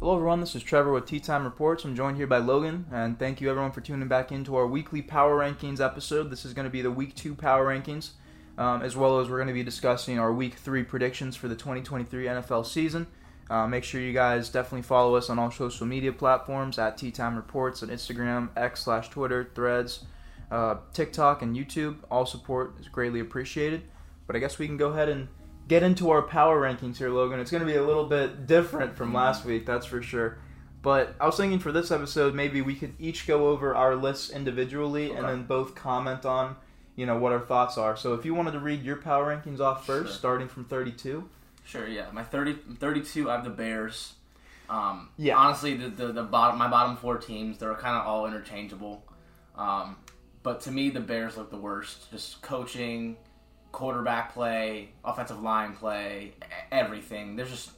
Hello, everyone. This is Trevor with Tea Time Reports. I'm joined here by Logan, and thank you, everyone, for tuning back into our weekly Power Rankings episode. This is going to be the Week 2 Power Rankings, um, as well as we're going to be discussing our Week 3 predictions for the 2023 NFL season. Uh, make sure you guys definitely follow us on all social media platforms at Tea Time Reports on Instagram, X slash Twitter, Threads, uh, TikTok, and YouTube. All support is greatly appreciated. But I guess we can go ahead and get into our power rankings here, Logan. It's going to be a little bit different from last week, that's for sure. But I was thinking for this episode, maybe we could each go over our lists individually and then both comment on, you know, what our thoughts are. So if you wanted to read your power rankings off first, Sure. starting from 32. Sure, yeah. My 30, 32, I have the Bears. Um, Yeah. Honestly, the, the, the bottom, my bottom four teams, they're kind of all interchangeable. Um, but to me, the Bears look the worst. Just coaching, quarterback play, offensive line play, everything. There's just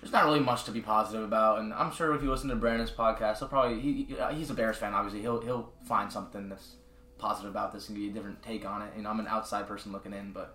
there's not really much to be positive about. And I'm sure if you listen to Brandon's podcast, he'll probably he, uh, he's a Bears fan. Obviously, he'll he'll find something that's positive about this and give you a different take on it. You know, I'm an outside person looking in, but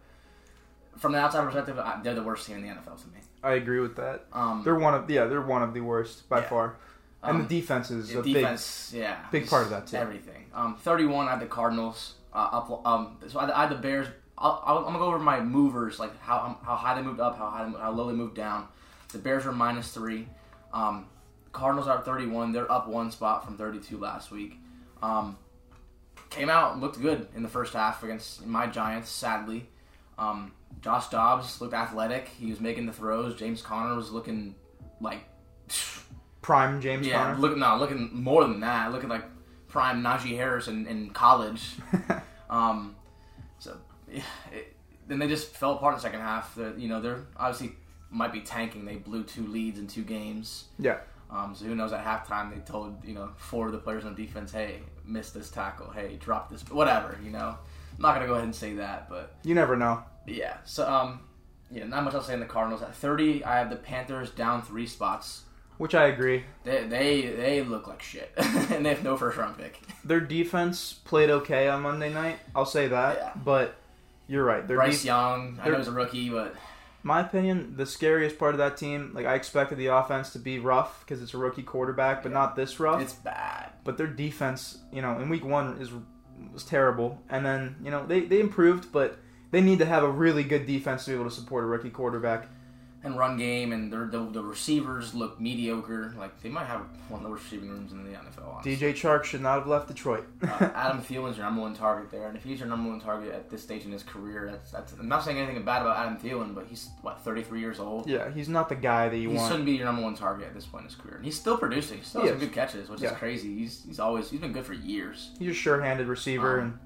from the outside perspective, I, they're the worst team in the NFL to me. I agree with that. Um, They're one of yeah, they're one of the worst by Yeah. far. And um, the defense is a defense, yeah, big part of that, too. Everything. Um, 31, I had the Cardinals. Uh, up, um, so I, I had the Bears. I'll, I'll, I'm gonna go over my movers, like how how high they moved up, how high, how low they moved down. The Bears were minus three. Um, Cardinals are at 31. They're up one spot from 32 last week. Um, came out and looked good in the first half against my Giants. Sadly, um, Josh Dobbs looked athletic. He was making the throws. James Conner was looking like prime James yeah, Conner. looking no, looking more than that. Looking like prime Najee Harris in, in college. um, it, then they just fell apart in the second half. The, you know, they're obviously might be tanking. They blew two leads in two games. yeah. Um, so who knows? At halftime, they told you know four of the players on defense, "Hey, miss this tackle. Hey, drop this. Whatever." You know, I'm not gonna go ahead and say that, but You never know. yeah. So um, yeah, not much else to say in the Cardinals. At 30, I have the Panthers down three spots. Which I agree. They they they look like shit, and they have no first round pick. Their defense played okay on Monday night. I'll say that. Yeah. But you're right. Their Bryce def- Young, I they're- know he's a rookie, but my opinion, the scariest part of that team, like I expected the offense to be rough because it's a rookie quarterback, but not this rough. it's bad. but their defense, you know, in week one is was terrible, and then you know they they improved, but they need to have a really good defense to be able to support a rookie quarterback. And run game, and their- the the receivers look mediocre. Like they might have one of the worst receiving rooms in the NFL. Honestly. DJ Chark should not have left Detroit. uh, Adam Thielen's your number one target there, and if he's your number one target at this stage in his career, that's that's. I'm not saying anything bad about Adam Thielen, but he's what 33 years old. yeah, he's not the guy that you want. He want. shouldn't be your number one target at this point in his career. And he's still producing. He still He has some good catches, which Yeah. is crazy. He's he's always he's been good for years. He's a sure-handed receiver, Um, and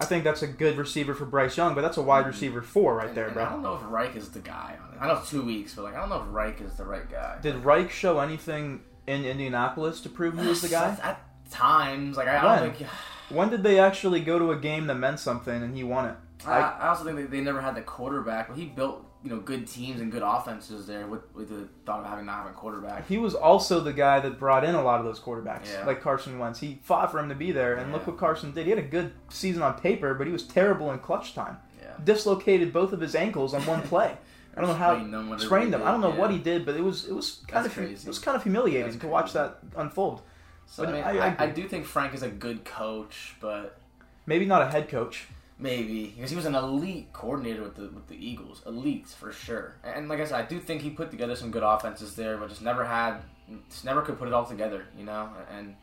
I think that's a good receiver for Bryce Young, but that's a wide receiver four right And- there, bro. I don't know if Reich is the guy. I know it's two weeks, but like I don't know if Reich is the right guy. Did Reich show anything in Indianapolis to prove he was the guy? At times, like I, I When? don't think. When did they actually go to a game that meant something and he won it? I, I also think they, they never had the quarterback. But he built you know good teams and good offenses there with with the thought of having not having a quarterback. He was also the guy that brought in a lot of those quarterbacks, Yeah. like Carson Wentz. He fought for him to be there, and look what Carson did. He had a good season on paper, but he was terrible in clutch time. Yeah. Dislocated both of his ankles on one play. I don't know how Sprained them, sprained them. I don't know what he did, but it was it was kind That's of crazy. it was kind of humiliating That's to watch crazy. that unfold. So I mean, I- I, I I, do think Frank is a good coach, but Maybe not a head coach. maybe because he was an elite coordinator with the with the Eagles, elite for sure. And like I said, I do think he put together some good offenses there, but just never had, just never could put it all together, you know. And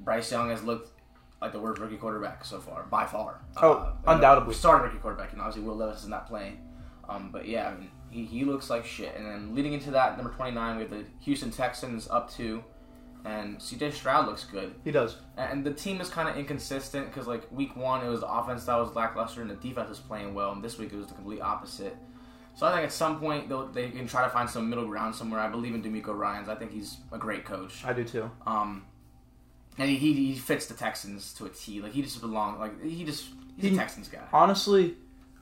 Bryce Young has looked like the worst rookie quarterback so far, by far. Oh, Uh, undoubtedly. starting rookie quarterback, and obviously Will Levis is not playing. Um, but yeah, I mean, he, he looks like shit. And then leading into that, number twenty nine, we have the Houston Texans up two, and C.J. Stroud looks good. He does. And the team is kind of inconsistent because, like, week one, it was the offense that was lackluster and the defense was playing well. And this week, it was the complete opposite. So I think at some point, they'll, they can try to find some middle ground somewhere. I believe in DeMeco Ryans. I think he's a great coach. I do too. Um, and he, he, he fits the Texans to a T. Like, he just belongs. Like, he just, he's He- a Texans guy. Honestly,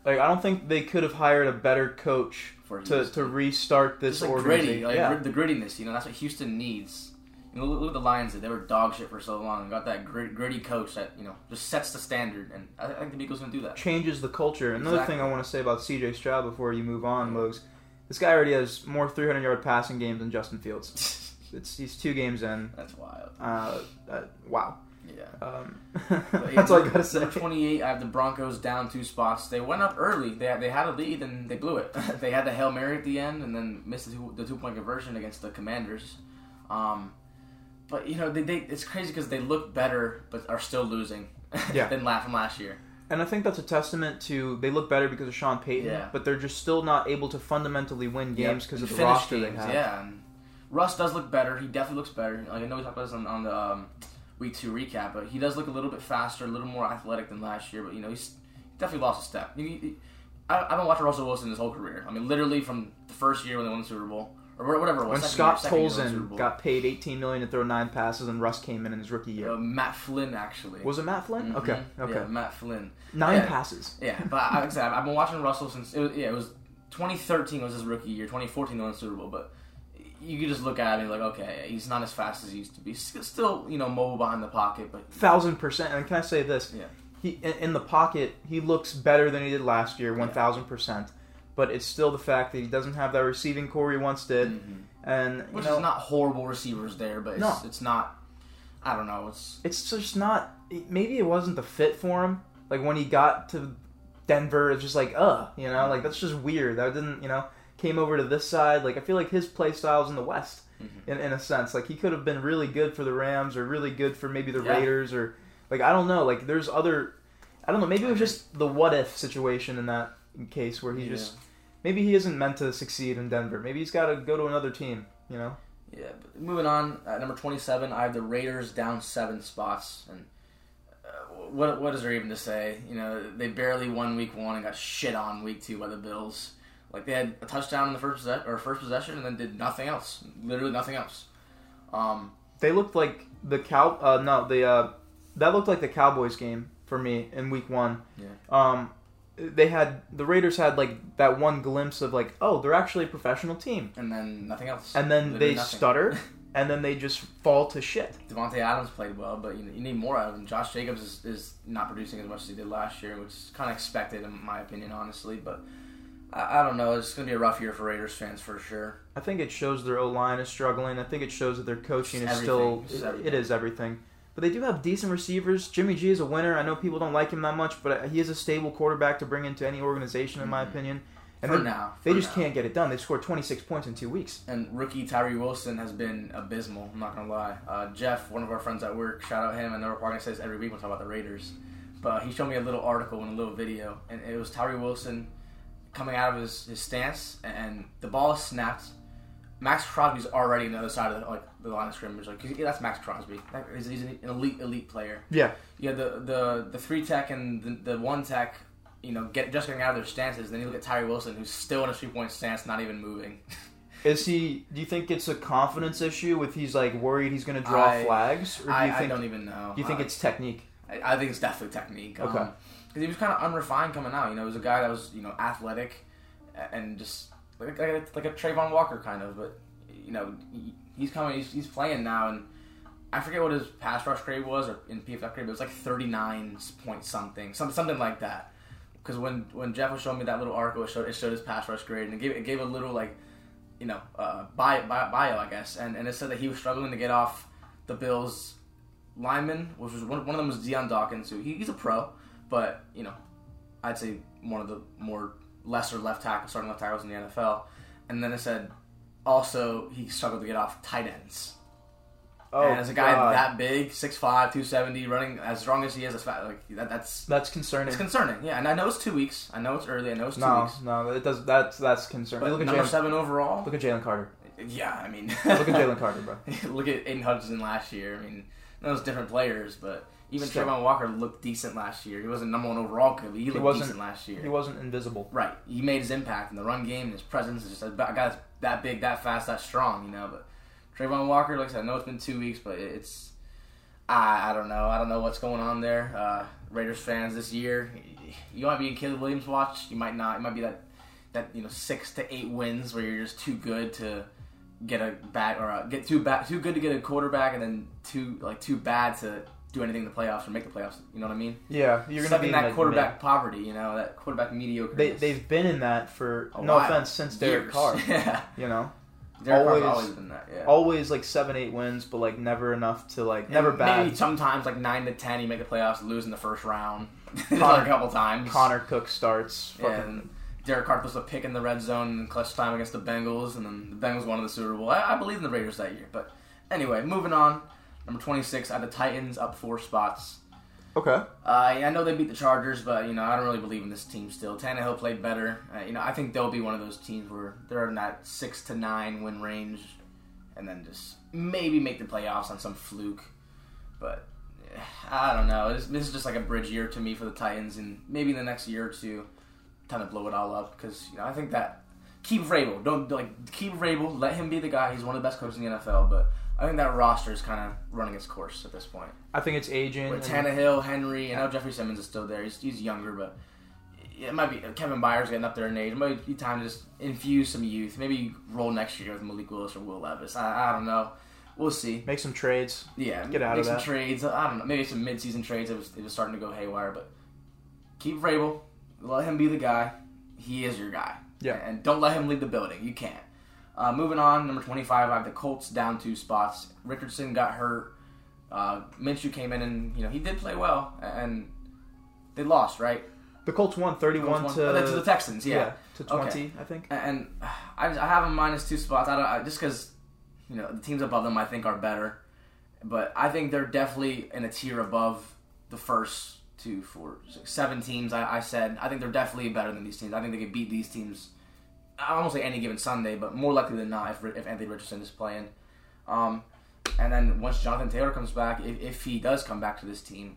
like I don't think they could have hired a better coach For to, Houston. to restart this Just like organization. gritty, like yeah. grit- the grittiness. You know, that's what Houston needs. You know, look, look at the Lions. They were dog shit for so long. Got that grit, gritty coach that you know just sets the standard, and I, I think the Eagles gonna do that. changes the culture. Another Exactly. thing I want to say about CJ Stroud before you move on, Logs, this guy already has more 300 yard passing games than Justin Fields. it's he's two games in. That's wild. Uh, uh, wow. Yeah. Um, that's all I gotta say. Number 28, I have the Broncos down two spots. They went up early. They had, they had a lead and they blew it. they had the hail mary at the end and then missed the two, the two point conversion against the Commanders. Um, but you know they, they it's crazy because they look better but are still losing Yeah. than last from last year. And I think that's a testament to they look better because of Sean Payton, Yeah. but they're just still not able to fundamentally win games because of the roster games, they have. Yeah, and Russ does look better. He definitely looks better. Like I know we talked about this on, on the um, week two recap, but he does look a little bit faster, a little more athletic than last year. But you know, he's definitely lost a step. He, he- I, I've been watching Russell Wilson his whole career. I mean, literally from the first year when they won the Super Bowl or whatever it was. When Scott year, second year they won the Super Tolzien got paid 18 million to throw nine passes, and Russ came in in his rookie year. Uh, Matt Flynn actually. was it Matt Flynn? Mhm. Okay, okay, Yeah, Matt Flynn. nine yeah. passes. Yeah, but I- like I said, I've been watching Russell since it was, yeah, it was 2013 was his rookie year. 2014 they won the Super Bowl, but you could just look at him like, okay, he's not as fast as he used to be. Still, you know, mobile behind the pocket, but Thousand percent. And can I say this? Yeah. He in, the pocket, he looks better than he did last year, one thousand percent. But it's still the fact that he doesn't have that receiving core he once did, Mhm. and you which know, is not horrible receivers there, but it's, No. it's not. I don't know. It's it's just not. Maybe it wasn't the fit for him. Like when he got to Denver, it's just like, uh, you know, like that's just weird. That didn't, you know, came over to this side. Like I feel like his play style's in the West, Mhm. in, in a sense. Like he could have been really good for the Rams or really good for maybe the Yeah. Raiders or like I don't know. Like there's other, I don't know. Maybe it was just the what if situation in that case where he Yeah. just maybe he isn't meant to succeed in Denver. Maybe he's got to go to another team. You know. yeah. Moving on, at number 27, I have the Raiders down seven spots, and uh, what what is there even to say? You know, they barely won week one and got shit on week two by the Bills. Like they had a touchdown in the first possession, or first possession, and then did nothing else. Literally nothing else. Um, They looked like the cow. Uh, no, the uh, that looked like the Cowboys game for me in Week One. Yeah. Um, they had the Raiders had like that one glimpse of like, oh, they're actually a professional team, and then nothing else. and then Literally they nothing. stutter, and then they just fall to shit. Davante Adams played well, but you, you need more out of him. Josh Jacobs is, is not producing as much as he did last year, which is kind of expected in my opinion, honestly. But I, I don't know. It's going to be a rough year for Raiders fans for sure. I think it shows their O line is struggling. I think it shows that their coaching is It's still everything. It's it- is everything. But they do have decent receivers. Jimmy G is a winner. I know people don't like him that much, but he is a stable quarterback to bring into any organization, in my Mhm. opinion. And for now, they for just now. can't get it done. They scored 26 points in two weeks. And rookie Tyree Wilson has been abysmal. I'm not gonna lie. Uh, Jeff, one of our friends at work, shout out him. I know we're probably gonna say this every week when we talk about the Raiders, but he showed me a little article and a little video, and it was Tyree Wilson coming out of his, his stance, and the ball is snapped. Maxx Crosby's already on the other side of the, like the line of scrimmage. Like he- that's Maxx Crosby. That- He's, he's an elite elite player. Yeah. Yeah. the the the three tech and the, the one tech. You know, get just getting out of their stances. Then you look at Tyree Wilson, who's still in a three point stance, not even moving. Is he? Do you think it's a confidence issue with he's like worried he's going to draw I- flags, or do you I, think I don't even know. do you think Uh, it's technique? I, I think it's definitely technique. Okay. Because he was kind of unrefined coming out. You know, he was a guy that was you know athletic and just like like a, like a Travon Walker kind of. But you know, he, he's coming. He's, he's playing now, and I forget what his pass rush grade was or in PFF grade, but it was like thirty nine point something, something something like that. Because when when Jeff was showing me that little article, it showed it showed his pass rush grade, and it gave it gave a little like you know uh, bio, bio I guess, and and it said that he was struggling to get off the Bills lineman, which was one, one of them was Dion Dawkins, who he, he's a pro, but you know, I'd say one of the more lesser left tackle starting left tackles in the NFL. And then it said also he struggled to get off tight ends. Oh, and as a guy God. that big, 6'5", 270, running as strong as he is, as fat, like that, that's that's concerning. it's concerning. Yeah, and I know it's two weeks. I know it's early. I know it's two no, weeks. no, it does. That's that's concerning. But Look at number Jalen. seven overall. Look at Jalen Carter. Yeah, I mean, Look at Jalen Carter, bro. look at Aiden Hudson last year. I mean, those different players, but even Still. Travon Walker looked decent last year. He wasn't number one overall, but he looked wasn't- decent last year. He wasn't invisible. Right. He made his impact in the run game his presence is just a guy that's that big, that fast, that strong, you know. But Travon Walker, like I said, I know it's been two weeks, but it's I, I don't know. I don't know what's going on there. Uh, Raiders fans this year, you might be in Caleb Williams watch. You might not. It might be that that you know six to eight wins where you're just too good to get a bad or uh, get too bad, too good to get a quarterback, and then too like too bad to do anything in the playoffs or make the playoffs. You know what I mean? Yeah, you're gonna be in that quarterback mid. poverty. You know that quarterback mediocre. They they've been in that for A no while. offense since Derek Years. Carr. yeah. You know, Derek always- always been that. Yeah. always like seven, eight wins, but like never enough to like never And bad. Maybe sometimes like nine to ten, you make the playoffs, lose in the first round. Connor- a couple times. Connor Cook starts. Fucking, and Derek Carr was a pick in the red zone in clutch time against the Bengals, and then the Bengals won the Super Bowl. I, I believe in the Raiders that year. But anyway, moving on. Number 26, I the Titans up four spots. okay. Uh, I know they beat the Chargers, but you know I don't really believe in this team still. Tannehill played better. Uh, you know I think they'll be one of those teams where they're in that six to nine win range, and then just maybe make the playoffs on some fluke. But eh, I don't know. This, this is just like a bridge year to me for the Titans, and maybe in the next year or two, kind of blow it all up because you know I think that keep Vrabel. Don't like keep Vrabel. Let him be the guy. He's one of the best coaches in the NFL, but. I think that roster is kind of running its course at this point. I think it's aging. With and- Tannehill, Henry, and now Jeffrey Simmons is still there. He's, he's younger, but it might be Kevin Byard getting up there in age. It might be time to just infuse some youth. Maybe roll next year with Malik Willis or Will Levis. I, I don't know. We'll see. Make some trades. Yeah, Get out of that. make of some that. trades. I don't know. Maybe some mid-season trades. It was it was starting to go haywire, but keep Vrabel. Let him be the guy. He is your guy. Yeah. and don't let him leave the building. You can't. Uh, moving on, number twenty-five. I have the Colts down two spots. Richardson got hurt. Uh, Minshew came in and you know he did play well, and they lost, right? The Colts won 31 Colts to, won- oh, that's the Texans, yeah. to 20, Okay. I think. And I, I have them minus two spots. I don't I, just because you know the teams above them I think are better, but I think they're definitely in a tier above the first two, four, six, seven teams. I, I said I think they're definitely better than these teams. I think they could beat these teams. I won't say any given Sunday, but more likely than not if, if Anthony Richardson is playing. Um, and then once Jonathan Taylor comes back, if, if he does come back to this team,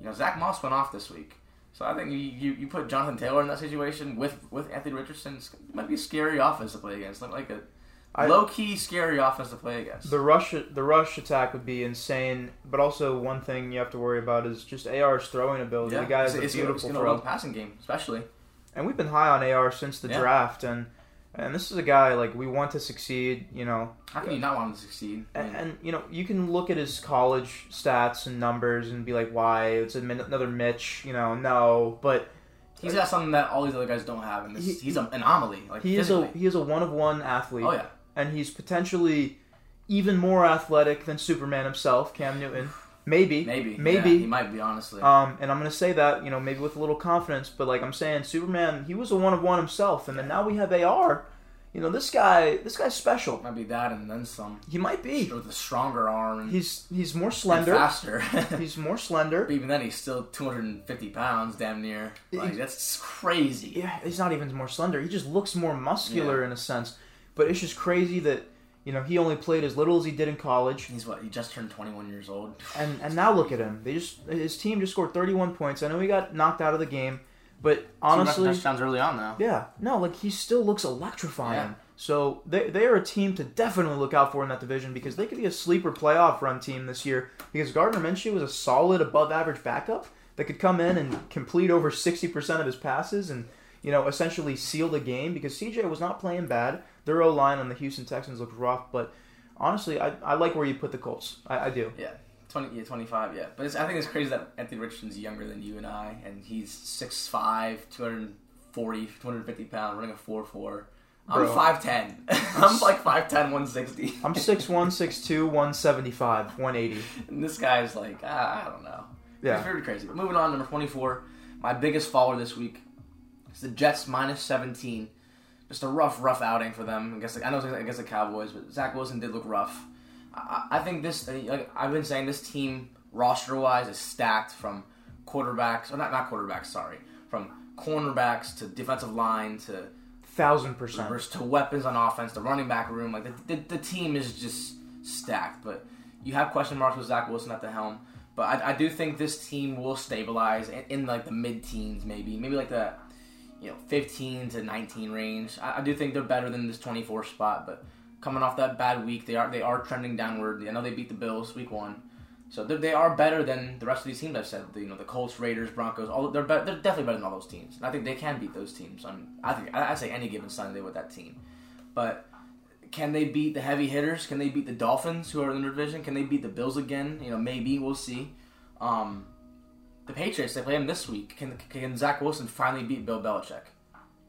you know Zach Moss went off this week. So I think you, you, you put Jonathan Taylor in that situation with, with Anthony Richardson. It might be a scary offense to play against. Like, like a I- low key scary offense to play against. The rush, the rush attack would be insane, but also one thing you have to worry about is just AR's throwing ability. The guy has it's, a it's, beautiful it's run throw, the passing game, especially. And we've been high on AR since the Yeah. draft, and and this is a guy like we want to succeed. You know, How can you not want him to succeed? And, and you know, you can look at his college stats and numbers and be like, "Why? It's another Mitch." You know, no, but he's got something that all these other guys don't have, and this, He- he's an anomaly. Like he is a he is a one of one athlete, oh yeah, and he's potentially even more athletic than Superman himself, Cam Newton. Maybe, maybe, maybe. Yeah, he might be honestly. Um, and I'm gonna say that you know maybe with a little confidence, but like I'm saying, Superman, he was a one of one himself, and then now we have AR. You know, this guy, this guy's special. might be that, and then some. He might be. With a stronger arm He's he's more slender. faster. He's more slender. But even then, he's still 250 pounds, damn near. Like that's crazy. yeah, he's not even more slender. He just looks more muscular in a sense. But it's just crazy that you know he only played as little as he did in college, He's what? He just turned 21 years old. and and now look at him. They just his team just scored 31 points. I know he got knocked out of the game, but honestly, touchdowns early on though. yeah, no, like he still looks electrifying. Yeah. So they they are a team to definitely look out for in that division because they could be a sleeper playoff run team this year. Because Gardner Minshew was a solid above average backup that could come in and complete over sixty percent of his passes and you know essentially seal the game. Because CJ was not playing bad. Their O line on the Houston Texans looked rough, but honestly, I, I like where you put the Colts. I, I do. Yeah, 20, yeah, 25, yeah. But it's, I think it's crazy that Anthony Richardson's younger than you and I, and he's 6'5", 240, 250 pounds, running a 4'4". I'm Bro. 5'10". I'm like 5'10", 160. I'm 6'1", 6'2", 175, 180. And this guy's like, ah, I don't know. Yeah. It's very crazy. But moving on, number 24, my biggest follower this week is the Jets minus 17. Just a rough, rough outing for them. I guess I know it's against the Cowboys, but Zach Wilson did look rough. I, I think this, uh, like I've been saying, this team roster wise is stacked from quarterbacks, or not not quarterbacks, sorry, from cornerbacks to defensive line to Thousand percent. To weapons on offense, the running back room, like the, the, the team is just stacked. But you have question marks with Zach Wilson at the helm. But I, I do think this team will stabilize in, in like the mid teens, maybe, maybe like the you know 15 to 19 range. I, I do think they're better than this 24 spot. But coming off that bad week, they are they are trending downward. I know they beat the Bills week one. So they're- better than the rest of these teams I've said. The, you know, the Colts, Raiders, Broncos. All they're be- they're definitely better than all those teams. And I think they can beat those teams. On I think I I say any given Sunday with that team. But can they beat the heavy hitters? Can they beat the Dolphins, who are in the division? Can they beat the Bills again? You know, maybe we'll see. Um, the Patriots they play them this week. Can can Zach Wilson finally beat Bill Belichick?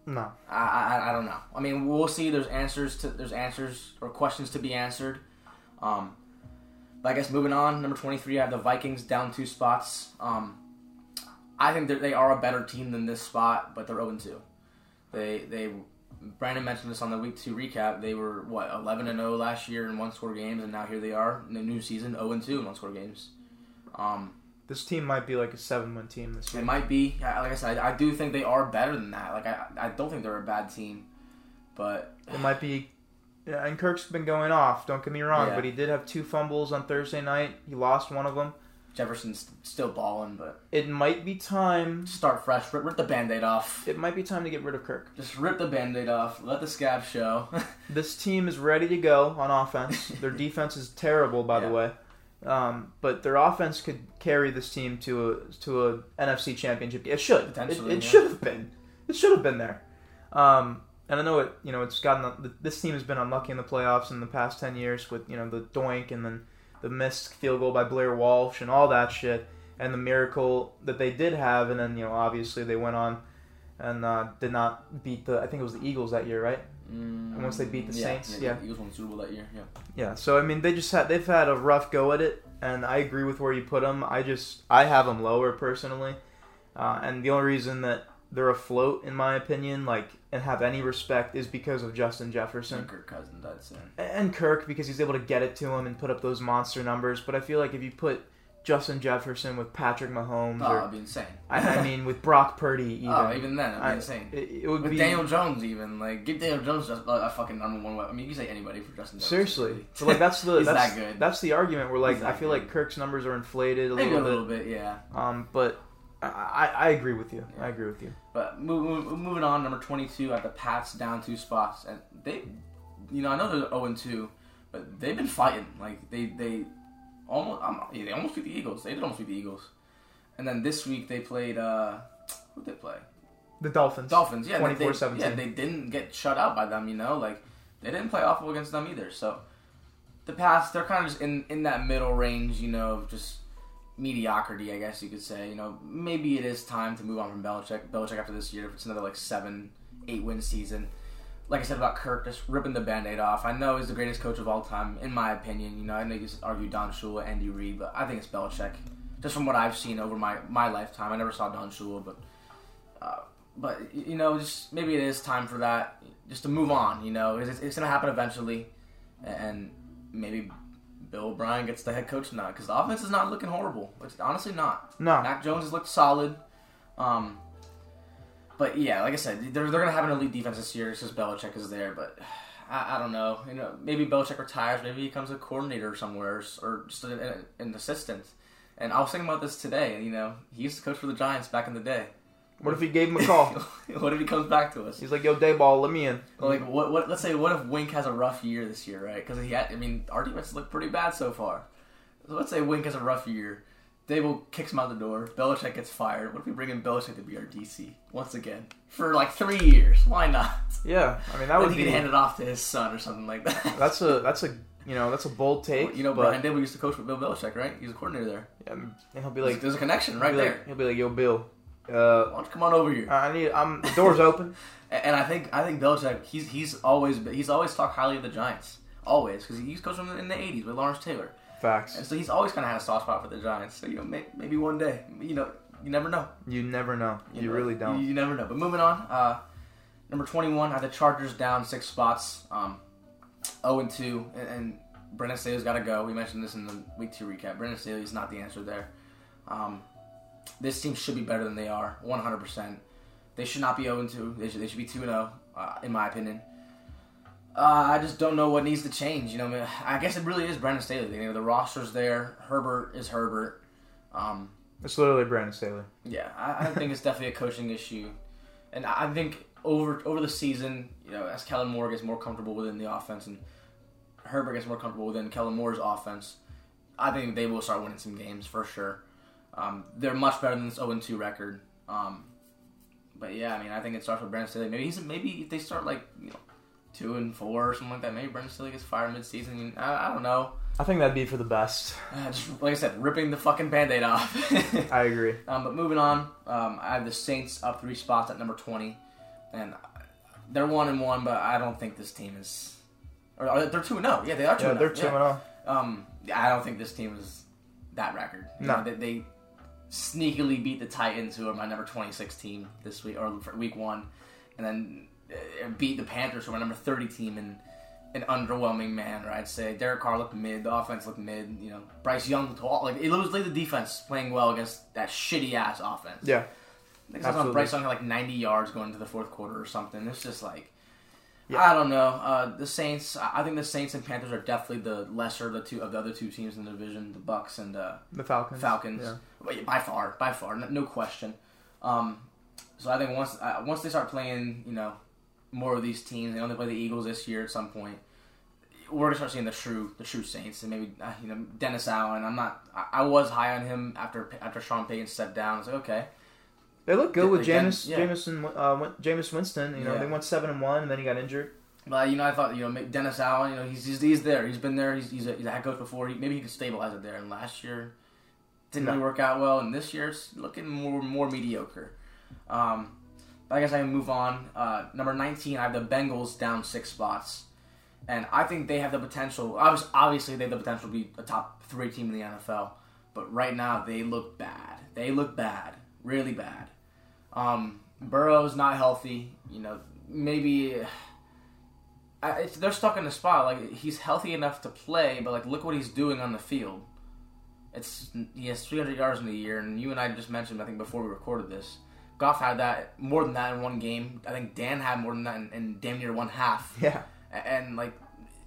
No. I, I I don't know. I mean, we'll see. There's answers to there's answers or questions to be answered. Um, but I guess moving on, number 23, I have the Vikings down two spots. Um, I think they are a better team than this spot, but they're 0 2. They they Brandon mentioned this on the week two recap. They were what 11 and 0 last year in one score games, and now here they are in the new season 0 and 2 in one score games. Um, This team might be like a seven win team this year. it might be. Like I said, I, I do think they are better than that. Like I, I don't think they're a bad team, but It might be. Yeah, and Kirk's been going off. Don't get me wrong, Yeah. but he did have two fumbles on Thursday night. He lost one of them. Jefferson's still balling. But It might be time. start fresh. Rip, rip the band-aid off. It might be time to get rid of Kirk. Just rip the band-aid off. Let the scab show. This team is ready to go on offense. their defense is terrible, by the way, um, but their offense could carry this team to a to a NFC Championship. It should. Potentially, It, it yeah. should have been. It should have been there. Um, and I know it. You know, it's gotten. This team has been unlucky in the playoffs in the past ten years with you know the doink and then the missed field goal by Blair Walsh and all that shit, and the miracle that they did have, and then you know obviously they went on and uh, did not beat the. I think it was the Eagles that year, right? Mm, once they beat the yeah, Saints, yeah, yeah. Eagles won the Super Bowl that year. Yeah, Yeah, so I mean, they just had they've had a rough go at it, and I agree with where you put them. I just I have them lower personally, uh, and the only reason that they're afloat, in my opinion, like and have any respect, is because of Justin Jefferson and Kirk Cousins, I'd say. and Kirk because he's able to get it to him and put up those monster numbers. But I feel like if you put Justin Jefferson with Patrick Mahomes, Oh, or it'd be insane. I, I mean with Brock Purdy, even, oh, even then, it'd be I- insane. it, it would With be Daniel Jones, even like give Daniel Jones just a, fucking number one weapon. I mean, you can say anybody for Justin. Jefferson, Seriously, so like that's the that's, that good. that's the argument where like I feel good. like Kirk's numbers are inflated a Maybe little a bit. little bit, yeah. Um, but I, I, agree with you. I agree with you. But move, move, moving on, number twenty-two at the Pats down two spots, and they, you know, I know they're zero and two, but they've been fighting. Like they they almost um, yeah, they almost beat the Eagles. They did almost beat the Eagles, and then this week they played uh, who did they play? The Dolphins. Dolphins. Yeah, they- they, 24-17. yeah, they didn't get shut out by them. You know, like they didn't play awful against them either. So the Pats, they're kind of just in in that middle range. You know, of just mediocrity, I guess you could say. You know, maybe it is time to move on from Belichick. Belichick after this year, if it's another like seven, eight win season. Like I said about Kirk, just ripping the band-aid off. I know he's the greatest coach of all time, in my opinion. You know, I know you argue Don Shula, Andy Reid, but I think it's Belichick. Just from what I've seen over my, my lifetime, I never saw Don Shula, but uh, but you know, just maybe it is time for that, just to move on. You know, it's, it's going to happen eventually, and maybe Bill O'Brien gets the head coach now because the offense is not looking horrible. It's honestly not. No. Mac Jones has looked solid. Um, but yeah, like I said, they're, they're going to have an elite defense this year since Belichick is there. But I, I don't know. You know, maybe Belichick retires. Maybe he becomes a coordinator somewhere or just an, an assistant. And I was thinking about this today. You know, he used to coach for the Giants back in the day. What if he gave him a call? what if he comes back to us? He's like, "Yo, Daboll, let me in." Like, what? What? Let's say, what if Wink has a rough year this year, right? Because he had. I mean, our defense looked pretty bad so far. So let's say Wink has a rough year. Daboll kicks him out the door. Belichick gets fired. What if we bring in Belichick to be our DC once again for like three years? Why not? Yeah, I mean that would he be. can hand it off to his son or something like that. That's a that's a you know that's a bold take. you know, but, Brian Daboll used to coach with Bill Belichick, right? He's a coordinator there. Yeah, and he'll be Like, there's a connection right he'll there. like, he'll be like, "Yo, Bill, uh, Why don't you come on over here? I need. I'm the door's open." And I think I think Belichick he's he's always he's always talked highly of the Giants always because he's coached them in the '80s with Lawrence Taylor, Facts. and so he's always kind of had a soft spot for the Giants. So you know may, maybe one day you know you never know. You never know. You, know, really don't. you never know. But moving on, uh, number 21 had the Chargers down six spots, um, 0 and 2, and, and Brandon Staley's got to go. We mentioned this in the week two recap. Brandon Staley's not the answer there. Um, this team should be better than they are, 100%. They should not be 0 and 2. They should, they should be 2 and 0, uh, in my opinion. Uh, I just don't know what needs to change. You know, I guess it really is Brandon Staley. You know, the roster's there. Herbert is Herbert. Um, It's literally Brandon Staley. yeah, I, I think it's definitely a coaching issue, and I think over over the season, you know, as Kellen Moore gets more comfortable within the offense and Herbert gets more comfortable within Kellen Moore's offense, I think they will start winning some games for sure. Um, they're much better than this 0 2 record. Um, but yeah, I mean, I think it starts with Brandon Staley. Maybe he's maybe if they start like you know two and four or something like that, maybe Brandon Staley gets fired mid-season. I, I don't know. I think that'd be for the best. Uh, just like I said, ripping the fucking band-aid off. I agree. Um, but moving on, um, I have the Saints up three spots at number 20. And they're one and one, but I don't think this team is. Or or they're two and zero. Yeah, they are two. Yeah, and they're oh. two and yeah. zero. Um, I don't think this team is that record. You No. know, they, they sneakily beat the Titans, who are my number twenty six team this week or for week one, and then beat the Panthers, who are number thirty team in an underwhelming manner. I'd say Derek Carr looked mid, the offense looked mid. You know, Bryce Young looked all, like it was like the defense playing well against that shitty ass offense. Yeah, I think I saw Absolutely. Bryce Young had like 90 yards going into the fourth quarter or something. It's just like, Yeah. I don't know. Uh, the Saints, I think the Saints and Panthers are definitely the lesser of the two of the other two teams in the division, the Bucs and uh, the Falcons. Falcons. Yeah, By far, by far, no, no question. Um, so I think once uh, once they start playing, you know, more of these teams, they only play the Eagles this year at some point. We're gonna start seeing the true the true Saints and maybe uh, you know Dennis Allen. I'm not. I, I was high on him after after Sean Payton stepped down. I was like, okay, They look good with Jameis, yeah. Jameson, uh, Jameis Winston. You know, Yeah. they went seven and one, and then he got injured. But you know, I thought you know Dennis Allen. You know, he's he's, he's there. He's been there. He's, he's, a, he's a head coach before. He, maybe he can stabilize it there. And last year didn't No. really work out well, and this year it's looking more more mediocre. Um, but I guess I can move on. Uh, number nineteen, I have the Bengals down six spots, and I think they have the potential. Obviously, they have the potential to be a top three team in the NFL. But right now they look bad. They look bad, really bad. Um, Burrow's not healthy. You know, maybe they're stuck in a spot. Like he's healthy enough to play, but like look what he's doing on the field. It's he has 300 yards in a year, and you and I just mentioned I think before we recorded this. Goff had that more than that in one game. I think Dan had more than that in, in damn near one half. Yeah, And like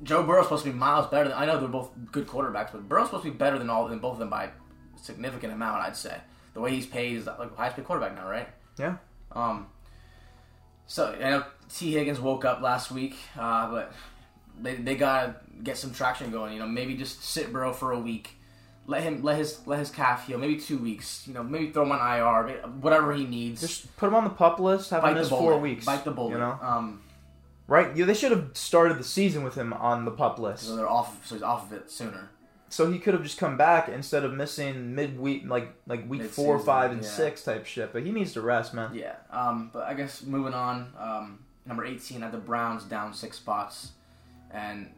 Joe Burrow's supposed to be miles better. Than, I know they're both good quarterbacks, but Burrow's supposed to be better than all than both of them by a significant amount. I'd say the way he's paid is like highest paid quarterback now, right? yeah. Um, so I know Tee Higgins woke up last week, uh, but they they gotta get some traction going. You know, maybe just sit Burrow for a week, let him let his let his calf heal. Maybe two weeks. You know, maybe throw him on IR, whatever he needs. Just put him on the pup list. Have him bite the miss four weeks. Bite the bullet. You know, Um, right? Yeah, they should have started the season with him on the pup list, so they're off. So he's off of it sooner. so he could have just come back instead of missing midweek, like like week four, Mid-season, five, and yeah. six type shit. But he needs to rest, man. Yeah. Um, but I guess moving on. Um, number eighteen at the Browns down six spots, and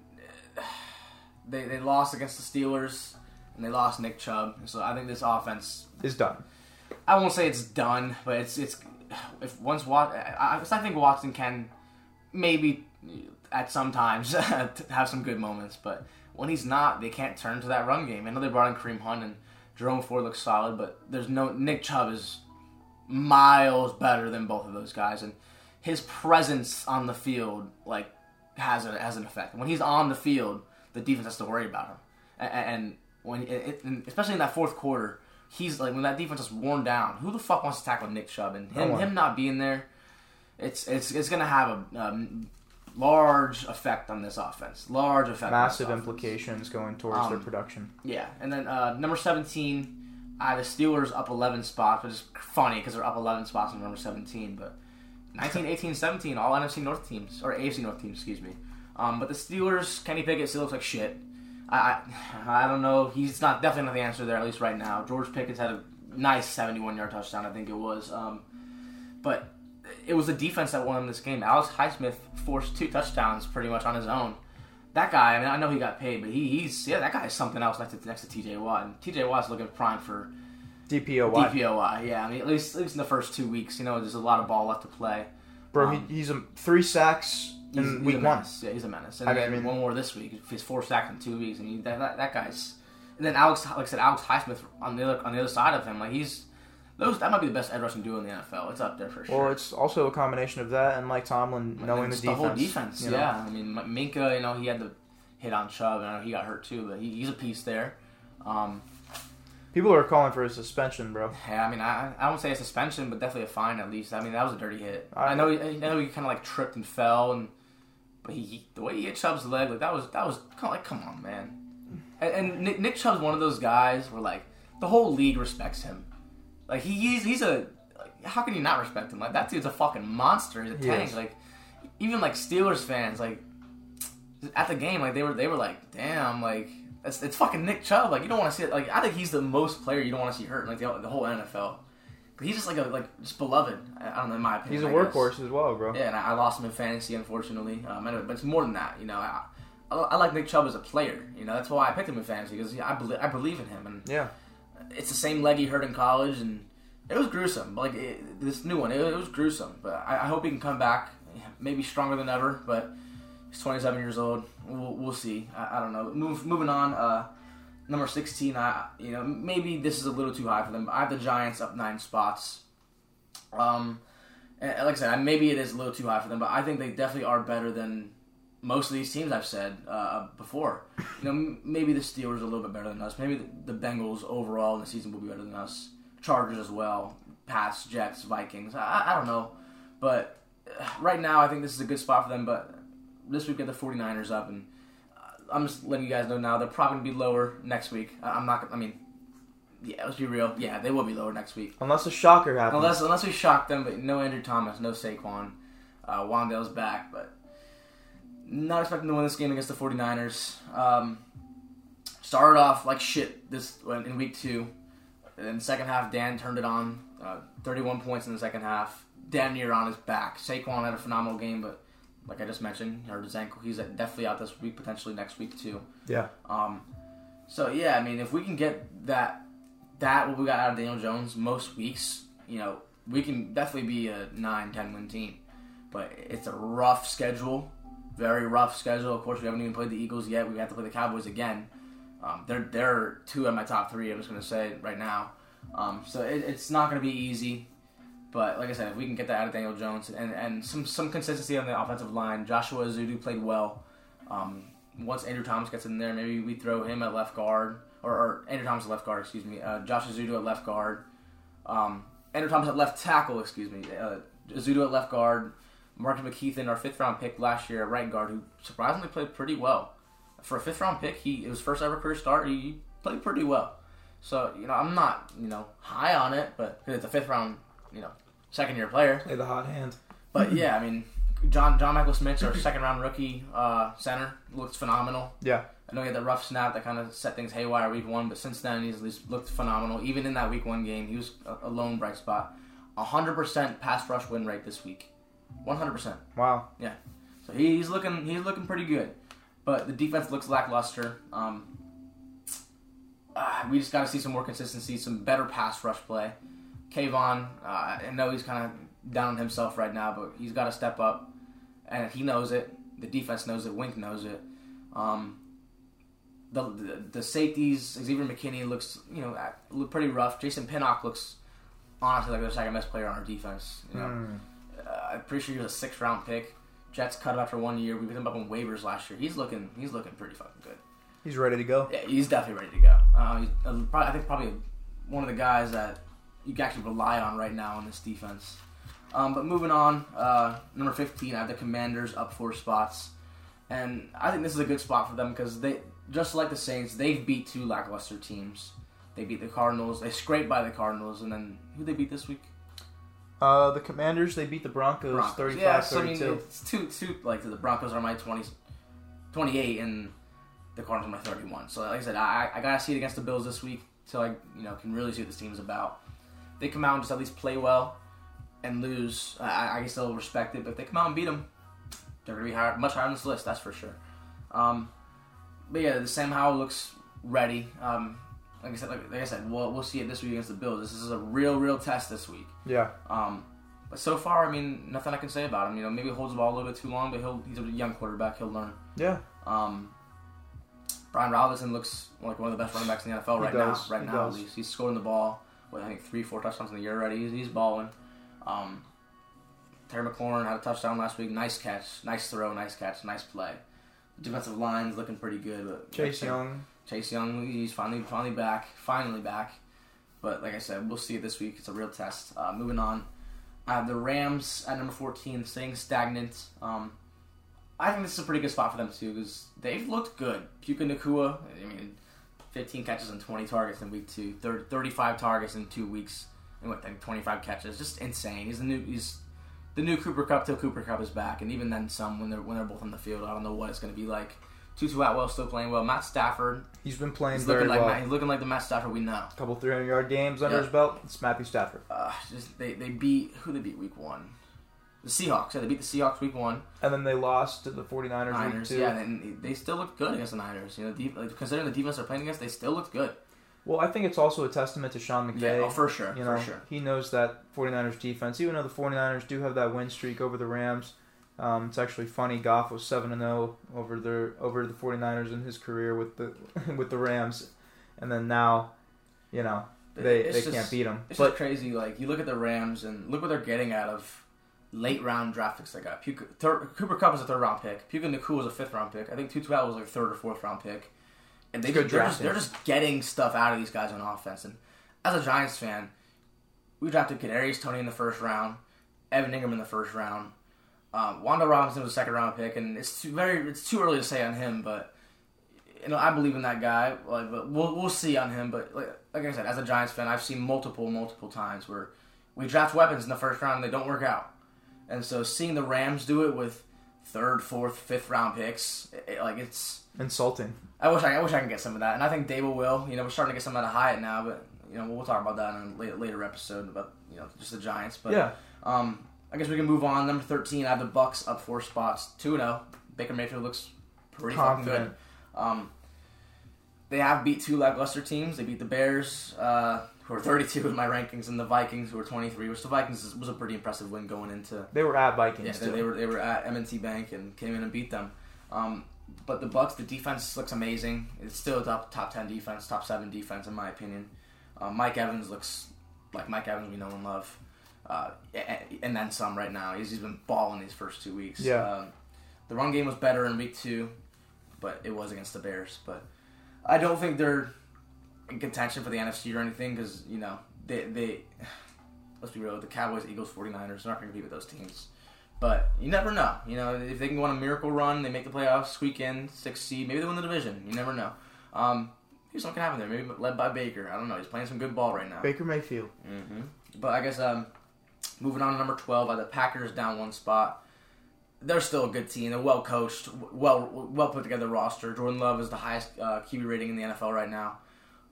uh, they they lost against the Steelers and they lost Nick Chubb. So I think this offense. Is done. I won't say it's done, but it's it's if once Wat, I, I think Watson can maybe at some times have some good moments, but when he's not, they can't turn to that run game. I know they brought in Kareem Hunt and Jerome Ford looks solid, but there's no Nick Chubb is miles better than both of those guys, and his presence on the field like has a, has an effect. When he's on the field, the defense has to worry about him, and, and when it, it, especially in that fourth quarter, he's like when that defense is worn down. Who the fuck wants to tackle Nick Chubb and him him not being there? It's it's it's gonna have a um, large effect on this offense. Large effect. on Massive implications going towards their Um, production. Yeah, and then uh, number seventeen, have the Steelers up eleven spots, which is funny because they're up eleven spots in number seventeen. But 19, 18, 17, all NFC North teams or AFC North teams, excuse me. Um, but the Steelers, Kenny Pickett still looks like shit. I, I don't know. He's not definitely not the answer there at least right now. George Pickens had a nice seventy-one yard touchdown, I think it was. Um, but it was the defense that won this game. Alex Highsmith forced two touchdowns pretty much on his own. That guy, I mean, I know he got paid, but he, he's yeah, that guy is something else next to next to T.J. Watt. And T.J. Watt's looking prime for DPOY. DPOY. Yeah, I mean, at least at least in the first two weeks, you know, there's a lot of ball left to play. Bro, Um, he, he's a three sacks He's, in he's week a one. menace. Yeah, he's a menace. And I mean- one more this week. He's four sacks in two weeks. I mean, that, that, that guy's. And then Alex, like I said, Alex Highsmith on the other on the other side of him, like he's those. That might be the best edge rushing duo in the NFL. It's up there for sure. Well, it's also a combination of that and Mike Tomlin And knowing the it's defense. whole defense. you know? Yeah, I mean Minkah, you know, he had the hit on Chubb, and I know he got hurt too, but he, he's a piece there. Um, People are calling for a suspension, bro. yeah, I mean, I, I won't say a suspension, but definitely a fine at least. I mean, that was a dirty hit. I- I, know, he, I know he kind of like tripped and fell, and but he, he the way he hit Chubb's leg, like that was that was kind of like, come on, man. And, and Nick, Nick Chubb's one of those guys where like the whole league respects him. Like he, he's he's a like, how can you not respect him? Like that dude's a fucking monster. He's a tank. is. Like even like Steelers fans, like at the game, like they were they were like, damn, like it's, it's fucking Nick Chubb. Like you don't want to see it. Like I think he's the most player you don't want to see hurt in like the, the whole NFL. He's just like a like just beloved. I don't know in my opinion. He's a I guess. workhorse as well, bro. Yeah, and I I lost him in fantasy, unfortunately. Um, anyway, but it's more than that. You know, I, I, I like Nick Chubb as a player. You know, that's why I picked him in fantasy because I believe I believe in him, and Yeah. it's the same leg he hurt in college, and it was gruesome. Like it, this new one, it, it was gruesome. But I, I hope he can come back, maybe stronger than ever. But he's 27 years old. We'll, we'll see. I, I don't know. Move, moving on. Uh, number 16. I you know maybe this is a little too high for them. I have the Giants up nine spots. Um, like I said, maybe it is a little too high for them, but I think they definitely are better than most of these teams I've said uh, before. You know, maybe the Steelers are a little bit better than us. Maybe the, the Bengals overall in the season will be better than us. Chargers as well. Pats, Jets, Vikings. I, I don't know, but uh, right now I think this is a good spot for them. But this week get the 49ers up, and I'm just letting you guys know now they're probably gonna be lower next week. I- I'm not. gonna- I mean, yeah, let's be real. Yeah, they will be lower next week. Unless a shocker happens. Unless unless we shock them, but no Andrew Thomas, no Saquon. Uh, Wan'Dale's back, but not expecting to win this game against the 49ers. Um, started off like shit this in week two. And then second half, Dan turned it on. Uh, 31 points in the second half. Dan near on his back. Saquon had a phenomenal game, but like I just mentioned, hurt his ankle. He's definitely out this week, potentially next week too. yeah. Um, so yeah, I mean, if we can get that that what we got out of Daniel Jones most weeks, you know, we can definitely be a 9, 10 win team. But it's a rough schedule, very rough schedule. Of course, we haven't even played the Eagles yet. We have to play the Cowboys again. Um, they're they're two of my top three. I'm just gonna say right now. Um, so it, it's not gonna be easy. But like I said, if we can get that out of Daniel Jones and, and some some consistency on the offensive line, Joshua Ezeudu played well. Um, once Andrew Thomas gets in there, maybe we throw him at left guard, or, or Andrew Thomas at left guard, excuse me. Uh, Ezeudu at left guard. Um, Andrew Thomas at left tackle, excuse me. Uh, at left guard. Marcus McKethan, our fifth round pick last year at right guard, who surprisingly played pretty well. For a fifth round pick, he it was first ever career start. He played pretty well. So you know, I'm not you know high on it, but because it's a fifth round, you know, second year player. Play the hot hand. But yeah, I mean, John John Michael Schmitz, our second round rookie uh, center, looks phenomenal. Yeah. I know he had that rough snap that kind of set things haywire week one, but since then he's at least looked phenomenal. Even in that week one game, he was a, a lone bright spot. 100% pass rush win rate this week. 100%. Wow. Yeah. So he's looking he's looking pretty good. But the defense looks lackluster. Um, uh, we just got to see some more consistency, some better pass rush play. Kayvon, uh, I know he's kind of down on himself right now, but he's got to step up, and he knows it. The defense knows it. Wink knows it. Um, the, the the safeties, Xavier McKinney looks you know look pretty rough. Jason Pinnock looks honestly like the second best player on our defense. You know, Mm. uh, I'm pretty sure he was a sixth round pick. Jets cut him after one year. We picked him up on waivers last year. He's looking he's looking pretty fucking good. He's ready to go. Yeah, he's definitely ready to go. Uh, he's, uh, probably, I think probably one of the guys that you can actually rely on right now in this defense. Um, but moving on, uh, number 15, I have the Commanders up four spots. And I think this is a good spot for them because they, just like the Saints, they've beat two lackluster teams. They beat the Cardinals. They scraped by the Cardinals, and then who they beat this week? Uh, the Commanders they beat the Broncos, Broncos. 35 yeah, so I mean, 32. it's two, two, like the Broncos are my 20, 28, and the Cardinals are my 31. So, like I said, I, I gotta see it against the Bills this week so I, you know, can really see what this team's about. They come out and just at least play well and lose. I, I they'll respect it, but if they come out and beat them, they're gonna be higher, much higher on this list. That's for sure. Um, but yeah, the Sam Howell looks ready. Um, like I said, like, like I said, we'll, we'll see it this week against the Bills. This is a real, real test this week. Yeah. Um, but so far, I mean, nothing I can say about him. You know, maybe he holds the ball a little bit too long, but he'll he's a young quarterback. He'll learn. Yeah. Um, Brian Robinson looks like one of the best running backs in the NFL He right does. now. Right He now, does. at least he's scoring the ball. With I think three, four touchdowns in the year already. He's, he's balling. Um, Terry McLaurin had a touchdown last week. Nice catch, nice throw, nice catch, nice play. The defensive line's looking pretty good. But Chase Young. Chase Young, he's finally finally back, finally back. But like I said, we'll see it this week. It's a real test. Uh, moving on, I have the Rams at number fourteen, staying stagnant. Um, I think this is a pretty good spot for them too because they've looked good. Puka Nacua, I mean, fifteen catches and twenty targets in week two, 30, 35 targets in two weeks, and what, like twenty five catches, just insane. He's the new, he's the new Cooper Kupp till Cooper Kupp is back, and even then some when they're when they're both on the field. I don't know what it's going to be like Tutu Atwell still playing well. Matt Stafford, He's been playing he's very looking like well. Matt, he's looking like the Matt Stafford we know. A couple 300 yard games under Yeah. his belt. It's Matthew Stafford. Uh, just they, they beat who they beat week one, the Seahawks. Yeah, they beat the Seahawks week one. And then they lost to the 49ers week Niners, two. yeah, and they still looked good against the Niners. You know, deep, like, considering the defense they're playing against, they still looked good. Well, I think it's also a testament to Sean McVay. Yeah, oh, for sure, You know, for sure. he knows that 49ers defense, even though the 49ers do have that win streak over the Rams. Um, it's actually funny. Goff was 7 and 0 over the over the 49ers in his career with the with the Rams. And then now, you know, they It's they just- can't beat him. It's But just crazy. Like you look at the Rams and look what they're getting out of late round draft picks. They got Puka, third, Cooper Kupp was a third round pick. Puka Nacua was a fifth round pick. I think Tutu Atwell was like third or fourth round pick. And they Good they're just, they're just getting stuff out of these guys on offense. And as a Giants fan, we drafted Kadarius Toney in the first round, Evan Engram in the first round. Um, Wan'Dale Robinson was a second round pick, and it's too, very it's too early to say on him, but you know I believe in that guy. Like, but we'll we'll see on him. But like, like I said, as a Giants fan, I've seen multiple multiple times where we draft weapons in the first round and they don't work out, and so seeing the Rams do it with third, fourth, fifth round picks, it, like it's insulting. I wish I, I wish I can get some of that, and I think Daboll will. You know, we're starting to get some out of Hyatt now, but you know we'll talk about that in a later, later episode about you know just the Giants. But yeah. um, I guess we can move on. Number thirteen, I have the Bucs up four spots, two zero. Baker Mayfield looks pretty fucking good. Um, they have beat two lackluster teams. They beat the Bears, uh, who are 32 in my rankings, and the Vikings, who are 23. Which the Vikings was a pretty impressive win going into. They were at Vikings Yeah, they, they were they were at M&T Bank and came in and beat them. Um, but the Bucs, the defense looks amazing. It's still a top top 10 defense, top seven defense in my opinion. Uh, Mike Evans looks like Mike Evans we know and love, uh, and then some right now. He's, he's been balling these first two weeks. Yeah. Um, the run game was better in week two, but it was against the Bears. But I don't think they're in contention for the NFC or anything because you know they they let's be real the Cowboys, Eagles, 49ers they're not going to compete with those teams. But you never know. You know if they can go on a miracle run, they make the playoffs, squeak in six seed, maybe they win the division. You never know. Um, here's something can happen there. Maybe led by Baker. I don't know. He's playing some good ball right now. Baker Mayfield. hmm But I guess um, moving on to number twelve, uh, the Packers down one spot. They're still a good team. They're well coached, well well put together roster. Jordan Love is the highest uh, QB rating in the NFL right now.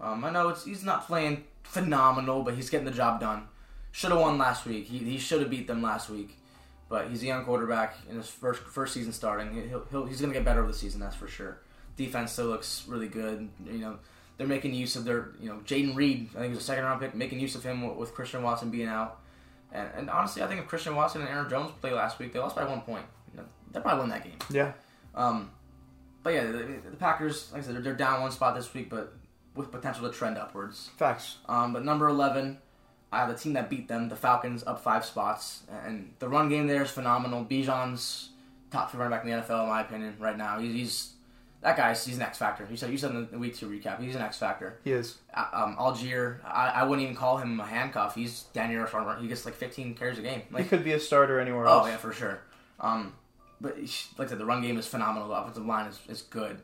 Um, I know it's, he's not playing phenomenal, but he's getting the job done. Should have won last week. He, he should have beat them last week. But he's a young quarterback in his first first season starting. He'll, he'll, he's going to get better over the season, that's for sure. Defense still looks really good. You know, they're making use of their, you know, Jayden Reed, I think was a second round pick, making use of him with, Christian Watson being out. And, and honestly, I think if Christian Watson and Aaron Jones play last week, they lost by one point. You know, they probably won that game. Yeah. Um, but yeah, the, the Packers, like I said, they're, they're down one spot this week, but with potential to trend upwards. Facts. Um, but number 11, I have the team that beat them, the Falcons, up five spots. And the run game there is phenomenal. Bijan's top three running back in the NFL, in my opinion, right now. He's, he's that guy's he's an X factor. You said you said in the week two recap, he's an X factor. He is. Uh, Um, Allgeier, I, I wouldn't even call him a handcuff. He's Daniel Farmer. He gets like 15 carries a game. he could be a starter anywhere oh else. yeah, for sure. Um, but like I said, the run game is phenomenal. The offensive line is, is good.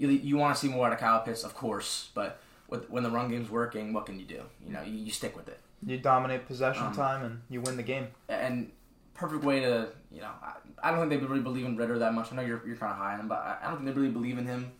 You, you want to see more out of Kyle Pitts, of course, but with, when the run game's working, what can you do? You know, you, you stick with it. You dominate possession Um, time and you win the game. and perfect way to you know I, I don't think they really believe in Ridder that much. I know you're you're kind of high on him, but I, I don't think they really believe in him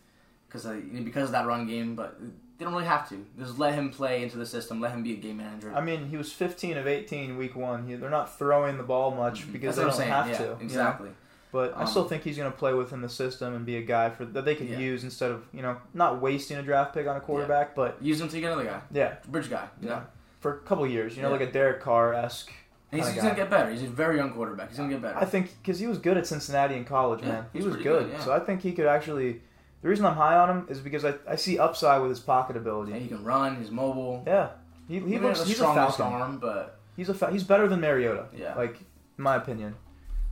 because because of that run game. But they don't really have to. Just let him play into the system. Let him be a game manager. I mean, he was 15 of 18 week one. He, they're not throwing the ball much because Mm-hmm. That's they don't saying. have yeah, to. you know? But I Um, still think he's going to play within the system and be a guy for that they could Yeah. use instead of you know not wasting a draft pick on a quarterback, but Use him to get another guy, yeah, bridge guy. You know, Yeah. for a couple years, you know, Yeah. like a Derek Carr esque. and he's, he's gonna get better. He's a very young quarterback. He's gonna get better. I think because he was good at Cincinnati in college, Yeah, man. He was good, good, yeah. so I think he could actually. The reason I'm high on him is because I, I see upside with his pocket ability. yeah, he can run. He's mobile. Yeah, he, he looks he's a strongest falcon. arm, but He's a fa- he's better than Mariota. Yeah. like in my opinion.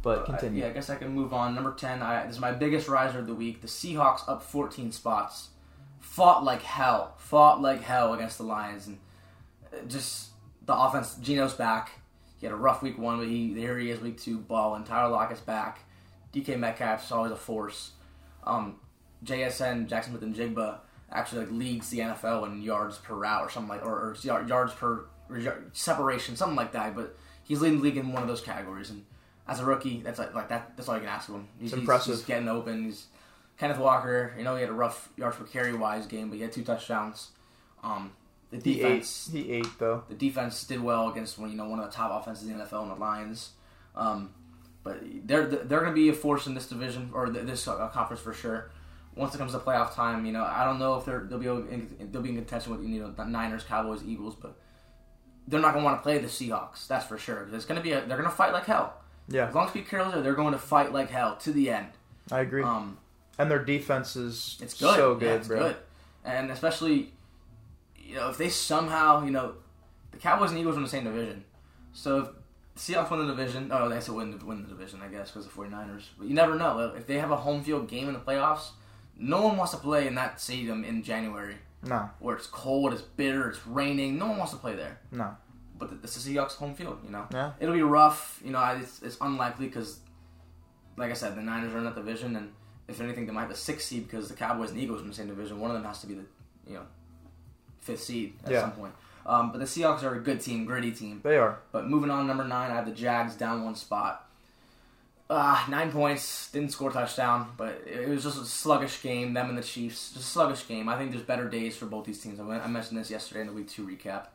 But I- continue. yeah, I guess I can move on. Number ten. I, this is my biggest riser of the week. The Seahawks up 14 spots. Fought like hell. Fought like hell against the Lions, and uh, just the offense. Geno's back. He had a rough week one, but he here he is week two. Ball and Tyler Lockett's back. DK Metcalf's always a force. Um, JSN Jaxon Smith-Njigba actually like leads the NFL in yards per route or something like or, or yards per or separation, something like that. But he's leading the league in one of those categories. And as a rookie, that's like, like that. That's all you can ask of him. He's, It's impressive. He's, getting open. He's Kenneth Walker, you know, he had a rough yards per carry wise game, but he had two touchdowns. Um, the He ate. defense, He ate though. the defense did well against one, you know, one of the top offenses in the NFL, in the Lions. Um, but they're they're going to be a force in this division or this uh, conference for sure. Once it comes to playoff time, you know, I don't know if they're they'll be able, in, they'll be in contention with you know the Niners, Cowboys, Eagles, but they're not going to want to play the Seahawks. That's for sure. It's going to be a, they're going to fight like hell. Yeah, As long as Pete Carroll's there, they're going to fight like hell to the end. I agree. Um, and their defense is it's good. so Yeah, good, it's bro. good. And especially, you know, if they somehow, you know, the Cowboys and Eagles are in the same division. So if Seahawks win the division, oh, they said win the, win the division, I guess, because the 49ers. But you never know. If they have a home field game in the playoffs, no one wants to play in that stadium in January No, where it's cold, it's bitter, it's raining. No one wants to play there. no. But it's the Seahawks home field, you know. Yeah. It'll be rough, you know. It's, it's unlikely because, like I said, the Niners are in that division, and if anything, they might have a sixth seed because the Cowboys and Eagles are in the same division. One of them has to be the, you know, fifth seed at Yeah. some point. Um, but the Seahawks are a good team, gritty team. They are. But moving on, number nine, I have the Jags down one spot. Uh, nine points, didn't score a touchdown, but it was just a sluggish game. Them and the Chiefs, just a sluggish game. I think there's better days for both these teams. I I mentioned this yesterday in the week two recap.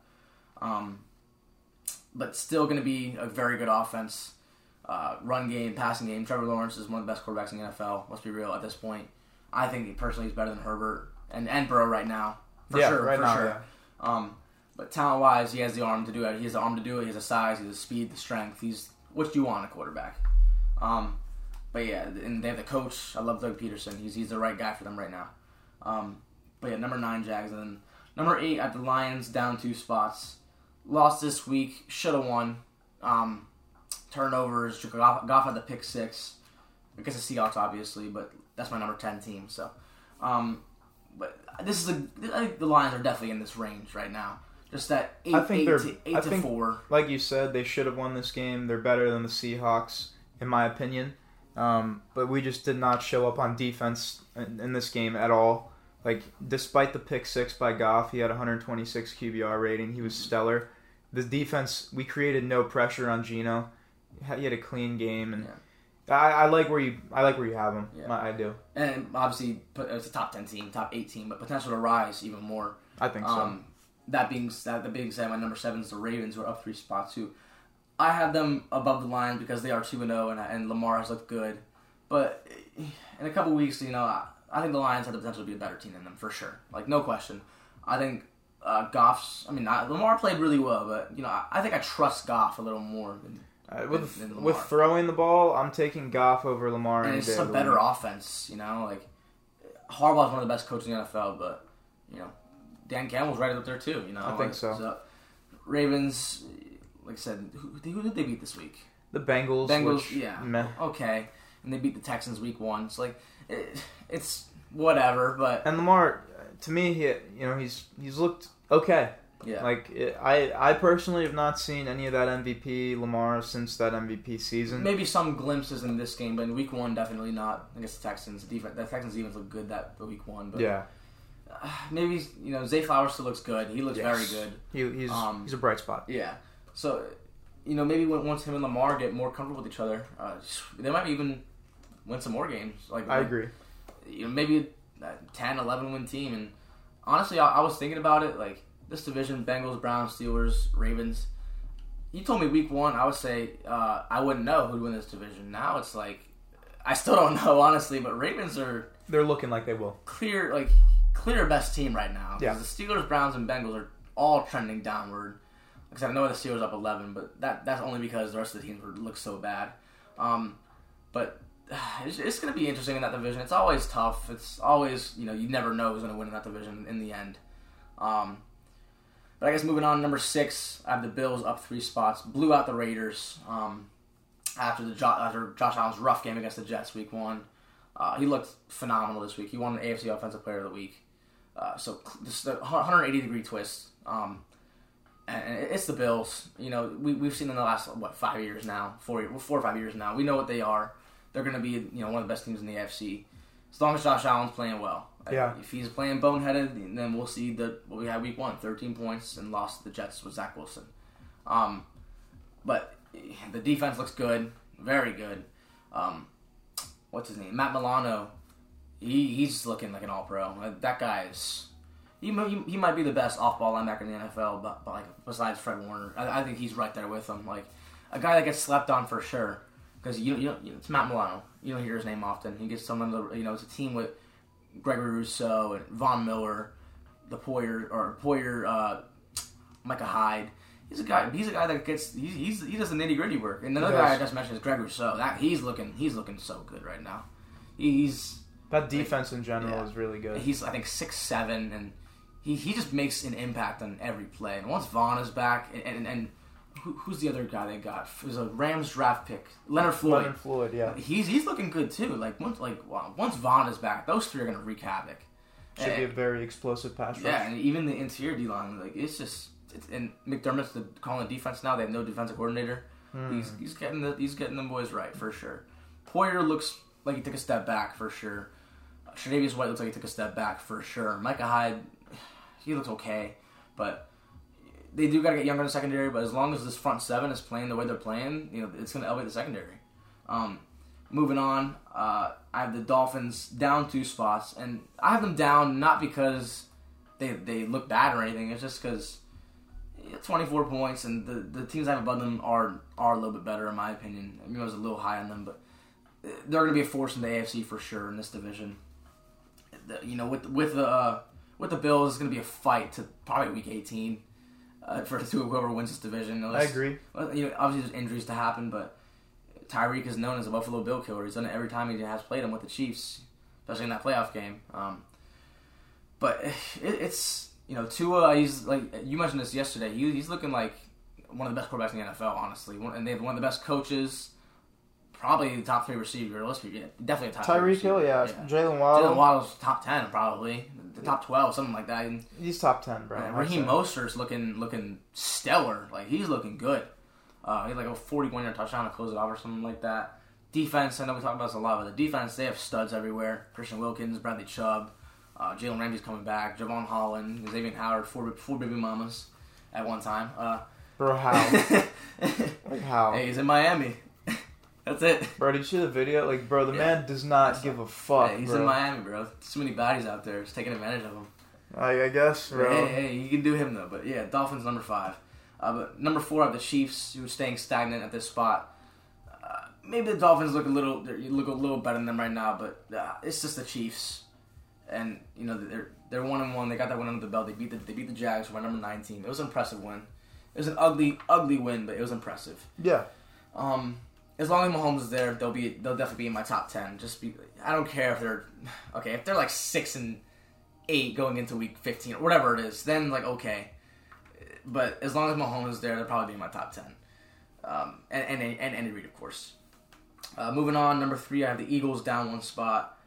Um, but still going to be a very good offense. Uh, run game, passing game. Trevor Lawrence is one of the best quarterbacks in the NFL. Let's be real at this point. I think he personally is better than Herbert and, and Burrow right now. For yeah, sure, right for now. sure. Yeah. Um, but talent wise, he has the arm to do it. He has the arm to do it. He has the size. He has the speed, the strength. He's what do you want in a quarterback? Um, but yeah, and they have the coach. I love Doug Pederson. He's he's the right guy for them right now. Um, but yeah, number nine Jags, and then number eight at the Lions, down two spots. Lost this week. Should have won. Um, turnovers. Goff, Goff had the pick six. Against the Seahawks, obviously, but that's my number ten team. So, um, but this is a. I think the Lions are definitely in this range right now. Just that eight, I think eight they're- to, eight I to think- four. Like you said, they should have won this game. They're better than the Seahawks, in my opinion. Um, but we just did not show up on defense in, in this game at all. Like, despite the pick six by Goff, he had 126 QBR rating. He was stellar. The defense, we created no pressure on Geno. He had a clean game, and I, I like where you I like where you have him. Yeah. I, I do. And obviously, it's a top ten team, top eight team, but potential to rise even more. I think so. Um, that being that, the being said, my number seven is the Ravens, who are up three spots. Who I have them above the line because they are two and zero, and and Lamar has looked good. But in a couple weeks, you know, I, I think the Lions have the potential to be a better team than them for sure. Like no question. I think uh, Goff's. I mean, I, Lamar played really well, but you know, I, I think I trust Goff a little more. Than, Uh, with than Lamar. with throwing the ball, I'm taking Goff over Lamar. and it's just a better offense. You know, like Harbaugh's one of the best coaches in the NFL, but you know, Dan Campbell's right up there too. You know, I think Like, so. Ravens, like I said, who, who did they beat this week? The Bengals. Bengals, yeah. meh. Okay, and they beat the Texans week one. It's like it, it's whatever, but And Lamar, to me, he you know he's he's looked okay. yeah, Like it, I I personally have not seen any of that MVP Lamar since that MVP season. maybe some glimpses in this game, but in week one, definitely not against the Texans. Defense, the Texans defense looked good that the week one, but yeah, uh, maybe you know Zay Flowers still looks good. He looks Yes. very good. he, he's Um, he's a bright spot. Yeah. So, you know, maybe when, once him and Lamar get more comfortable with each other, uh, they might even win some more games. Like I agree. You know, maybe a 10, 11 win team. And honestly, I, I was thinking about it. Like this division: Bengals, Browns, Steelers, Ravens. You told me week one, I would say uh, I wouldn't know who'd win this division. Now it's like I still don't know honestly, but Ravens are They're looking like they will. clear like clear best team right now. Yeah. The Steelers, Browns, and Bengals are all trending downward. Like I said, I know the Steelers up eleven, but that that's only because the rest of the teams were, look so bad. Um, but it's, it's going to be interesting in that division. It's always tough. It's always you know you never know who's going to win in that division in the end. Um, but I guess moving on, number six, I have the Bills up three spots, blew out the Raiders um, after the after Josh Allen's rough game against the Jets week one. Uh, he looked phenomenal this week. He won the AFC Offensive Player of the Week. Uh, so just a 180 degree twist. Um, and it's the Bills. You know, we we've seen in the last what five years now, four four or five years now. We know what they are. They're going to be you know one of the best teams in the AFC as long as Josh Allen's playing well. Yeah. If he's playing boneheaded, then we'll see the what we had week one, 13 points and lost to the Jets with Zach Wilson. Um, but the defense looks good, very good. Um, what's his name? Matt Milano. he, he's looking like an All Pro. That guy is. He, he, he might be the best off-ball linebacker in the NFL, but, but like besides Fred Warner, I, I think he's right there with him. Like a guy that gets slept on for sure, because you, you know it's Matt Milano. You don't hear his name often. He gets some of the you know it's a team with Gregory Rousseau and Von Miller, the Poyer or Poyer, uh, Micah Hyde. He's a guy. He's a guy that gets. He's, he's he does the nitty gritty work. And another guy I just mentioned is Greg Rousseau. That he's looking. He's looking so good right now. He's that defense in general yeah. is really good. He's I think six seven, and he, he just makes an impact on every play. And once Von is back, and and, and who, who's the other guy they got? It was a Rams draft pick, Leonard Floyd. Leonard Floyd, yeah. He's he's looking good too. Like once like wow, once Von is back, those three are gonna wreak havoc. Should and, be a very explosive pass rush. Yeah, and even the interior D line, like it's just it's, and McDermott's the, calling the defense now. They have no defensive coordinator. Hmm. He's he's getting the he's getting them boys right for sure. Poyer looks like he took a step back for sure. Tre'Davious White looks like he took a step back for sure. Micah Hyde, he looks okay, but they do got to get younger in the secondary. But as long as this front seven is playing the way they're playing, you know, it's going to elevate the secondary. Um, moving on, uh, I have the Dolphins down two spots, and I have them down not because they they look bad or anything. It's just because 24 points, and the, the teams I have above them are are a little bit better in my opinion. I mean, I was a little high on them, but they're going to be a force in the AFC for sure in this division. The, you know, with with the uh, with the Bills, it's going to be a fight to probably week 18 uh, for whoever wins this division. Unless, I agree. Well, You know, obviously there's injuries to happen, but Tyreek is known as a Buffalo Bill killer. He's done it every time he has played him with the Chiefs, especially in that playoff game. Um, but it, it's you know Tua. He's like you mentioned this yesterday. He, he's looking like one of the best quarterbacks in the NFL, honestly. and they have one of the best coaches. Probably the top three receiver. Let's be yeah, definitely a top. Tyreek Hill, yeah. yeah. Jalen Waddle. Jalen Waddle's top ten, probably the top twelve, something like that. And, he's top ten, bro. Yeah, Raheem Mostert's looking looking stellar. Like he's looking good. Uh, he had like a 41 yard touchdown to close it off or something like that. Defense, I know we talk about this a lot, but the defense, they have studs everywhere. Christian Wilkins, Bradley Chubb, uh, Jalen Ramsey's coming back, Jevon Holland, Xavier Howard, four, four baby mamas at one time. Uh, Bro, how? like how? Hey, he's in Miami. That's it. Bro, did you see the video? Like, bro, the yeah. man does not give a fuck. Hey, he's bro. in Miami, bro. Too many bodies out there. He's taking advantage of him. I, I guess, bro. Hey, hey, you can do him though. But yeah, Dolphins number five. Uh, but number four are the Chiefs, who are staying stagnant at this spot. Uh, maybe the Dolphins look a little look a little better than them right now, but uh, it's just the Chiefs, and you know they're they're one and one. They got that win under the belt. They beat the they beat the Jags for number nineteen. It was an impressive win. It was an ugly ugly win, but it was impressive. Yeah. Um, as long as Mahomes is there, they'll be they'll definitely be in my top ten. Just be I don't care if they're okay if they're like six and eight going into week fifteen or whatever it is. Then like okay but as long as Mahomes is there, they'll probably be in my top ten. Um, and, and and Andy Reid, of course. Uh, moving on, number three, I have the Eagles down one spot.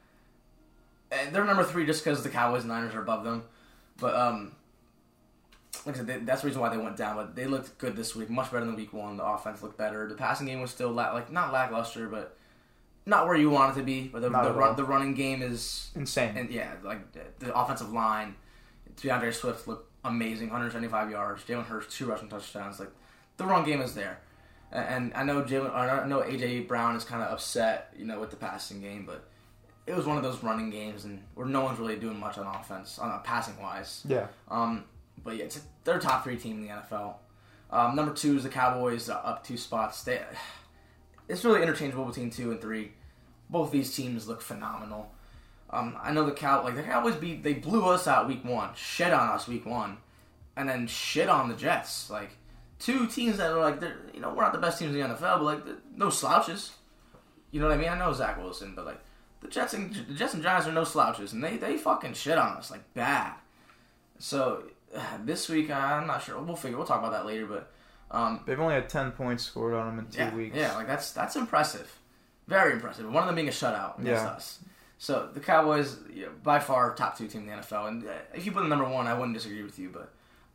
And they're number three just because the Cowboys and Niners are above them. But um, like I said, they, that's the reason why they went down. But they looked good this week, much better than week one. The offense looked better. The passing game was still la- like not lackluster, but not where you want it to be. But the the, run, the running game is insane. And yeah, like the, the offensive line, D'Andre Swift looked amazing, 175 yards. Jalen Hurts two rushing touchdowns. Like the run game is there, and, I know Jalen, I know AJ Brown is kind of upset, you know, with the passing game, but it was one of those running games and where no one's really doing much on offense, on uh, passing wise. Yeah. Um, but yeah, it's they're top three team in the NFL. Um, number two is the Cowboys, uh, up two spots. They, it's really interchangeable between two and three. Both these teams look phenomenal. Um, I know the Cow like the Cowboys beat they blew us out week one, shit on us week one, and then shit on the Jets. Like two teams that are like they're you know we're not the best teams in the NFL, but like no slouches. You know what I mean? I know Zach Wilson, but like the Jets and the Jets and Giants are no slouches, and they they fucking shit on us like bad. So this week I'm not sure. We'll figure. We'll talk about that later, but. Um, They've only had ten points scored on them in two yeah, weeks. Yeah, like that's that's impressive, very impressive. One of them being a shutout against yeah. us. So the Cowboys, you know, by far top two team in the NFL, and uh, if you put them number one, I wouldn't disagree with you. But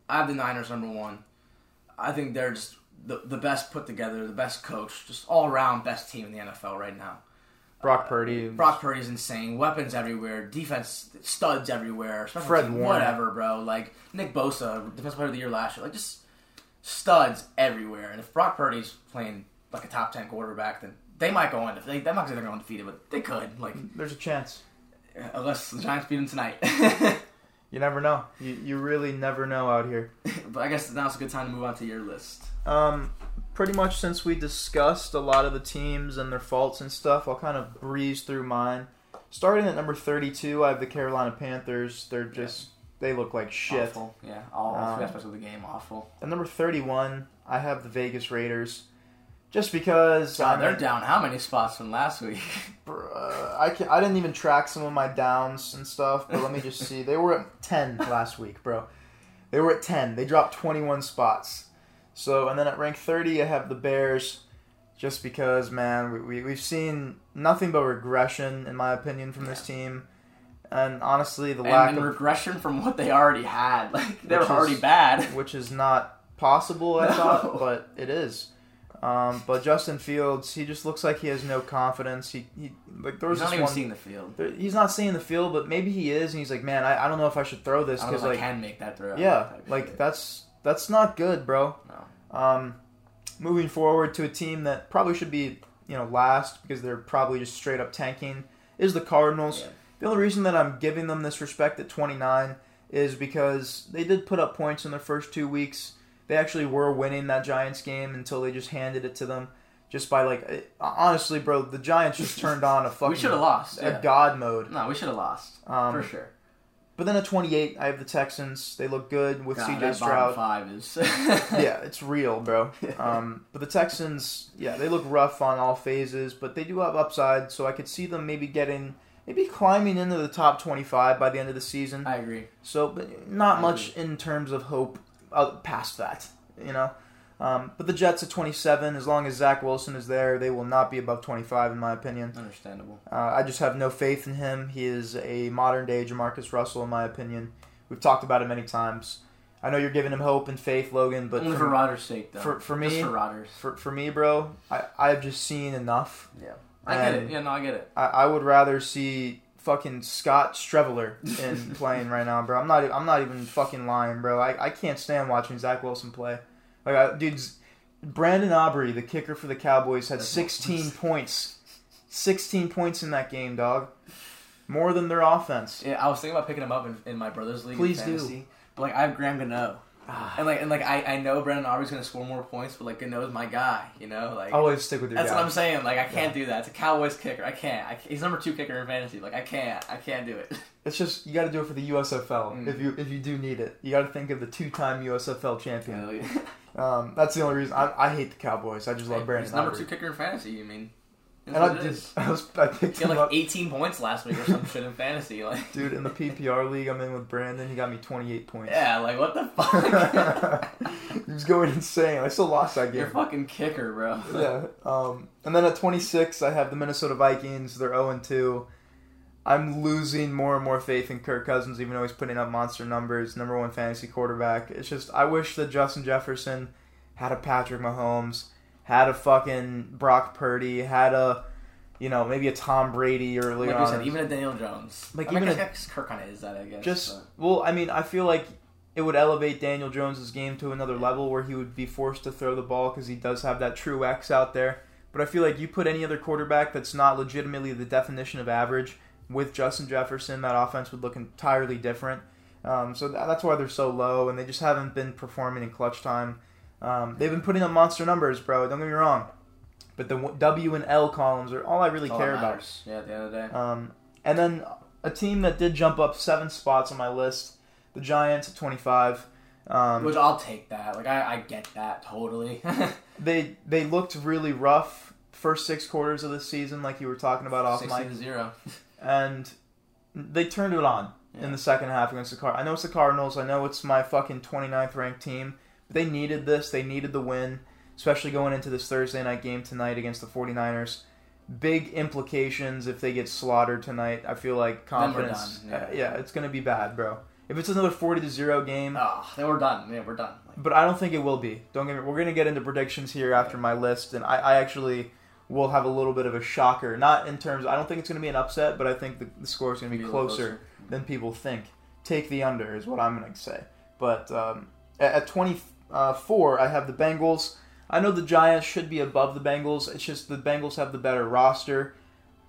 I have the Niners number one. I think they're just the the best put together, the best coach, just all around best team in the NFL right now. Brock uh, Purdy. Brock Purdy's insane. Weapons everywhere. Defense studs everywhere. Fred team, Warner. Whatever, bro. Like Nick Bosa, defensive player of the year last year. Like just studs everywhere. And if Brock Purdy's playing like a top ten quarterback, then they might go undefeated. They, I'm not saying they're going undefeated, but they could. Like, there's a chance. Unless the Giants beat them tonight. You never know. You, you really never know out here. but I guess now's a good time to move on to your list. Um, pretty much since we discussed a lot of the teams and their faults and stuff, I'll kind of breeze through mine. Starting at number 32, I have the Carolina Panthers. They're just, they look like shit. Awful. Yeah, all, Um, aspects of the game awful. At number 31, I have the Vegas Raiders. Just because God, they're down how many spots from last week? uh, I can I didn't even track some of my downs and stuff, but let me just see. They were at 10 last week, bro. They were at 10. They dropped 21 spots. So, and then at rank 30, I have the Bears. Just because, man, we, we, we've seen nothing but regression, in my opinion, from this team. And honestly, the lack and, and of. regression from what they already had. Like they were Which is- already bad. which is not possible, I No. thought, but it is. Um, but Justin Fields, he just looks like he has no confidence. He, he like there was He's not even one. seeing the field. there- he's not seeing the field, but maybe he is, and he's like, man, I, I don't know if I should throw this I don't know because if I like, can make that throw. yeah, like that's that's not good, bro. No. Um, moving forward to a team that probably should be you know last because they're probably just straight up tanking is the Cardinals. Yeah. The only reason that I'm giving them this respect at 29 is because they did put up points in their first two weeks. They actually were winning that Giants game until they just handed it to them. Just by like, eh, honestly, bro, the Giants just turned on a fucking we should have lost. a Yeah. god mode. No, we should have lost Um, for sure. But then at 28, I have the Texans. They look good with God, CJ Stroud. five is. yeah, it's real, bro. Um, but the Texans, yeah, they look rough on all phases, but they do have upside, so I could see them maybe getting, maybe climbing into the top 25 by the end of the season. I agree. So, but not I much in terms of hope uh, past that, you know. Um, but the Jets at 27, as long as Zach Wilson is there, they will not be above 25, in my opinion. Understandable. Uh, I just have no faith in him. He is a modern day Jamarcus Russell, in my opinion. We've talked about it many times. I know you're giving him hope and faith, Logan, but Only for, for Rodgers' sake, though. for- for Just me- for Rodgers. for, for me, bro, I, I've just seen enough. Yeah. I get it. Yeah, no, I get it. I, I would rather see fucking Scott Streveler in playing right now, bro. I'm not. I'm not even fucking lying, bro. I, I can't stand watching Zach Wilson play. Like, uh, I, dude's Brandon Aubrey, the kicker for the Cowboys, had 16 points. 16 points in that game, dog. More than their offense. Yeah, I was thinking about picking him up in, in my brother's league. Please do. But like, I have Graham Gano, ah. and like, and like, I, I know Brandon Aubrey's gonna score more points, but like, Gano's my guy. You know, like. Always stick with your That's guy. what I'm saying. Like I can't do that. It's a Cowboys kicker. I can't. I can't. He's number two kicker in fantasy. Like I can't. I can't do it. It's just you got to do it for the USFL Mm. if you if you do need it. You got to think of the two-time USFL champion. Yeah. Um, that's the only reason. I, I hate the Cowboys. I just love Brandon. He's number two kicker in fantasy. You mean? That's And I what it did. is. I was. I picked He had him like up, 18 points last week or some shit in fantasy. Like, dude. In the PPR league I'm in with Brandon, he got me 28 points. yeah, like what the fuck? he was going insane. I still lost that game. You're fucking kicker, bro. Yeah. Um, and then at 26, I have the Minnesota Vikings. They're 0 2. I'm losing more and more faith in Kirk Cousins, even though he's putting up monster numbers. Number one fantasy quarterback. It's just I wish that Justin Jefferson had a Patrick Mahomes, had a fucking Brock Purdy, had a, you know, maybe a Tom Brady earlier Like on. said, even a Daniel Jones. Like, I even I a- Kirk kind of is that. I guess. just but- well, I mean, I feel like it would elevate Daniel Jones's game to another level where he would be forced to throw the ball because he does have that true X out there. But I feel like you put any other quarterback that's not legitimately the definition of average with Justin Jefferson, that offense would look entirely different. Um, so tha- that's why they're so low, and they just haven't been performing in clutch time. Um, they've been putting up monster numbers, bro. Don't get me wrong, but the w- and L columns are all I really all care about. Yeah, at the end of the day. Um, and then a team that did jump up seven spots on my list, the Giants at 25. Um, Which I'll take that. Like I, I get that totally. they they looked really rough first six quarters of the season, like you were talking about off Sixteen mic, zero. and they turned it on Yeah. in the second half against the Card. I know it's the Cardinals. I know it's my fucking 29th ranked team. But they needed this. They needed the win, especially going into this Thursday night game tonight against the 49ers. Big implications if they get slaughtered tonight. I feel like confidence. yeah. uh, yeah, it's going to be bad, bro. If it's another 40 to 0 game, Oh, then we're done. Yeah, we're done. Like, but I don't think it will be. Don't get me. We're gonna get into predictions here after my list, and I, I actually will have a little bit of a shocker. Not in terms. I don't think it's gonna be an upset, but I think the, the score is gonna be a little closer than people think. Take the under is what I'm gonna say. But um, at, at 24, I have the Bengals. I know the Giants should be above the Bengals. It's just the Bengals have the better roster.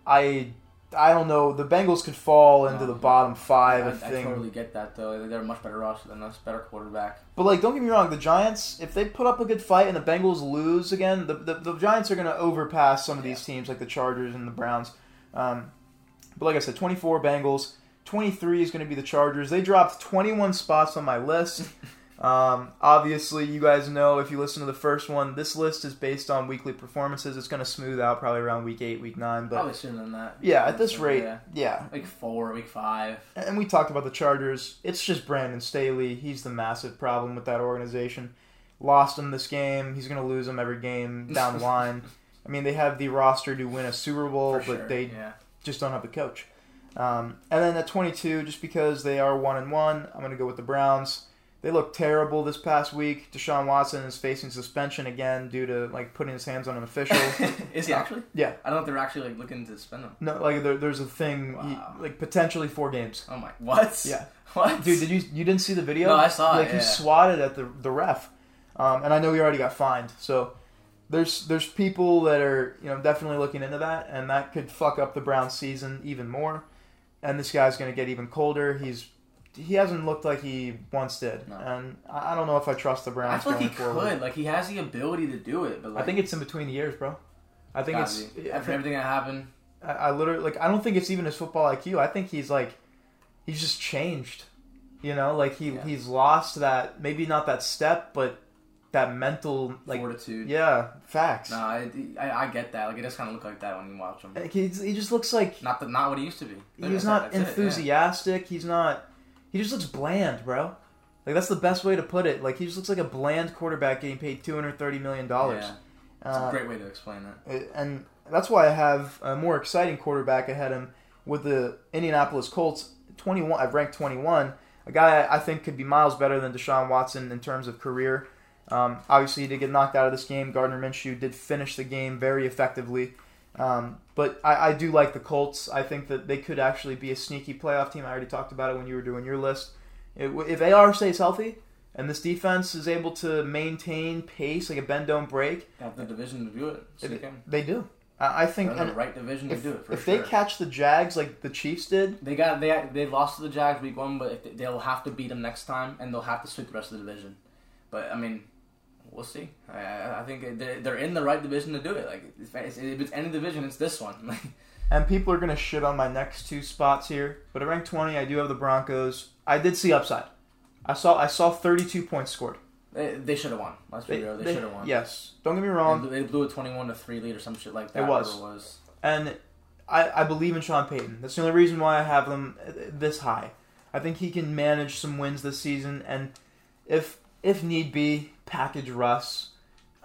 I I don't know. The Bengals could fall into No, the bottom five I, if I thing. totally get that though. They're a much better roster than us, better quarterback. But like, don't get me wrong. The Giants, if they put up a good fight and the Bengals lose again, the the, the Giants are going to overpass some of these teams like the Chargers and the Browns. Um, but like I said, 24 Bengals, 23 is going to be the Chargers. They dropped 21 spots on my list. Um, obviously, you guys know if you listen to the first one, this list is based on weekly performances. It's going to smooth out probably around week eight, week nine. But Probably sooner than that. yeah, at this rate, Yeah. yeah. Week four, week five. And we talked about the Chargers. It's just Brandon Staley. He's the massive problem with that organization. Lost him this game. He's going to lose him every game down the line. I mean, they have the roster to win a Super Bowl, For but sure. they yeah. just don't have the coach. Um, and then at 22, just because they are one and one, I'm going to go with the Browns. They look terrible this past week. Deshaun Watson is facing suspension again due to like putting his hands on an official. Is he actually? yeah, I don't know if they're actually like looking to spend him. no, like there, there's a thing, he- Wow. like potentially four games. Oh my, what? Yeah. What? Dude, did you you didn't see the video? No, I saw it, Like he swatted at the the ref, um, and I know he already got fined. So there's there's people that are you know definitely looking into that, and that could fuck up the Browns season even more. And this guy's going to get even colder. He's he hasn't looked like he once did, No. and I I don't know if I trust the I Browns feel like he forward. could. Like he has the ability to do it, but like, I think it's in between the years, bro. I think it's be. After think, everything that happened. I, I literally like I don't think it's even his football IQ. I think he's like he's just changed. You know, like he Yeah. he's lost that maybe not that step, but that mental like fortitude. yeah facts. No, I, I, I get that. Like it does kind of look like that when you watch him. Like, he's, he just looks like Not the, not what he used to be. he's not that's it, yeah. enthusiastic. He's not. He just looks bland, bro. Like that's the best way to put it. Like he just looks like a bland quarterback getting paid two hundred thirty million dollars. Yeah, it's a great way to explain that. and that's why I have a more exciting quarterback ahead of him with the Indianapolis Colts. Twenty one, I've ranked twenty one. A guy I think could be miles better than Deshaun Watson in terms of career. Um, obviously, he did get knocked out of this game. Gardner Minshew did finish the game very effectively. Um, but I, I do like the Colts. I think that they could actually be a sneaky playoff team. I already talked about it when you were doing your list. It, if AR stays healthy and this defense is able to maintain pace, like a bend don't break, They have the division to do it. So they It- they do. I I They're think in the right division to do it if sure. they catch the Jags like the Chiefs did, They got they they lost to the Jags week one, but if they, they'll have to beat them next time, and they'll have to sweep the rest of the division. But I mean, we'll see. I, I, think they're, they're in the right division to do it. Like if it's, if it's any division, it's this one. Like and people are gonna shit on my next two spots here, but at rank twenty, I do have the Broncos. I did see upside. I saw I saw thirty two points scored. they, they should have won. Let's be real. They, they- should have won. Yes, don't get me wrong, blew, they blew a twenty-one to three lead or some shit like that. It was. It was. and I, I believe in Sean Payton. That's the only reason why I have them this high. I think he can manage some wins this season, and if if need be, package Russ.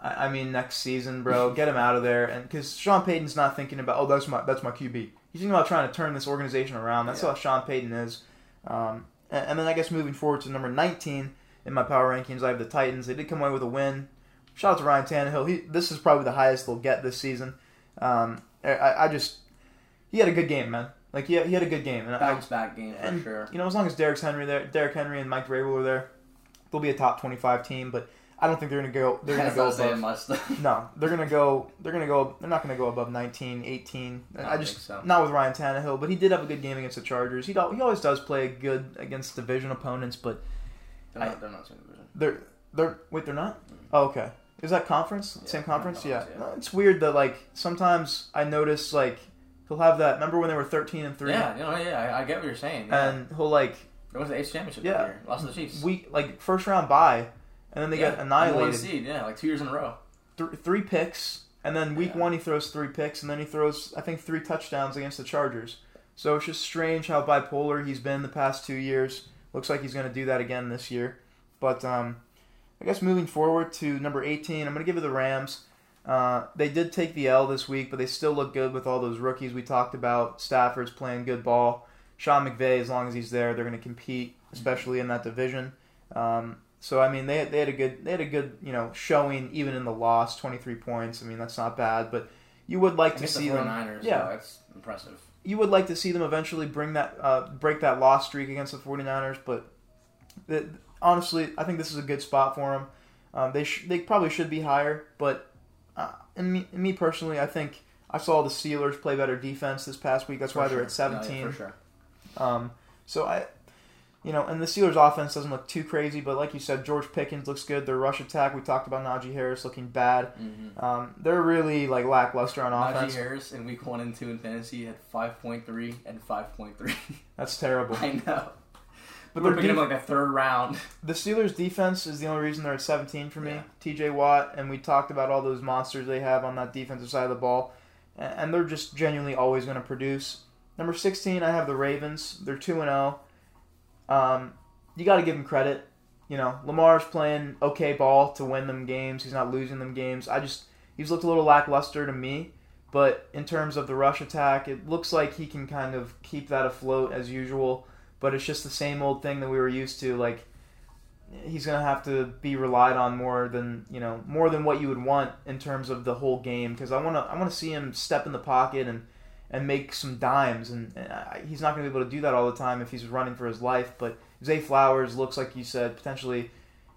I, I mean, next season, bro, get him out of there, and because Sean Payton's not thinking about, oh, that's my that's my QB. He's thinking about trying to turn this organization around. That's Yeah. how Sean Payton is. Um, and, and then I guess moving forward to number 19 in my power rankings, I have the Titans. They did come away with a win. Shout out to Ryan Tannehill. He this is probably the highest they'll get this season. Um, I, I just he had a good game, man. Like he had, he had a good game, and I, Bounce back game for and sure. you know as long as Derrick Henry there, Derrick Henry and Mike Vrabel are there, they'll be a top 25 team. But I don't think they're gonna go. They're gonna That's go above. much. No, they're gonna go. They're gonna go. They're not gonna go above 19, 18. I I, just think so. not with Ryan Tannehill, but he did have a good game against the Chargers. He he always does play good against division opponents, but They're not, they're not same division. they're they're wait they're not. Mm-hmm. Oh, okay. Is that conference? Yeah, Same conference? Yeah. yeah. No, It's weird that like sometimes I notice like he'll have that. Remember when they were 13 and three? Yeah, you know, yeah, I, I get what you're saying. Yeah. And he'll like There was the AFC Championship Yeah. that year. Lost to the Chiefs. week like first round bye, and then they yeah. get Number one annihilated. seed, yeah, like two years in a row. Th- three picks, and then week Yeah. one he throws three picks, and then he throws I think three touchdowns against the Chargers. So it's just strange how bipolar he's been the past two years. Looks like he's going to do that again this year. But um, I guess moving forward to number 18, I'm going to give it the Rams. Uh, they did take the L this week, but they still look good with all those rookies we talked about. Stafford's playing good ball. Sean McVay, as long as he's there, they're going to compete, especially in that division. Um, so I mean, they, they had a good they had a good you know showing even in the loss, 23 points. I mean that's not bad, but you would like to see the them. 49ers, yeah. yeah, that's impressive. You would like to see them eventually bring that uh, break that loss streak against the 49ers, but the, honestly, I think this is a good spot for them. Um, they sh- they probably should be higher, but uh, in me, in me personally, I think I saw the Steelers play better defense this past week. That's For why they're at 17. No, yeah, for sure. Um, so I, you know, and the Steelers' offense doesn't look too crazy, but like you said, George Pickens looks good. Their rush attack, we talked about Najee Harris looking bad. Mm-hmm. Um, they're really like lackluster on Najee offense. Harris in week one and two in fantasy had 5.3 and 5.3. That's terrible. I know. But We're picking def- like the third round. the Steelers' defense is the only reason they're at 17 for me. Yeah. T.J. Watt, and we talked about all those monsters they have on that defensive side of the ball, and they're just genuinely always going to produce. Number 16, I have the Ravens. They're 2 and 0. Um, you got to give them credit. You know, Lamar's playing okay ball to win them games. He's not losing them games. I just he's looked a little lackluster to me. But in terms of the rush attack, it looks like he can kind of keep that afloat as usual. But it's just the same old thing that we were used to. Like he's gonna have to be relied on more than you know more than what you would want in terms of the whole game. Because I wanna I wanna see him step in the pocket and and make some dimes, and, and I, he's not gonna be able to do that all the time if he's running for his life. But Zay Flowers looks like you said potentially.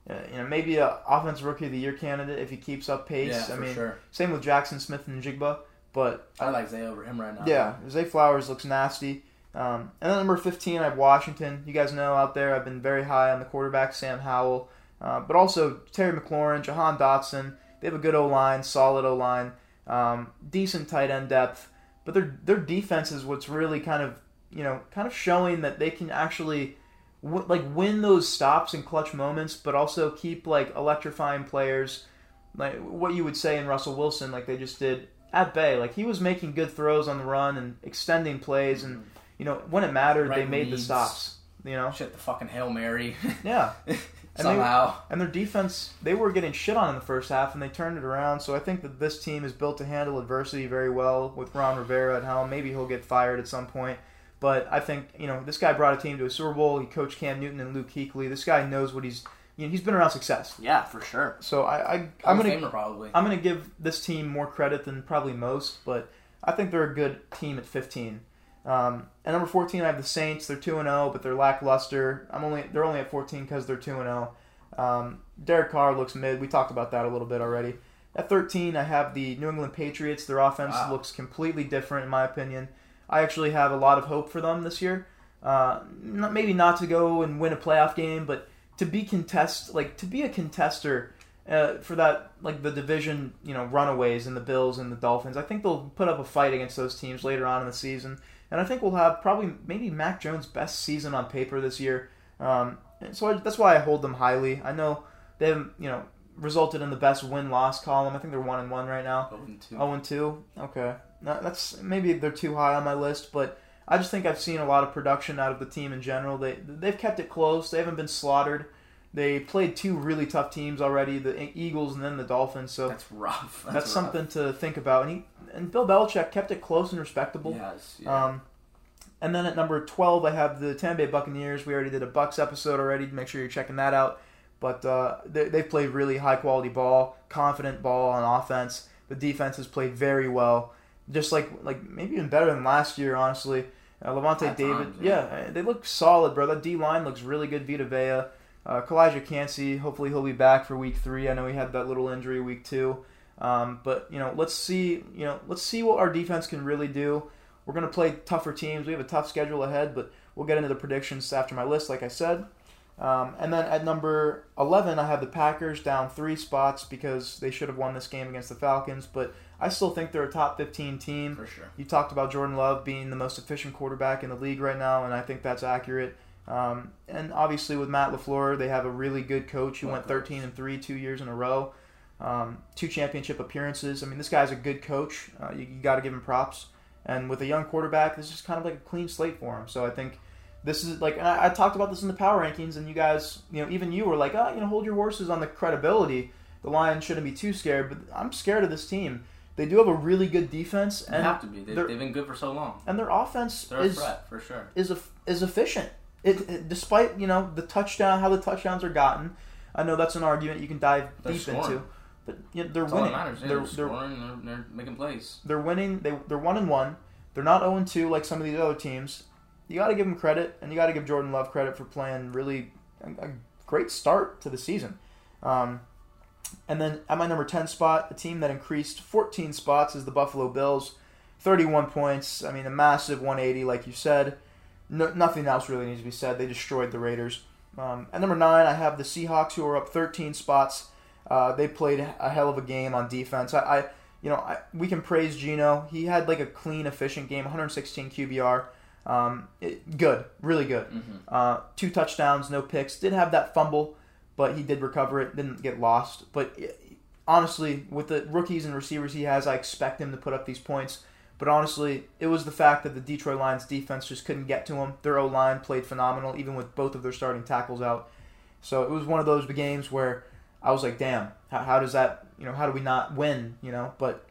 Uh, you know, maybe a offensive rookie of the year candidate if he keeps up pace. yeah, I for mean, sure. same with Jaxon Smith-Njigba. But I like Zay over him right now. yeah, Zay Flowers looks nasty. Um, and then number 15, I have Washington. You guys know out there, I've been very high on the quarterback, Sam Howell. Uh, but also Terry McLaurin, Jahan Dotson. They have a good O line, solid O line, um, decent tight end depth. But their their defense is what's really kind of you know kind of showing that they can actually w- like win those stops and clutch moments, but also keep like electrifying players, like what you would say in Russell Wilson, like they just did at bay. Like he was making good throws on the run and extending plays, and mm-hmm. you know when it mattered, they Right made the stops. You know, Shit, the fucking Hail Mary. yeah. And they- Somehow. And their defense, they were getting shit on in the first half, and they turned it around. So I think that this team is built to handle adversity very well with Ron Rivera at helm. Maybe he'll get fired at some point. But I think, you know, this guy brought a team to a Super Bowl. He coached Cam Newton and Luke Kuechly. This guy knows what he's, you know, he's been around success. yeah, for sure. So I, I I'm gonna, Famer probably. I'm gonna give this team more credit than probably most, but I think they're a good team at 15. Um, and number 14, I have the Saints. They're 2 and 0, but they're lackluster. I'm only they're only at 14 because they're 2 and 0. Um, Derek Carr looks mid. We talked about that a little bit already. At 13, I have the New England Patriots. Their offense Wow. looks completely different, in my opinion. I actually have a lot of hope for them this year. Uh, not, maybe not to go and win a playoff game, but to be contest like to be a contester uh, for that like the division you know runaways and the Bills and the Dolphins. I think they'll put up a fight against those teams later on in the season, and I think we'll have probably maybe Mac Jones' best season on paper this year. Um, so I, that's why I hold them highly. I know they haven't you know resulted in the best win loss column. I think they're one and one right now. Oh, and two. Oh and two. Okay, that's maybe they're too high on my list, but I just think I've seen a lot of production out of the team in general. They they've kept it close. They haven't been slaughtered. They played two really tough teams already, the Eagles and then the Dolphins. So That's rough. that's, rough. something to think about. And he and Bill Belichick kept it close and respectable. Yes. Yeah. Um, and then at number twelve, I have the Tampa Bay Buccaneers. We already did a Bucs episode already. Make sure you're checking that out. But uh, they, they've played really high quality ball, confident ball on offense. The defense has played very well, just like like maybe even better than last year, honestly. Uh, Lavonte At David, times, yeah. yeah. they look solid, bro. That D line looks really good. Vita Vea, uh, Calijah Kancey. Hopefully he'll be back for week three. I know he had that little injury week two, um, but you know let's see you know let's see what our defense can really do. We're gonna play tougher teams. We have a tough schedule ahead, but we'll get into the predictions after my list, like I said. Um, and then at number 11, I have the Packers down three spots because they should have won this game against the Falcons, but I still think they're a top 15 team. for sure. You talked about Jordan Love being the most efficient quarterback in the league right now, and I think that's accurate. Um, and obviously, with Matt LaFleur, they have a really good coach who went 13 and 3 two years in a row, um, two championship appearances. I mean, this guy's a good coach. Uh, you, you got to give him props. And with a young quarterback, this is kind of like a clean slate for him. So I think this is like, and I, I talked about this in the power rankings, and you guys, you know, even you were like, oh, you know, hold your horses on the credibility. The Lions shouldn't be too scared, but I'm scared of this team. They do have a really good defense, They and have to be. They, they've been good for so long. and their offense They're is threat for sure. is is efficient. It, it- despite you know the touchdown, how the touchdowns are gotten. I know that's an argument you can dive They're deep scoring. into, but you know, they're That's winning. matters. Yeah, they're, they're, scoring. They're, they're making plays. they're winning. They they're one and one. They're not zero and two like some of these other teams. You got to give them credit, and you got to give Jordan Love credit for playing really a, a great start to the season. Um, And then at my number 10 spot, a team that increased 14 spots is the Buffalo Bills. 31 points. I mean, a massive 180, like you said. No, nothing else really needs to be said. They destroyed the Raiders. Um, at number 9, I have the Seahawks, who are up 13 spots. Uh, they played a hell of a game on defense. I, I you know, I, we can praise Geno. He had like a clean, efficient game, 116 QBR. Um, it, good, really good. Mm-hmm. Uh, two touchdowns, no picks. Did have that fumble, but he did recover it. Didn't get lost. But eh, honestly, with the rookies and receivers he has, I expect him to put up these points. But honestly, it was the fact that the Detroit Lions defense just couldn't get to him. Their O line played phenomenal, even with both of their starting tackles out. So it was one of those games where I was like, damn, how, how does that, you know, how do we not win, you know? But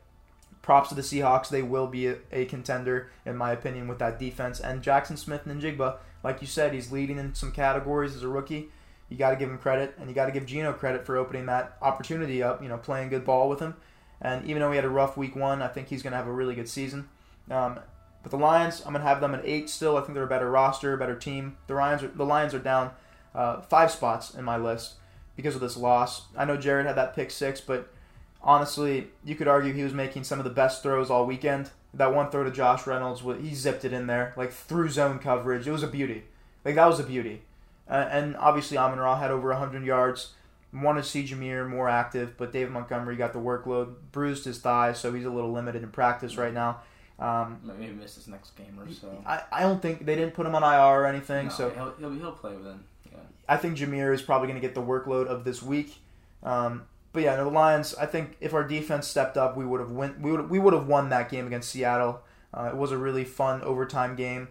props to the Seahawks. They will be a, a contender, in my opinion, with that defense. And Jaxon Smith and like you said, he's leading in some categories as a rookie. You got to give him credit, and you got to give Geno credit for opening that opportunity up, you know, playing good ball with him. And even though he had a rough week one, I think he's going to have a really good season. Um, but the Lions, I'm going to have them at eight still. I think they're a better roster, better team. The Lions are, the Lions are down uh, five spots in my list because of this loss. I know Jared had that pick six, but honestly, you could argue he was making some of the best throws all weekend. That one throw to Josh Reynolds, he zipped it in there, like through zone coverage. It was a beauty. Like, that was a beauty. Uh, and obviously, Amon Ra had over 100 yards. Wanted to see Jahmyr more active, but David Montgomery got the workload, bruised his thigh, so he's a little limited in practice right now. Um, Maybe miss his next game or so. I, I don't think they didn't put him on IR or anything, No, so he'll, he'll, he'll play then. Yeah. I think Jahmyr is probably going to get the workload of this week. Um, but yeah, no, the Lions. I think if our defense stepped up, we would have win. We would we would have won that game against Seattle. Uh, it was a really fun overtime game.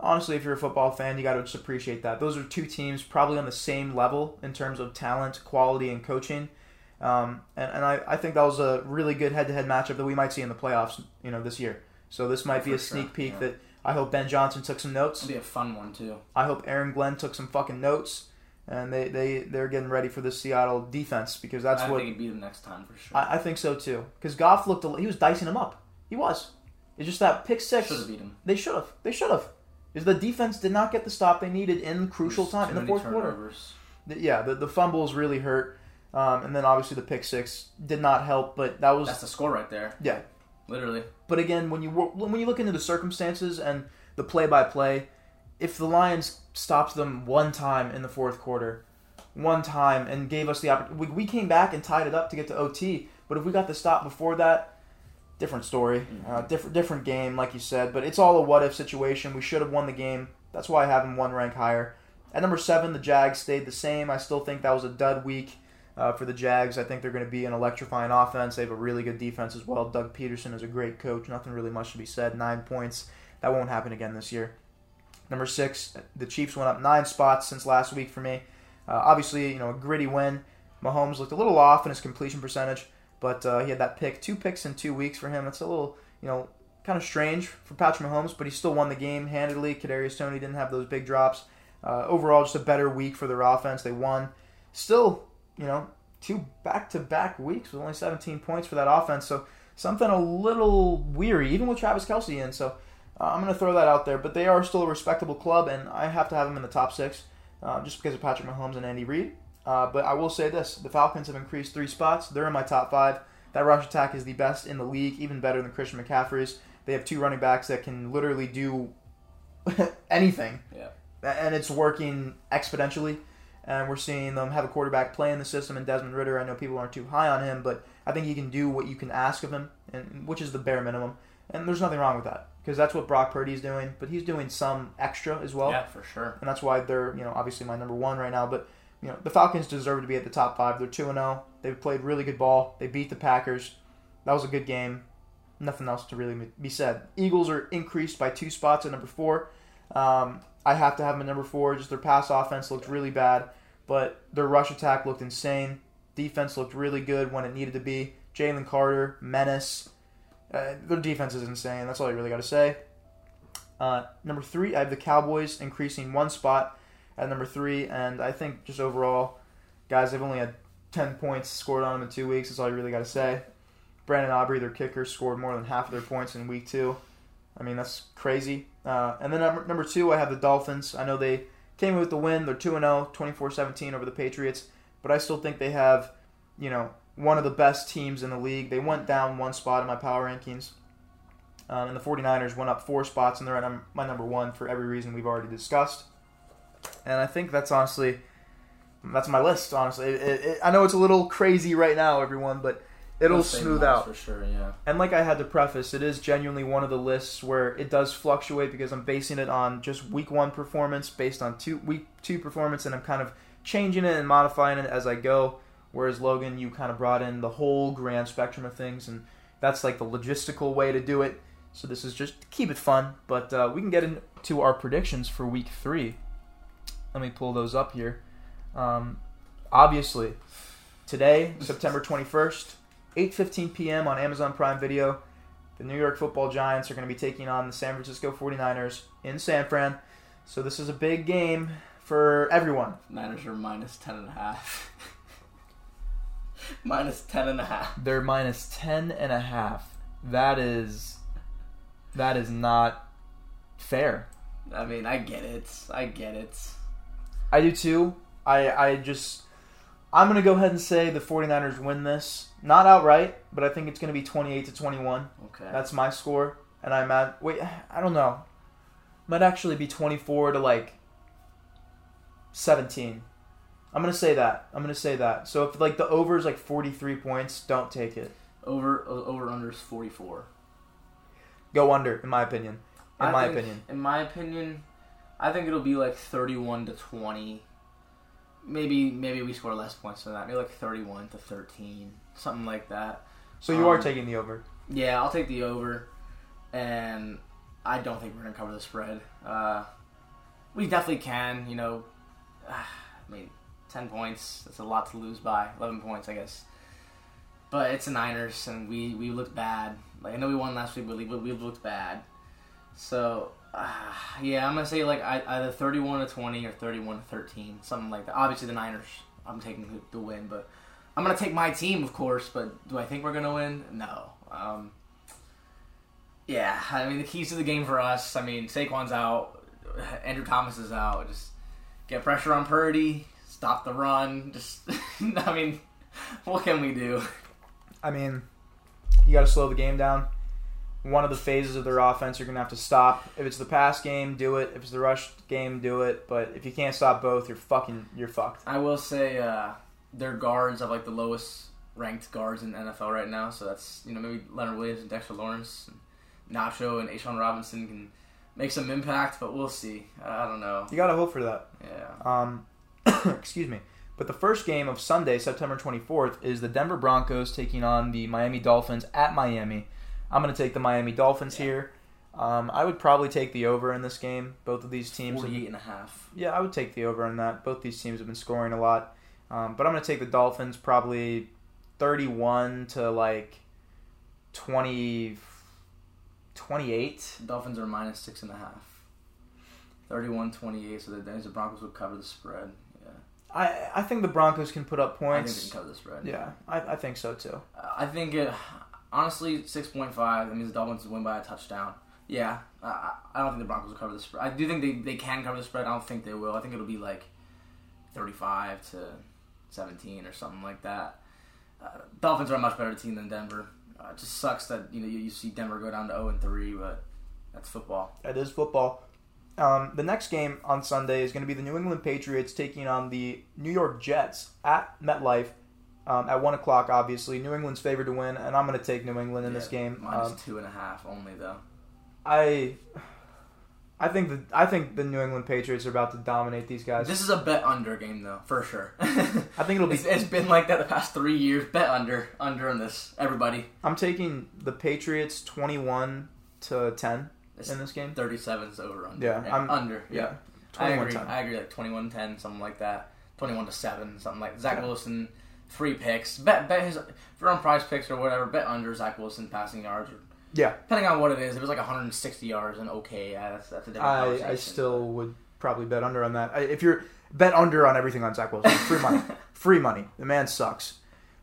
Honestly, if you're a football fan, you got to just appreciate that. Those are two teams probably on the same level in terms of talent, quality, and coaching. Um, and and I, I think that was a really good head-to-head matchup that we might see in the playoffs, you know, this year. So this might be For a sneak sure, peek yeah. that I hope Ben Johnson took some notes. It'll be a fun one too. I hope Aaron Glenn took some fucking notes, and they they they're getting ready for the Seattle defense because that's I what think it'd be the next time for sure. I, I think so too. Because Goff looked a, he was dicing him up. He was. It's just that pick six. Should have beat him. They should have. They should have. Is the defense did not get the stop they needed in crucial There's time in the fourth quarter. turnovers. The- yeah, the, the fumbles really hurt, um, and then obviously the pick six did not help. But that was That's the score right there. yeah. Literally. But again, when you when you look into the circumstances and the play by play, if the Lions stopped them one time in the fourth quarter, one time, and gave us the opportunity, we, we came back and tied it up to get to OT. But if we got the stop before that, different story, uh, different different game, like you said. But it's all a what if situation. We should have won the game. That's why I have them one rank higher. At number seven, the Jags stayed the same. I still think that was a dud week uh, for the Jags. I think they're going to be an electrifying offense. They have a really good defense as well. Doug Pederson is a great coach. Nothing really much to be said. Nine points. That won't happen again this year. Number six, the Chiefs went up nine spots since last week for me. Uh, obviously, you know, a gritty win. Mahomes looked a little off in his completion percentage, but uh, he had that pick, two picks in two weeks for him. That's a little, you know, kind of strange for Patrick Mahomes, but he still won the game handedly. Kadarius Toney didn't have those big drops. Uh, overall, just a better week for their offense. They won. Still, you know, two back-to-back weeks with only 17 points for that offense. So something a little weary, even with Travis Kelce in. So uh, I'm going to throw that out there. But they are still a respectable club, and I have to have them in the top six uh, just because of Patrick Mahomes and Andy Reid. Uh, but I will say this: the Falcons have increased three spots. They're in my top five. That rush attack is the best in the league, even better than Christian McCaffrey's. They have two running backs that can literally do anything, Yeah. and it's working exponentially. And we're seeing them have a quarterback play in the system. And Desmond Ridder, I know people aren't too high on him, but I think he can do what you can ask of him, and which is the bare minimum. And there's nothing wrong with that because that's what Brock Purdy's doing. But he's doing some extra as well yeah, for sure. and that's why they're you know obviously my number one right now. But you know the Falcons deserve to be at the top five. They're two and zero. They've played really good ball. They beat the Packers. That was a good game. Nothing else to really be said. Eagles are increased by two spots at number four. Um, I have to have them at number four. Just their pass offense looked really bad, but their rush attack looked insane. Defense looked really good when it needed to be. Jalen Carter, menace. Uh, their defense is insane. That's all I really got to say. Uh, number three, I have the Cowboys increasing one spot at number three, and I think just overall, guys, they've only had ten points scored on them in two weeks. That's all you really got to say. Brandon Aubrey, their kicker, scored more than half of their points in week two. I mean, that's crazy. Uh, and then number, number two, I have the Dolphins. I know they came in with the win. They're 2 0, 24 17 over the Patriots. But I still think they have, you know, one of the best teams in the league. They went down one spot in my power rankings. Um, and the 49ers went up four spots, and they're at my number one for every reason we've already discussed. And I think that's honestly, that's my list, honestly. It, it, it, I know it's a little crazy right now, everyone, but it'll smooth out. for sure. Yeah. And like I had to preface, it is genuinely one of the lists where it does fluctuate because I'm basing it on just week one performance based on two week two performance, and I'm kind of changing it and modifying it as I go. Whereas Logan, you kind of brought in the whole grand spectrum of things, and that's like the logistical way to do it. So this is just keep it fun, but uh, we can get into our predictions for week three. Let me pull those up here. Um, obviously, today, September 21st, 8:15 p.m. on Amazon Prime Video, the New York Football Giants are going to be taking on the San Francisco 49ers in San Fran. So this is a big game for everyone. Niners are minus ten and a half. minus ten and a half. They're minus 10 and a half. That is that is not fair. I mean, I get it. I get it. I do too. I I just I'm going to go ahead and say the 49ers win this. Not outright, but I think it's going to be 28 to 21. Okay. That's my score, and I'm at wait. I don't know. Might actually be 24 to like 17. I'm gonna say that. I'm gonna say that. So if like the over is like 43 points, don't take it. over uh, over under is forty four. Go under, in my opinion. In I my think- opinion. In my opinion, I think it'll be like thirty-one to twenty. Maybe maybe we score less points than that. Maybe like thirty-one to thirteen, something like that. So you are um, taking the over. Yeah, I'll take the over, and I don't think we're gonna cover the spread. Uh, we definitely can. You know, I mean, ten points. That's a lot to lose by. Eleven points, I guess. But it's the Niners, and we we looked bad. Like I know we won last week, but we, we looked bad. So uh, yeah, I'm gonna say like either 31 to 20 or 31 to 13, something like that. Obviously the Niners, I'm taking the, win, but I'm gonna take my team, of course. But do I think we're gonna win? No. Um, yeah, I mean the keys to the game for us. I mean Saquon's out, Andrew Thomas is out. Just get pressure on Purdy, stop the run. Just I mean, what can we do? I mean, you got to slow the game down. One of the phases of their offense you're going to have to stop. If it's the pass game, do it. If it's the rush game, do it. But if you can't stop both, you're fucking you're fucked. I will say uh, their guards have like the lowest ranked guards in the NFL right now. So that's you know maybe Leonard Williams and Dexter Lawrence, and Nacho and A'Shawn Robinson can make some impact, but we'll see. I don't know. You got to hope for that. Yeah. Um, excuse me. But the first game of Sunday, September 24th, is the Denver Broncos taking on the Miami Dolphins at Miami. I'm going to take the Miami Dolphins Yeah. here. Um, I would probably take the over in this game. Both of these teams. have- 48 and a half. yeah, I would take the over on that. Both these teams have been scoring a lot. Um, but I'm going to take the Dolphins probably 31 to like 20, 28. Dolphins are minus six and a half. 31-28, so that means the Broncos will cover the spread. Yeah. I, I think the Broncos can put up I think they points. can cover the spread. Yeah, I, I think so too. Uh, I think it, honestly, six point five. That means the Dolphins win by a touchdown. Yeah, I- I, don't think the Broncos will cover the spread. I do think they, they can cover the spread. I don't think they will. I think it'll be like thirty five to seventeen or something like that. Uh, Dolphins are a much better team than Denver. Uh, it just sucks that you know you, you see Denver go down to zero and three, but that's football. It is football. Um, the next game on Sunday is going to be the New England Patriots taking on the New York Jets at MetLife um, at one o'clock. Obviously, New England's favored to win, and I'm going to take New England in this game. minus Um, two and a half only though. I, I think the I think the New England Patriots are about to dominate these guys. This is a bet under game though, for sure. I think it'll be. it's, it's been like that the past three years. Bet under, under in this. Everybody. I'm taking the Patriots 21 to 10 It's in this game. 37 is over under. Yeah, I'm- under. Yeah, Yeah, I 21 agree. 10. I agree. Like 21-10, something like that. 21 to seven, something like Zach Yeah. Wilson. Three picks. Bet bet his if you're on prize picks or whatever. Bet under Zach Wilson passing yards. Or, Yeah. Depending on what it is, if it was like 160 yards, and okay, yeah, that's that's a different I. I still would probably bet under on that. I, if you're bet under on everything on Zach Wilson, free money, free money. The man sucks.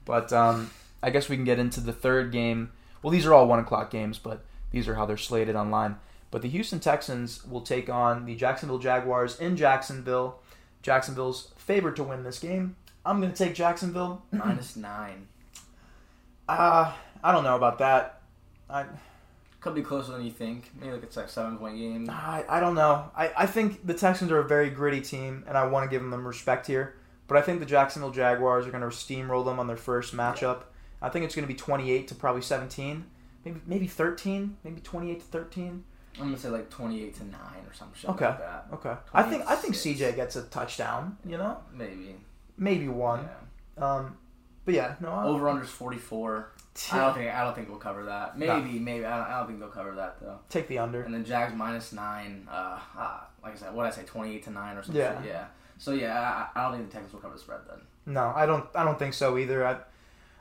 But um, I guess we can get into the third game. Well, these are all one o'clock games, but these are how they're slated online. But the Houston Texans will take on the Jacksonville Jaguars in Jacksonville. Jacksonville's favored to win this game. I'm going to take Jacksonville. minus nine. Uh, I don't know about that. I, Could be closer than you think. Maybe like it's like seven point game. I, I don't know. I, I think the Texans are a very gritty team, and I want to give them respect here. But I think the Jacksonville Jaguars are going to steamroll them on their first matchup. I think it's going to be 28 to probably 17, maybe maybe 13, maybe 28 to 13. I'm gonna say like twenty eight to nine or something. Okay. like that. Okay. I think I think CJ gets a touchdown. You know, Maybe. Maybe one. Yeah. Um, but yeah, no. Over unders forty four. I don't think I don't think we'll cover that. Maybe maybe I don't, I don't think they'll cover that though. take the under. And then Jags minus nine. Uh, uh like I said, what did I say, twenty eight to nine or something. Yeah. Yeah. So yeah, I, I don't think the Texans will cover the spread then. No, I don't. I don't think so either. I,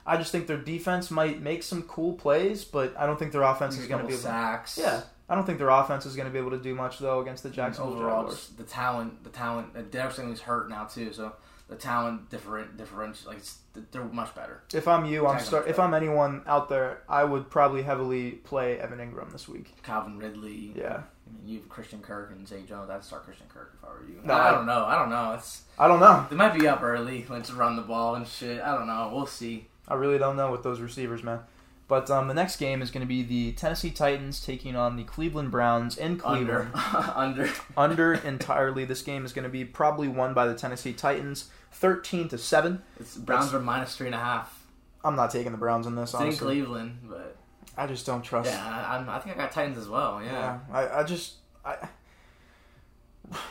I just think their defense might make some cool plays, but I don't think their offense is going to be. Able, sacks. yeah, I don't think their offense is going to be able to do much though against the Jacksonville Jaguars. the talent, the talent. Uh, Derek Stingley's hurt now too, so the talent different different like it's, they're much better. If I'm you, I'm start. If I'm anyone out there, I would probably heavily play Evan Engram this week. Calvin Ridley. Yeah, I mean, you have Christian Kirk and Zay Jones. I'd start Christian Kirk if I were you. No, I, I- don't know. I don't know. It's I don't know. they might be up early. Let's run the ball and shit. I don't know. We'll see. I really don't know with those receivers, man. But um, the next game is going to be the Tennessee Titans taking on the Cleveland Browns in Cleveland. Under, under. Under entirely. This game is going to be probably won by the Tennessee Titans, thirteen to seven. It's, Browns are minus three and a half. I'm not taking the Browns in this. It's in Honestly, Cleveland, but I just don't trust. yeah, I, I'm- I think I got Titans as well. Yeah, Yeah, I, I just I,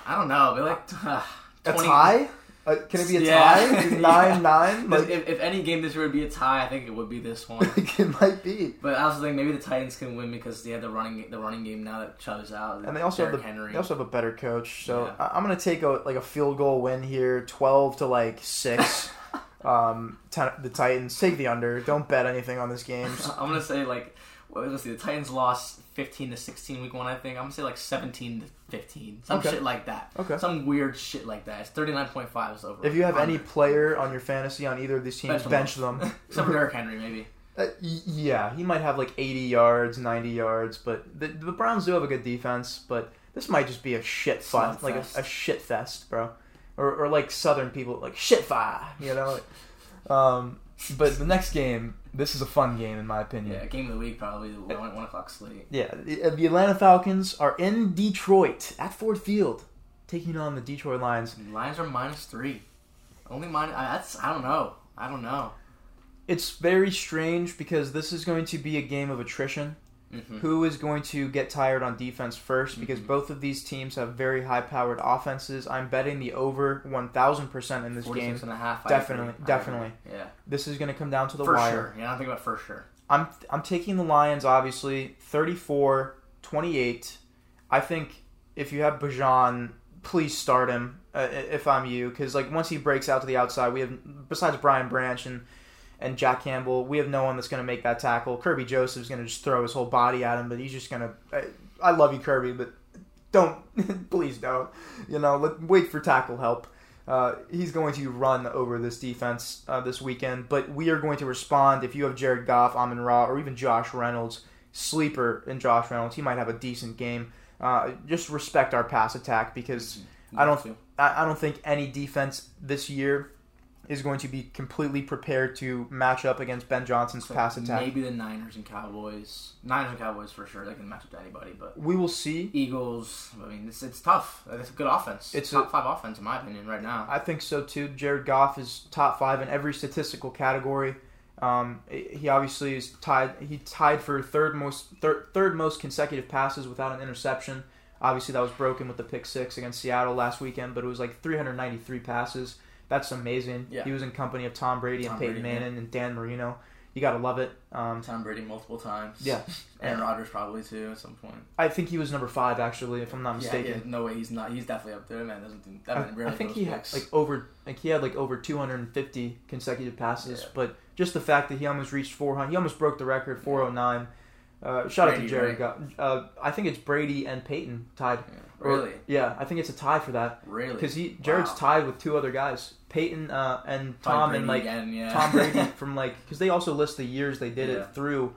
I don't know. But like uh, a tie. Uh, can it be a Yeah. tie? Yeah. Nine nine. Like if, if any game this year would be a tie, I think it would be this one. it might be. But I also think maybe the Titans can win because they have the running the running game now that Chubb's out. And they also Derrick have the Henry. they also have a better coach. So Yeah. I, I'm gonna take a like a field goal win here, twelve to like six. um, ten, the Titans take the under. Don't bet anything on this game. I'm gonna say like what was it? The Titans lost 15 to 16 week one. I think I'm gonna say like 17 to 15, some Okay. shit like that. Okay. Some weird shit like that. It's 39.5 is over. If you have any player on your fantasy on either of these teams, Bench them them. except Derrick Henry, maybe. Uh, yeah, he might have like 80 yards, 90 yards, but the, the Browns do have a good defense. But this might just be a shit fun, like a, a shit fest, bro, or, or like Southern people like shit fire, you know. um, but the next game, this is a fun game in my opinion. Yeah, game of the week probably the one, one o'clock slate. Yeah, the, uh, the Atlanta Falcons are in Detroit at Ford Field, taking on the Detroit Lions. Lions are minus three. Only minus. I, that's I don't know. I don't know. It's very strange because this is going to be a game of attrition. Hmm Who is going to get tired on defense first? Because Mhm. both of these teams have very high-powered offenses. I'm betting the over 1,000% in this game. 46 and a half. Definitely. Definitely. Yeah, This is going to come down to the for wire. sure. Yeah, I'm thinking about for sure. I'm I'm taking the Lions obviously 34-28. I think if you have Bijan, please start him uh, if I'm you cuz like once he breaks out to the outside, we have besides Brian Branch and and Jack Campbell, we have no one that's going to make that tackle. Kerby Joseph's going to just throw his whole body at him, but he's just going to I, love you Kerby, but don't please don't. You know, let, wait for tackle help. Uh, he's going to run over this defense uh, this weekend, but we are going to respond. If you have Jared Goff, Amon Ra, or even Josh Reynolds, sleeper in Josh Reynolds, he might have a decent game. Uh, just respect our pass attack because I don't- I, I don't think any defense this year is going to be completely prepared to match up against Ben Johnson's So pass attack. Maybe the Niners and Cowboys. Niners and Cowboys for sure. They can match up to anybody, but We will see. Eagles. I mean, it's, it's tough. It's a good offense. It's top a- five offense in my opinion right now. I think so too. Jared Goff is top five in every statistical category. Um, he obviously is tied. He tied for third most third, third most consecutive passes without an interception. Obviously, that was broken with the pick six against Seattle last weekend, but it was like 393 passes. That's amazing. Yeah. He was in company of Tom Brady Tom and Peyton Brady, yeah. Manning and Dan Marino. You gotta love it. Um, Tom Brady multiple times. Yeah. Aaron Rodgers probably too at some point. I think he was number five actually, if I'm not mistaken. yeah, no way he's not. He's definitely up there. Man doesn't do that. I, man I think he had like over like he had like over 250 consecutive passes, Yeah. but just the fact that he almost reached 400, he almost broke the record 409. Uh, shout out to Brady, Jared. right? Uh, I think it's Brady and Peyton tied. Yeah. Or- Really, Yeah, I think it's a tie for that really. because he Jared's Wow. tied with two other guys, Peyton uh, and Tom Brady and like again, yeah. Tom Brady from like because they also list the years they did Yeah. it through.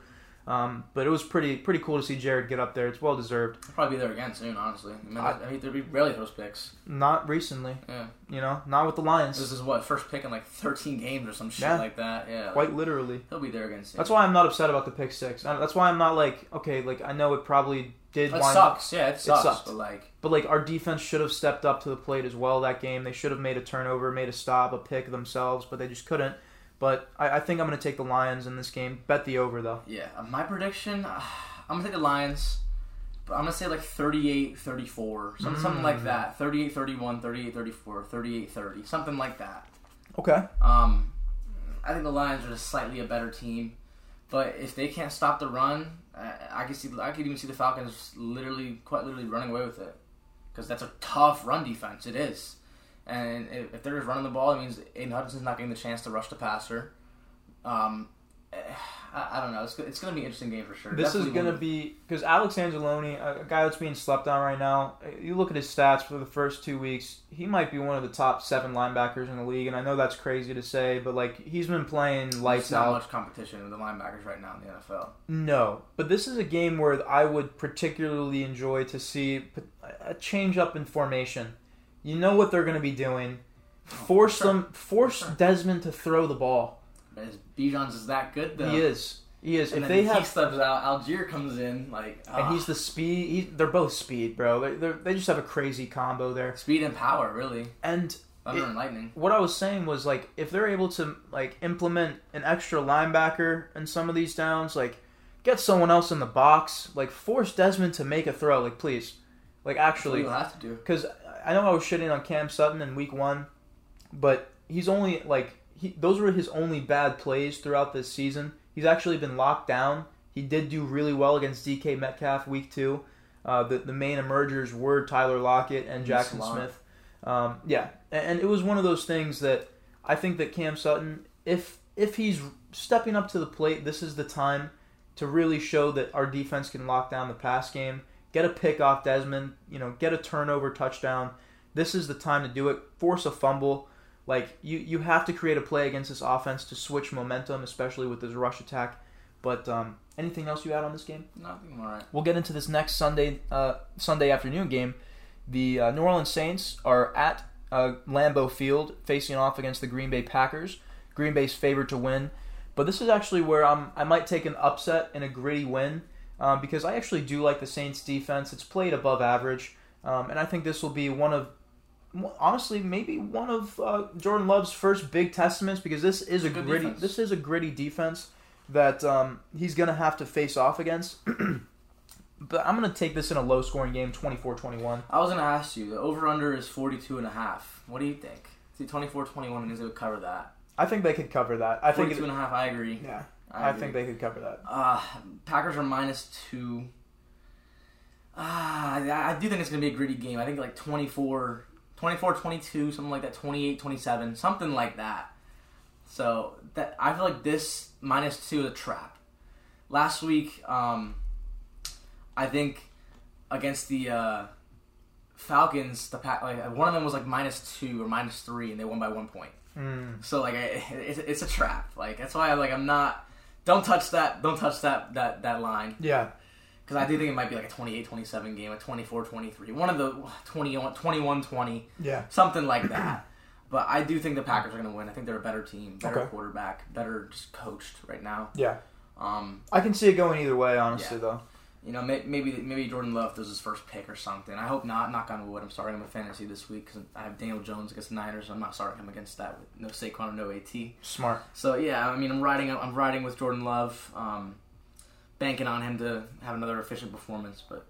Um, but it was pretty pretty cool to see Jared get up there. It's well deserved. He'll probably be there again soon, honestly. I mean, I- I, mean he rarely throws picks. Not recently, Yeah. you know, not with the Lions. This is what first pick in like 13 games or some shit Yeah. like that. Yeah, Quite like, literally. he'll be there again soon. That's why I'm not upset about the pick six. That's why I'm not like okay, like I know it probably did. It sucks. Yeah, it sucks. sucked. but like, But like our defense should have stepped up to the plate as well that game. They should have made a turnover, made a stop, a pick themselves, but they just couldn't. But I, I think I'm going to take the Lions in this game. Bet the over though. yeah, uh, my prediction, uh, I'm gonna take the Lions. But I'm gonna say like 38 34, something, something like Mm. that. 38 31, 38 34, 38 30, something like that. Okay. Um, I think the Lions are just slightly a better team, but if they can't stop the run, I, could see I could even see the Falcons literally, quite literally, running away with it because that's a tough run defense. It is, and if, they're just running the ball, it means Aidan Hutchinson's not getting the chance to rush the passer. Um, I, I don't know. It's, it's going to be an interesting game for sure. This is going to be because Alex Anzalone, a a guy that's being slept on right now. You look at his stats for the first two weeks. He might be one of the top seven linebackers in the league, and I know that's crazy to say, but like he's been playing lights not out. much competition with the linebackers right now in the NFL. No, but this is a game where I would particularly enjoy to see a change up in formation. You know what they're going to be doing. Oh, force for sure. them, force. Desmond to throw the ball. Is Bijan's is that good though? He is. He is. And if they he have, stubs out, Allgeier comes in like, and ah. he's the speed. He, they're both speed, bro. They they're, they just have a crazy combo there. Speed and power, really. And Thunder It- and lightning. what I was saying was like if they're able to like implement an extra linebacker in some of these downs, like get someone else in the box, like force Desmond to make a throw, like please, like actually, you'll have to do. because I know I was shitting on Cam Sutton in Week One, but he's only like he, those were his only bad plays throughout this season. He's actually been locked down. He did do really well against DK Metcalf Week Two. Uh, the the main emergers were Tyler Lockett and Jaxon. Smith. Um, yeah, and, and it was one of those things that I think that Cam Sutton, if if he's stepping up to the plate, this is the time to really show that our defense can lock down the pass game. Get a pick off Desmond, you know, get a turnover touchdown. This is the time to do it. Force a fumble. Like you, you have to create a play against this offense to switch momentum, especially with this rush attack. But um, anything else you add on this game? No, I alright. We'll get into this next Sunday uh, Sunday afternoon game. The uh, New Orleans Saints are at uh, Lambeau Field facing off against the Green Bay Packers. Green Bay's favored to win, but this is actually where I'm, I might take an upset and a gritty win um, because I actually do like the Saints defense. It's played above average, um, and I think this will be one of honestly maybe one of uh, Jordan Love's first big testaments because this is a Good gritty defense. this is a gritty defense that um, he's going to have to face off against. but I'm going to take this in a low scoring game, 24-21. I was gonna ask you. The over under is 42 and a half. What do you think? See, 24-21 means they would cover that. I think they could cover that. I think 42 and a half. I agree. yeah, I, I, think they could cover that. Uh, Packers are minus two. Ah, I, I do think it's going to be a gritty game. I think like 24, 24, 22, something like that, 28, 27, something like that. So that I feel like this minus two is a trap. Last week, um, I think against the uh, Falcons, the pack like one of them was like minus two or minus three, and they won by one point. Mm. So like I, it's, it's a trap. Like that's why I like I'm not. Don't touch that. Don't touch that that that line Yeah, because I do think it might be like a 28-27 game, a 24-23, one of the 21 21-20, yeah. something like that. But I do think the Packers are going to win. I think they're a better team, better Okay. quarterback, better just coached right now. Yeah. Um, I can see it going either way, honestly, Yeah. though. you know, maybe maybe Jordan Love does his first pick or something. I hope not. Knock on wood. I'm starting him in fantasy this week because I have Daniel Jones against the Niners. I'm not starting him against that with no Saquon or no AT. Smart. So yeah, I mean, I'm riding. I'm riding with Jordan Love, um, banking on him to have another efficient performance. But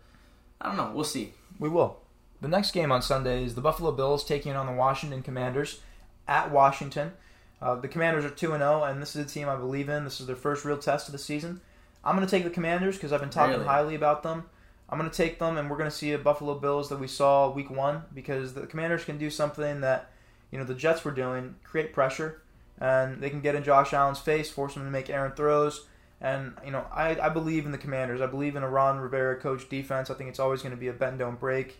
I don't know. We'll see. We will. The next game on Sunday is the Buffalo Bills taking on the Washington Commanders at Washington. Uh, the Commanders are 2 0, and this is a team I believe in. This is their first real test of the season. I'm going to take the Commanders because I've been talking Really? highly about them. I'm going to take them, and we're going to see a Buffalo Bills that we saw week one because the Commanders can do something that you know the Jets were doing create pressure, and they can get in Josh Allen's face, force him to make errant throws. And you know, I, I believe in the Commanders. I believe in a Ron Rivera coach defense. I think it's always going to be a bend don't break.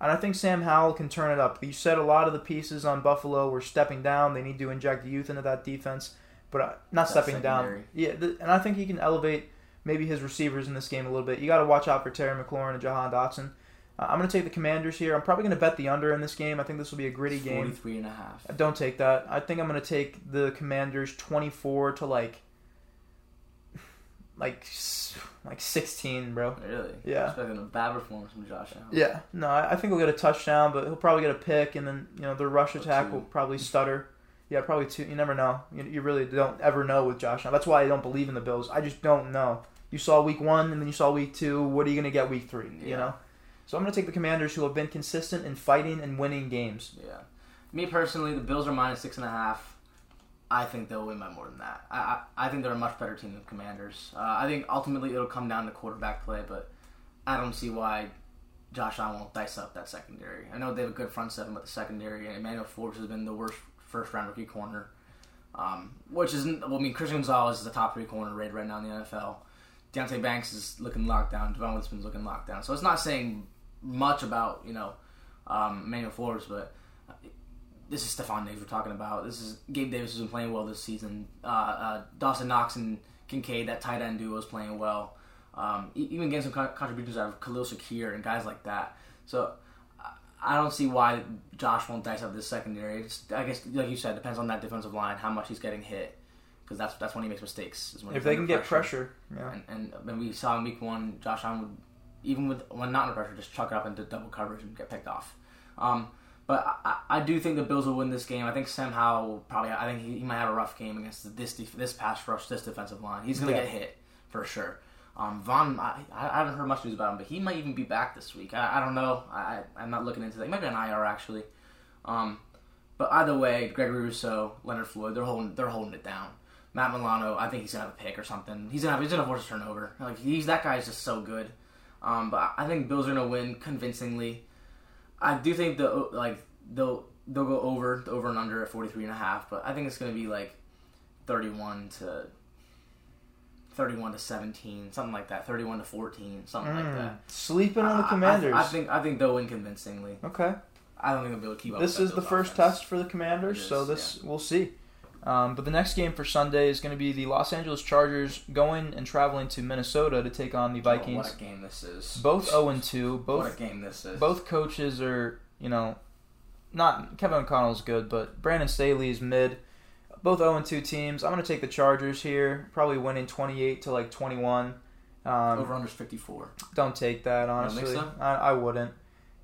And I think Sam Howell can turn it up. You said a lot of the pieces on Buffalo were stepping down. They need to inject the youth into that defense, but uh, not That stepping down. Yeah, th- and I think he can elevate maybe his receivers in this game a little bit. You got to watch out for Terry McLaurin and Jahan Dotson. Uh, I'm going to take the Commanders here. I'm probably going to bet the under in this game. I think this will be a gritty game. 43 and a half. Don't take that. I think I'm going to take the Commanders 24 to like like like 16, bro. Really? Yeah. Expecting a bad performance from Josh Allen. Yeah. No, I think he'll get a touchdown, but he'll probably get a pick, and then you know the rush attack will probably stutter. Yeah, probably two. You never know. You, you really don't ever know with Josh Allen. That's why I don't believe in the Bills. I just don't know. You saw week one, and then you saw week two. What are you going to get week three? You know. So I'm going to take the Commanders, who have been consistent in fighting and winning games. Yeah. Me personally, the Bills are minus six and a half. I think they'll win by more than that. I I, I think they're a much better team than Commanders. Uh, I think ultimately it'll come down to quarterback play, but I don't see why Josh Allen won't dice up that secondary. I know they have a good front seven, but the secondary and Emmanuel Forbes has been the worst first round rookie corner. Um, which isn't. Well, I mean, Christian Gonzalez is the top three corner rated right now in the NFL. Deonte Banks is looking locked down. Devon Witherspoon's looking locked down. So it's not saying much about you know um, Emmanuel Forbes, but this is Stefon Diggs we're talking about. This is Gabe Davis has been playing well this season. Uh, uh, Dawson Knox and Kincaid, that tight end duo, is playing well. Um, even getting some con- contributions out of Khalil Shakir and guys like that. So I- don't see why Josh won't dice up this secondary. It's, I guess, like you said, depends on that defensive line, how much he's getting hit, because that's that's when he makes mistakes. Is when If they can get pressure, yeah. and, and when we saw in week one, Josh Allen would, even with when not under pressure, just chuck it up into double coverage and get picked off. Um, but I, I do think the Bills will win this game. I think Sam Howell will probably. I think he, he might have a rough game against this def- this pass rush, this defensive line. He's gonna Yeah. get hit for sure. Um, Von, I, I haven't heard much news about him, but he might even be back this week. I, I don't know. I, I'm not looking into that. He might be on IR actually. Um, but either way, Gregory Rousseau, Leonard Floyd, they're holding they're holding it down. Matt Milano, I think he's gonna have a pick or something. He's gonna have, he's gonna force a turnover. Like he's that guy's just so good. Um, but I think Bills are gonna win convincingly. I do think the like they'll they'll go over the over and under at 43 and a half, but I think it's gonna be like 31 to 31 to 17, something like that. 31 to 14, something like Mm. that. Sleeping on the I- I- Commanders. I, think I think they'll win convincingly. okay. I don't think they'll be able to keep up. This is the Bills first offense. test for the Commanders, It so is, this we'll see. Um, but the next game for Sunday is going to be the Los Angeles Chargers going and traveling to Minnesota to take on the Oh, Vikings. what a game this is. both 0 and 2. What a Both game this is. both coaches are, you know, not Kevin O'Connell's good, but Brandon Staley is mid. Both 0 and 2 teams. I'm going to take the Chargers here, probably winning 28 to like 21. Um, over under 54. don't take that honestly. so? I, I wouldn't.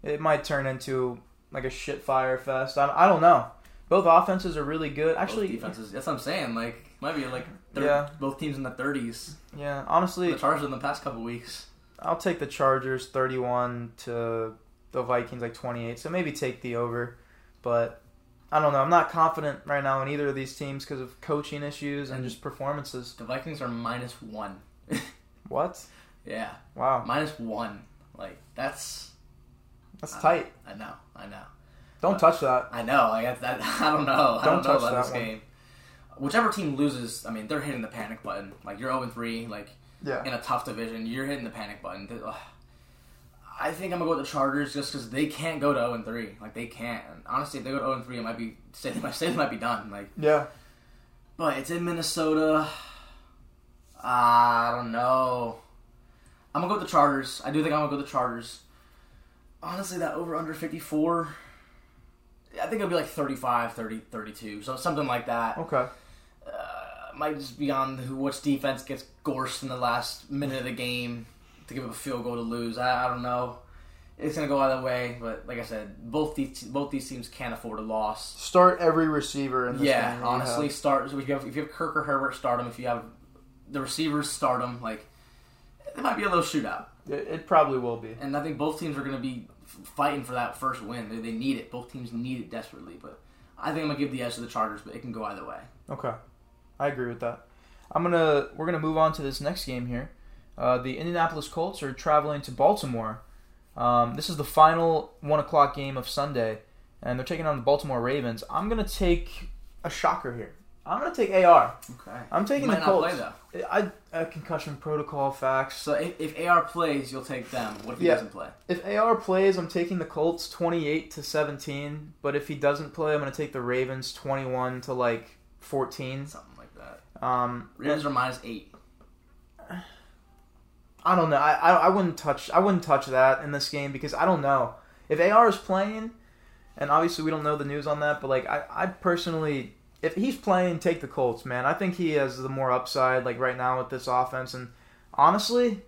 It might turn into like a shit fire fest. I, I don't know. Both offenses are really good. Actually, both defenses. That's what I'm saying. Like might be like thir- Yeah. both teams in the 30s. yeah. Honestly, The Chargers in the past couple weeks. I'll take the Chargers 31 to the Vikings like 28. So maybe take the over, but I don't know. I'm not confident right now in either of these teams because of coaching issues and And- just performances. The Vikings are minus one. What? yeah, Wow, minus one. Like that's. that's I- tight. I know. I know. Don't touch that. I know. Like that. I don't know. I Don't don't know about that this one. game. Whichever team loses, I mean, they're hitting the panic button. Like you're 0 3. Like Yeah. in a tough division, you're hitting the panic button. I think I'm gonna go with the Chargers just because they can't go to 0 3. Like they can't. And honestly, if they go to 0 3, it might be say they might say they might be done. Like, Yeah. but it's in Minnesota. I don't know. I'm gonna go with the Chargers. I do think I'm gonna go with the Chargers. Honestly, that over under 54. I think it'll be like 35, 30, 32. So something like that Okay. uh, might just be on who which defense gets gorsed in the last minute of the game to give up a field goal to lose. I, I don't know. It's gonna go either way, but like I said, both these both these teams can't afford a loss. Start every receiver in this Yeah, game. you honestly, start. So if you have if you have Kirk or Herbert, start them. If you have the receivers, start them. Like it might be a little shootout, It, it probably will be. and I think both teams are gonna be fighting for that first win. They, they need it. Both teams need it desperately, but I think I'm gonna give the edge to the Chargers, but it can go either way. Okay, I agree with that. I'm gonna we're gonna move on to this next game here. Uh, the Indianapolis Colts are traveling to Baltimore. Um, this is the final one o'clock game of Sunday, and they're taking on the Baltimore Ravens. I'm gonna take a shocker here. I'm gonna take AR. Okay. I'm taking the not Colts. play though. I, I concussion protocol facts. So if, if AR plays, you'll take them. What if he Yeah. doesn't play? If AR plays, I'm taking the Colts 28 to 17. But if he doesn't play, I'm gonna take the Ravens 21 to like 14. Something like that. Um, Ravens are minus eight. I don't know. I, I I wouldn't touch I wouldn't touch that in this game because I don't know if AR is playing, and obviously we don't know the news on that. But like I I personally, if he's playing, take the Colts, man. I think he has the more upside like right now with this offense, and honestly.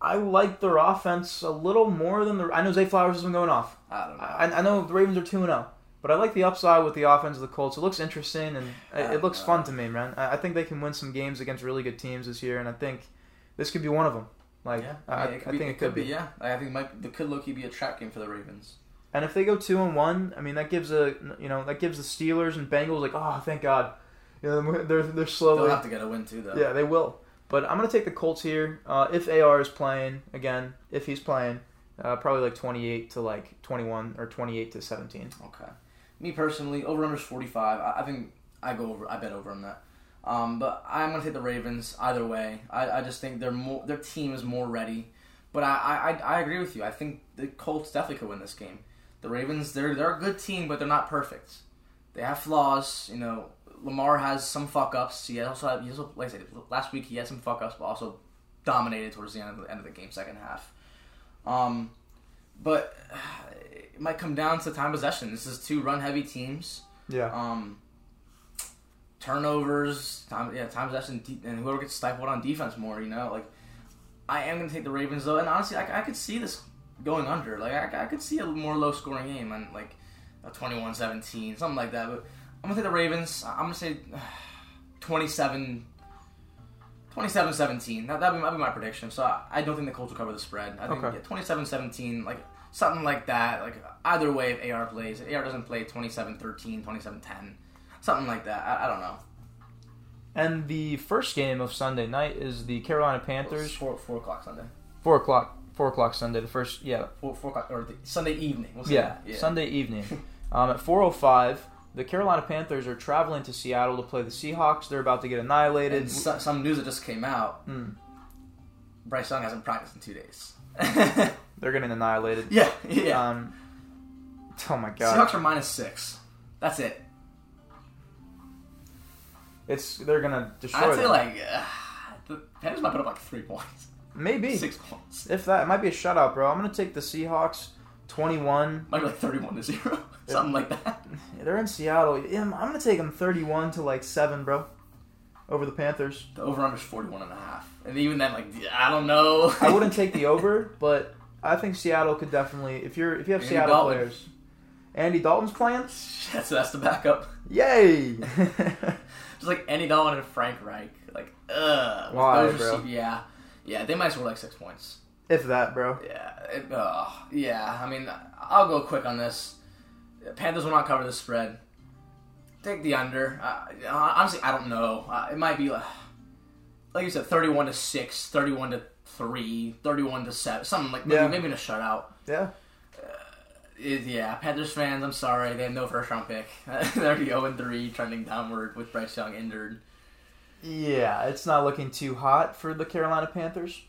I like their offense a little more than the. I know Zay Flowers has been going off. I don't know. I, I know the Ravens are two and zero, but I like the upside with the offense of the Colts. It looks interesting and it, it looks fun to me, man. I, I think they can win some games against really good teams this year, and I think this could be one of them. Like yeah, I, mean, it could I be, think it could be. Yeah, I think it might it could low key be a trap game for the Ravens. And if they go two and one, I mean that gives a you know that gives the Steelers and Bengals like oh thank God, you know they're they're They'll slowly have to get a win too, though. yeah they will. But I'm gonna take the Colts here. Uh, if AR is playing again, if he's playing, uh, probably like 28 to like 21 or 28 to 17. Okay. Me personally, over under is forty five. I, I think I go over. I bet over on that. Um, but I'm gonna take the Ravens either way. I, I just think they're more. Their team is more ready. But I, I I agree with you. I think the Colts definitely could win this game. The Ravens, they're they're a good team, but they're not perfect. They have flaws. You know, Lamar has some fuck ups. He also, had, he also like I said last week he had some fuck ups, but also dominated towards the end of the end of the game, second half. Um, but it might come down to time possession. This is two run heavy teams. Yeah. Um, turnovers, time yeah, time possession, and whoever gets stifled on defense more. You know, like I am gonna take the Ravens though, and honestly, I, I could see this going under. Like I, I could see a more low scoring game and like a 21-17, something like that. But I'm gonna take the Ravens. I'm gonna say 27. 27-17. That that'd be, that'd be my prediction. So I, I don't think the Colts will cover the spread. I think Okay. yeah, 27-17, like something like that. Like either way, if AR plays, if AR doesn't play 27-13, 27-10, something like that. I, I don't know. And the first game of Sunday night is the Carolina Panthers. four four o'clock Sunday. Four o'clock. Four o'clock Sunday. The first, yeah, Four, four o'clock or the, Sunday evening. We'll yeah, yeah. Sunday evening. um, at four o five, the Carolina Panthers are traveling to Seattle to play the Seahawks. They're about to get annihilated. So, some news that just came out. Hmm. Bryce Young hasn't practiced in two days. They're getting annihilated. yeah, yeah. Um, oh my god, Seahawks are minus six. That's it. it's they're gonna destroy. I'd say them. like uh, the Panthers might put up like three points, maybe six points. if that. It might be a shutout, bro. I'm gonna take the Seahawks. Twenty one. Might be like thirty-one to zero, something like that. They're in Seattle. I'm I'm gonna take them 31 to like seven, bro, over the Panthers. The over/under is forty-one and a half, and even then, like I don't know. I wouldn't take the over, but I think Seattle could definitely. If you're if you have Andy Seattle Dalton. players, Andy Dalton's playing. that's that's the backup. Yay! Just like Andy Dalton and Frank Reich, like ugh. Why, those bro? rece- yeah, yeah, they might score like six points. if that, bro. Yeah, it, uh, yeah. I mean, I'll go quick on this. Panthers will not cover the spread. Take the under. Uh, honestly, I don't know. Uh, it might be like, like you said, thirty-one to six, 31 to three, 31 to seven, something like maybe, Yeah. maybe in a shutout. Yeah. It- yeah, Panthers fans, I'm sorry, they have no first round pick. They're already 0 3, trending downward with Bryce Young injured. Yeah, it's not looking too hot for the Carolina Panthers.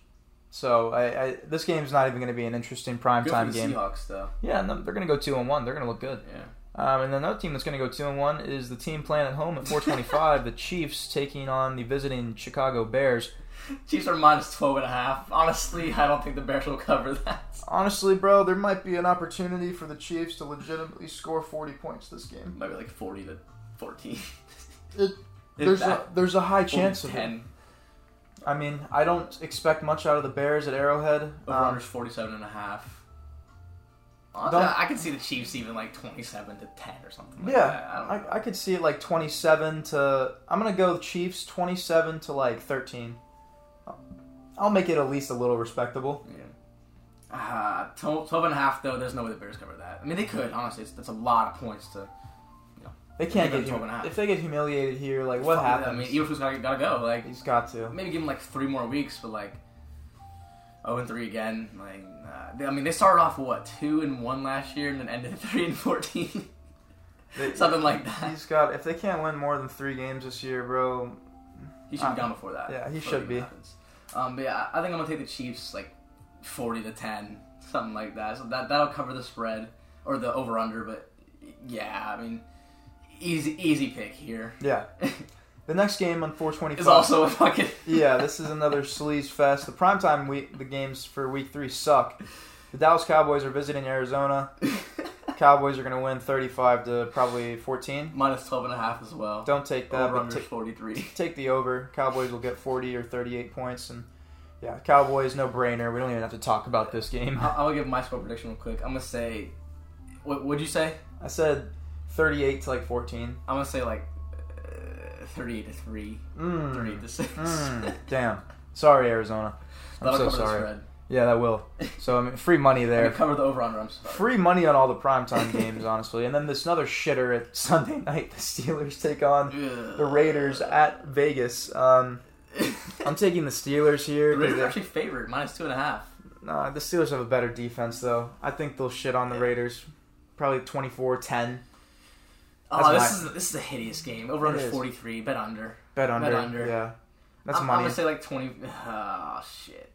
So I, I this game's not even going to be an interesting Good primetime game. Seahawks, though. Yeah, they're going to go two and one. They're going to look good. Yeah. Um, and another team that's going to go two and one is the team playing at home at 425, the Chiefs taking on the visiting Chicago Bears. Chiefs are minus 12 and a half. Honestly, I don't think the Bears will cover that. Honestly, bro, there might be an opportunity for the Chiefs to legitimately score 40 points this game. Maybe like 40 to 14. It, there's a there's a high chance of it. 10. I mean, I don't expect much out of the Bears at Arrowhead. Over Um, under's 47 and a half. Honestly, I could see the Chiefs even like 27 to 10 or something like yeah. I. I, I could see it like 27 to. I'm gonna go Chiefs 27 to like 13. I'll make it at least a little respectable. Yeah. Uh, 12, 12 and a half, though, there's no way the Bears cover that. I mean, they could, honestly. It's, that's a lot of points to. They can't get 12 and a half. if they get humiliated here. Like what Fuck, happens? I mean, Eagles gotta, gotta go. Like, He's got to. maybe give him like three more weeks, but like 0 and 3 again. Like, uh, they, I mean, they started off what two and one last year, and then ended three and 14, They- something like that. He's got. If they can't win more than three games this year, bro. He should be gone before that. yeah, he should be. Um, but yeah, I think I'm gonna take the Chiefs like 40 to 10, something like that. So that that'll cover the spread or the over under. But yeah, I mean, easy easy pick here. Yeah. The next game on 425 Is also a fucking. yeah, this is another sleaze fest. The primetime week, the games for week three suck. The Dallas Cowboys are visiting Arizona. Cowboys are going to win 35 to probably 14. Minus 12 and a half as well. Don't take that, Over ta- 43. take the over. Cowboys will get 40 or 38 points, and yeah, Cowboys no brainer. We don't even have to talk about this game. I'll, I'll give my score prediction real quick. I'm gonna say, what would you say? I said 38 to like 14. I'm gonna say like uh, 38 to three, Mm. 38 to six. Mm. Damn. Sorry, Arizona. I'm That'll so cover sorry. Yeah, that will. So I mean, free money There. cover the over under. I'm. Free money on all the primetime games, honestly. And then this another shitter at Sunday night. The Steelers take on Ugh. the Raiders at Vegas. Um, I'm taking the Steelers here. The Raiders are actually favored, minus two and a half. Nah, the Steelers have a better defense, though. I think they'll shit on the Raiders. Probably 24-10. Oh, this my- is this is a hideous game. Over under 43. Bet under. Bet under. Bet under. Yeah. That's I'm, I'm gonna say like 20. Oh shit.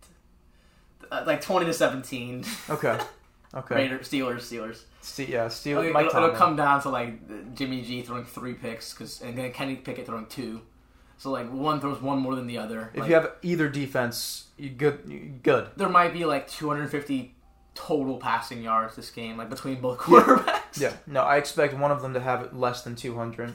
Uh, like 20 to 17. Okay. Okay. Raiders, Steelers, Steelers. Ste- yeah, Steelers. Okay, Mike it'll, it'll come down to like Jimmy G throwing three picks, cause and then Kenny Pickett throwing two. So like one throws one more than the other. If Like, you have either defense, you good. You good. there might be like 250 total passing yards this game, like between both quarterbacks. Yeah. No, I expect one of them to have less than 200.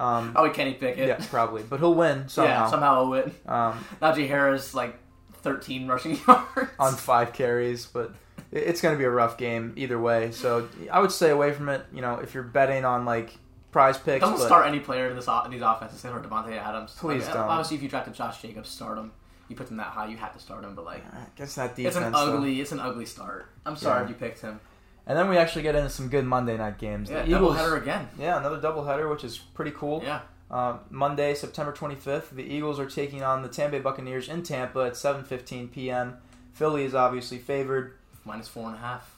Um, Probably Kenny Pickett. yeah, probably. But he'll win somehow. Yeah, somehow he'll win. um, Najee Harris like 13 rushing yards. on five carries, but it's going to be a rough game either way. So I would stay away from it. You know, if you're betting on like prize picks, Don't start any player in this in these offenses except for Davante Adams. Please Like, don't. Obviously, if you drafted Josh Jacobs, start him. You put them that high, you have to start him. But like, I guess that defense. it's an though. ugly, it's an ugly start. I'm sorry Yeah. if you picked him. And then we actually get into some good Monday night games. Yeah, the Eagles. doubleheader again. Yeah, another doubleheader, which is pretty cool. Yeah. Uh, Monday, September 25th, the Eagles are taking on the Tampa Bay Buccaneers in Tampa at 7:15 p.m. Philly is obviously favored, Minus four and a half.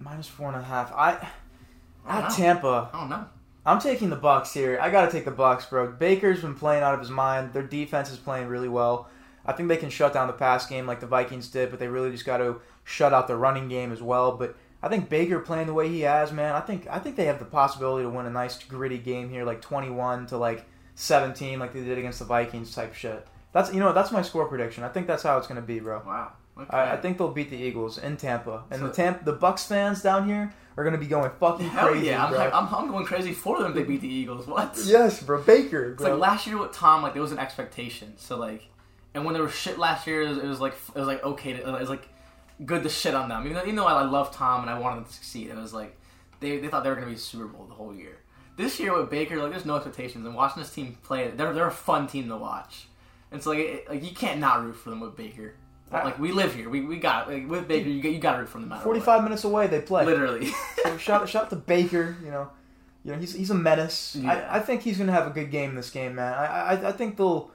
minus four and a half. I I at know. Tampa, I don't know. I'm taking the Bucs here. I got to take the Bucs, bro. Baker's been playing out of his mind. Their defense is playing really well. I think they can shut down the pass game like the Vikings did, but they really just got to shut out the running game as well. But I think Baker playing the way he has, man. I think I think they have the possibility to win a nice gritty game here, like 21 to like 17, like they did against the Vikings type shit. That's you know that's my score prediction. I think that's how it's gonna be, bro. Wow. Okay. I, I think they'll beat the Eagles in Tampa, and So- the Tampa the Bucs fans down here are gonna be going fucking Hell crazy, yeah, I'm, bro. I'm, I'm going crazy for them. They beat the Eagles. What? Yes, bro. Baker, It's like last year with Tom, like there was an expectation. So like, and when there was shit last year, it was, it was like it was like okay, to, it was like good to shit on them. Even though, even though I love Tom and I wanted them to succeed, it was like they, they thought they were going to be Super Bowl the whole year. This year with Baker, like there's no expectations, and watching this team play, they're they're a fun team to watch. And so, like it, like you can't not root for them with Baker. Like we live here, we, we got like, with Baker, you got, you got to root for them no 45 minutes away, they play. Literally. So shout, shout out to Baker. You know, you know he's he's a menace. Yeah. I, I think he's gonna have a good game this game, man. I I, I think they'll.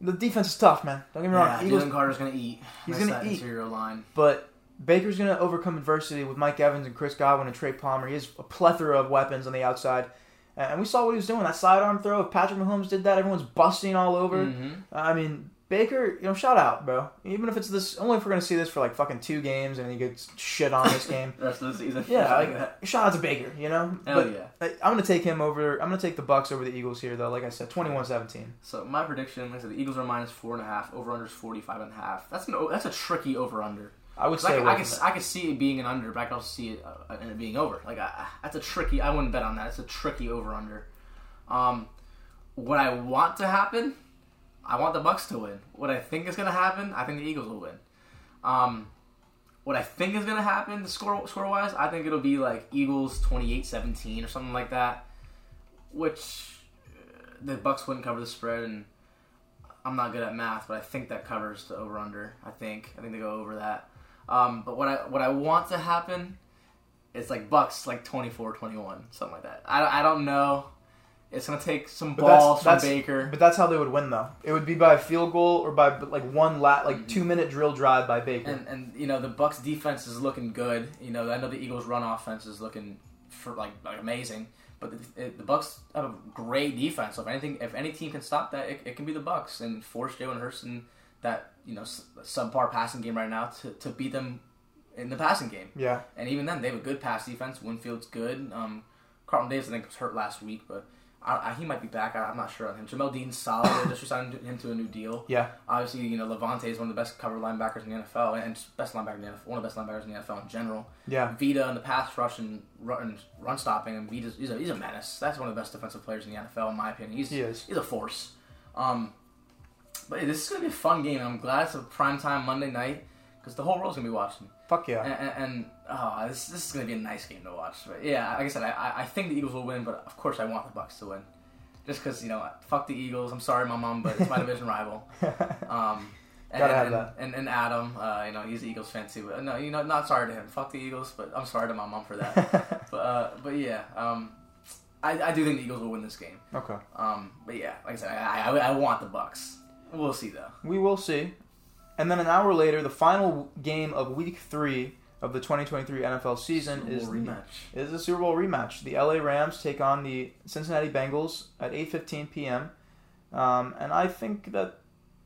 The defense is tough, man. Don't get me wrong. yeah, Eagles, Jalen Carter's going to eat. He's That's gonna that eat. interior line. but Baker's gonna overcome adversity with Mike Evans and Chris Godwin and Trey Palmer. He has a plethora of weapons on the outside, and we saw what he was doing. That sidearm throw. If Patrick Mahomes did that, everyone's busting all over. Mhm. I mean, Baker, you know, shout out, bro. Even if it's this, only if we're gonna see this for like fucking two games and he gets shit on this game. The rest of the season. Yeah, like shout out to Baker, you know. Hell But yeah. I- I'm gonna take him over. I'm gonna take the Bucs over the Eagles here, though. Like I said, 21-17. So my prediction, like I said, the Eagles are minus four and a half. Over under is forty five and a half. That's an, that's a tricky over under. I would I, say could- I, could, it. I could see it being an under, but I could also see it uh, it being over. Like I, that's a tricky. I wouldn't bet on that. It's a tricky over under. Um, what I want to happen, I want the Bucs to win. What I think is going to happen, I think the Eagles will win. Um, what I think is going to happen, the score score wise, I think it'll be like Eagles 28-17 or something like that, which uh, the Bucs wouldn't cover the spread and. I'm not good at math, but I think that covers the over under. I think I think they go over that. Um, but what I what I want to happen is like Bucs like 24-21, something like that. I, I don't know. It's gonna take some But that's- balls that's- from Baker. But that's how they would win, though. It would be by a field goal or by like one lat, like two minute drill drive by Baker. And and you know the Bucs defense is looking good. You know I know the Eagles run offense is looking for like, like amazing, but the, the Bucs have a great defense. So if anything, if any team can stop that, it, it can be the Bucs and force Jalen Hurts in that you know subpar passing game right now to, to beat them in the passing game. yeah, And even then, they have a good pass defense. Winfield's good. Um, Carlton Davis I think was hurt last week, but I, I, he might be back. I, am not sure on him. Jamel Dean's solid. They just signed him to a new deal. Yeah. Obviously, you know Lavonte is one of the best cover linebackers in the NFL, and best linebacker in the NFL, one of the best linebackers in the NFL in general. Yeah. Vita in the pass rush and run, run stopping, and Vita's he's a, he's a menace. That's one of the best defensive players in the NFL, in my opinion. He's he is. He's a force. Um, but hey, this is gonna be a fun game. I'm glad it's a prime time Monday night because the whole world's gonna be watching. Fuck yeah. And, and, and oh, this, this is gonna be a nice game to watch. But yeah, like I said, I, I think the Eagles will win, but of course I want the Bucs to win, just because you know, fuck the Eagles. I'm sorry, my mom, but it's my division rival. Um, and, Gotta have and, that. And, and Adam, uh, you know, he's an Eagles fan too. But no, you know, not sorry to him. Fuck the Eagles, but I'm sorry to my mom for that. but uh, but yeah, um, I, I do think the Eagles will win this game. okay. Um, but yeah, like I said, I, I, I want the Bucs. We'll see though. We will see. And then an hour later, the final game of Week Three of the 2023 NFL season is the, rematch. is the Super Bowl rematch. The LA Rams take on the Cincinnati Bengals at 8:15 p.m. Um, and I think that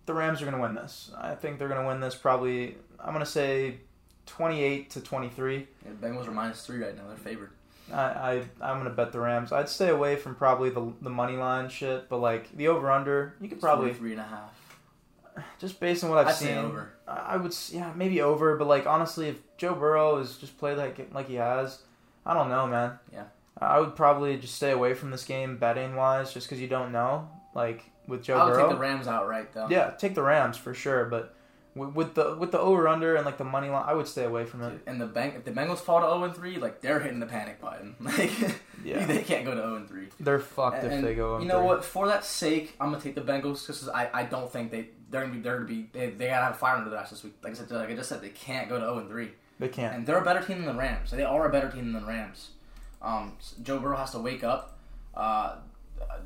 the Rams are going to win this. I think they're going to win this probably. I'm going to say 28 to 23. Yeah, the Bengals are minus three right now. They're favored. I, I I'm going to bet the Rams. I'd stay away from probably the the money line shit, but like the over under, you could probably three and a half. just based on what I've I'd seen. over. I I would, yeah, maybe over, but like honestly, if Joe Burrow is just played like like he has, I don't know, man. Yeah. I would probably just stay away from this game betting wise, just because you don't know. Like with Joe I would Burrow, take the Rams outright though. yeah, take the Rams for sure. But with, with the with the over under and like the money line, I would stay away from it. Dude, And the bank, if the Bengals fall to zero and three, like they're hitting the panic button. Like Yeah. they can't go to zero and three. They're fucked if And they go. You oh know 0-3. what? For that sake, I'm gonna take the Bengals because I, I don't think they they're gonna be they're gonna be they, they gotta have a fire under their ass this week. Like I said, like I just said, they can't go to zero and three. They can't. And they're a better team than the Rams. They are a better team than the Rams. Um, Joe Burrow has to wake up. Uh,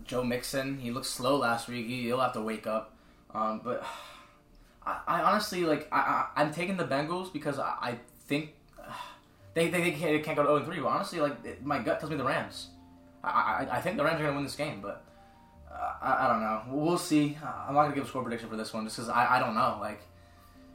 Joe Mixon, he looked slow last week. He, he'll have to wake up. Um, but I, I honestly like I, I I'm taking the Bengals because I, I think they, they, they, can't, they can't go to 0 3. But honestly, like it, my gut tells me the Rams. I, I, I think the Rams are going to win this game, but uh, I, I don't know. We'll see. I'm not going to give a score prediction for this one just because I, I don't know. Like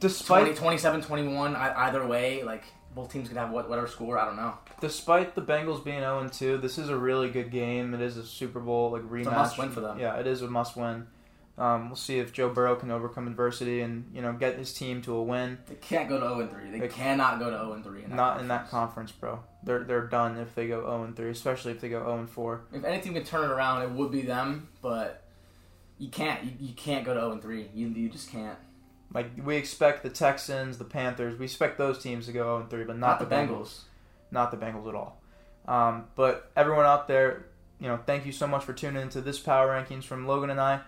20, Despite 27 21, either way, like both teams could have whatever score. I don't know. despite the Bengals being 0 2, this is a really good game. It is a Super Bowl like rematch. It's a must win for them. Yeah, it is a must win. Um, we'll see if Joe Burrow can overcome adversity and you know get his team to a win. They can't go to 0 3. They, They- cannot go to 0 3. In that Not in that conference. conference, bro. They're they're done if they go 0 3, especially if they go 0 4. If anything can turn it around, it would be them, but you can't. You, you can't go to 0 3. You, you just can't. Like we expect the Texans, the Panthers, we expect those teams to go 0 3, but not, Not, the Bengals. not the Bengals at all. Um, but everyone out there, you know, thank you so much for tuning into this power rankings from Logan and I.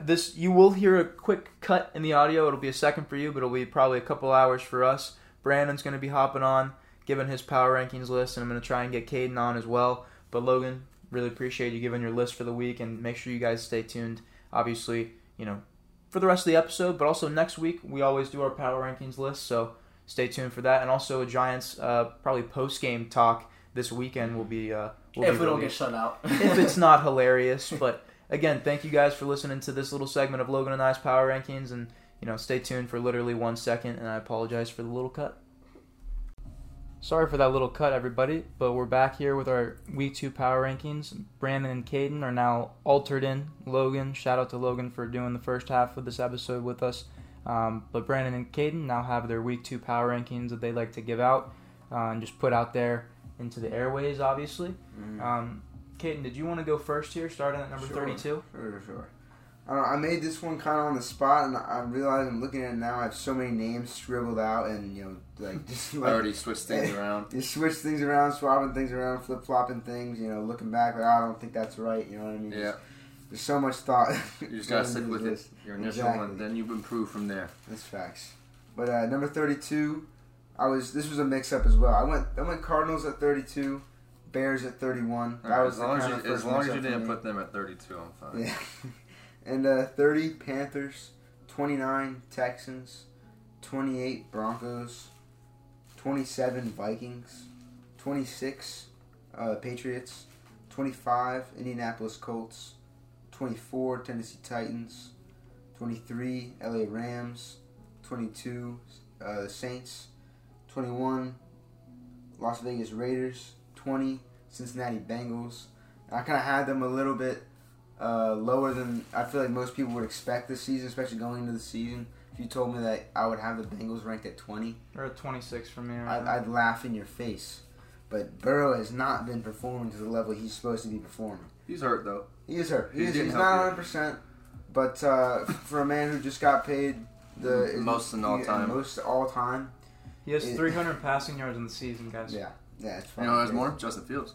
This you will hear a quick cut in the audio. It'll be a second for you, but it'll be probably a couple hours for us. Brandon's going to be hopping on, giving his power rankings list, and I'm going to try and get Kayden on as well. But Logan, really appreciate you giving your list for the week, and make sure you guys stay tuned. Obviously, you know, for the rest of the episode, but also next week we always do our power rankings list, so stay tuned for that. And also a Giants uh, probably post game talk this weekend will be. Uh, will if be we don't get shut out. if it's not hilarious, but again, thank you guys for listening to this little segment of Logan and I's power rankings, and you know, stay tuned for literally one second. And I apologize for the little cut. Sorry for that little cut, everybody, but we're back here with our week two power rankings. Brandon and Kayden are now altered in. Logan, shout out to Logan for doing the first half of this episode with us. Um, but Brandon and Kayden now have their week two power rankings that they like to give out uh, and just put out there into the airways, obviously. Um, Kayden, did you want to go first here, starting at number Sure. 32? Sure, sure. I, don't know, I made this one kind of on the spot, and I realize I'm looking at it now. I have so many names scribbled out, and you know, like just I already switched things around. you switch things around, swapping things around, flip flopping things. You know, looking back, like "Oh, I don't think that's right. You know what I mean? Yeah, There's so much thought. you just gotta stick with this. it. Your initial Exactly. one, then you improve from there. That's facts. But uh, number thirty-two, I was. This was a mix-up as well. I went. I went Cardinals at thirty-two, Bears at thirty-one. That was as long as you, as long as you didn't put them at 32, I'm fine. Yeah. And uh, 30 Panthers, 29 Texans, 28 Broncos, 27 Vikings, 26 uh, Patriots, 25 Indianapolis Colts, 24 Tennessee Titans, 23 LA Rams, 22 uh, Saints, 21 Las Vegas Raiders, 20 Cincinnati Bengals. I kind of had them a little bit uh, lower than I feel like most people would expect this season, especially going into the season. If you told me that I would have the Bengals ranked at 20, They're 26 for me. I'd. I'd laugh in your face. But Burrow has not been performing to the level he's supposed to be performing. He's hurt though. He is hurt. He He's he's not 100. percent but uh, for a man who just got paid the Most in all yeah, time. most all time, he has it- 300 passing yards in the season, guys. yeah, yeah, it's You fine. know, there's more. Justin Fields.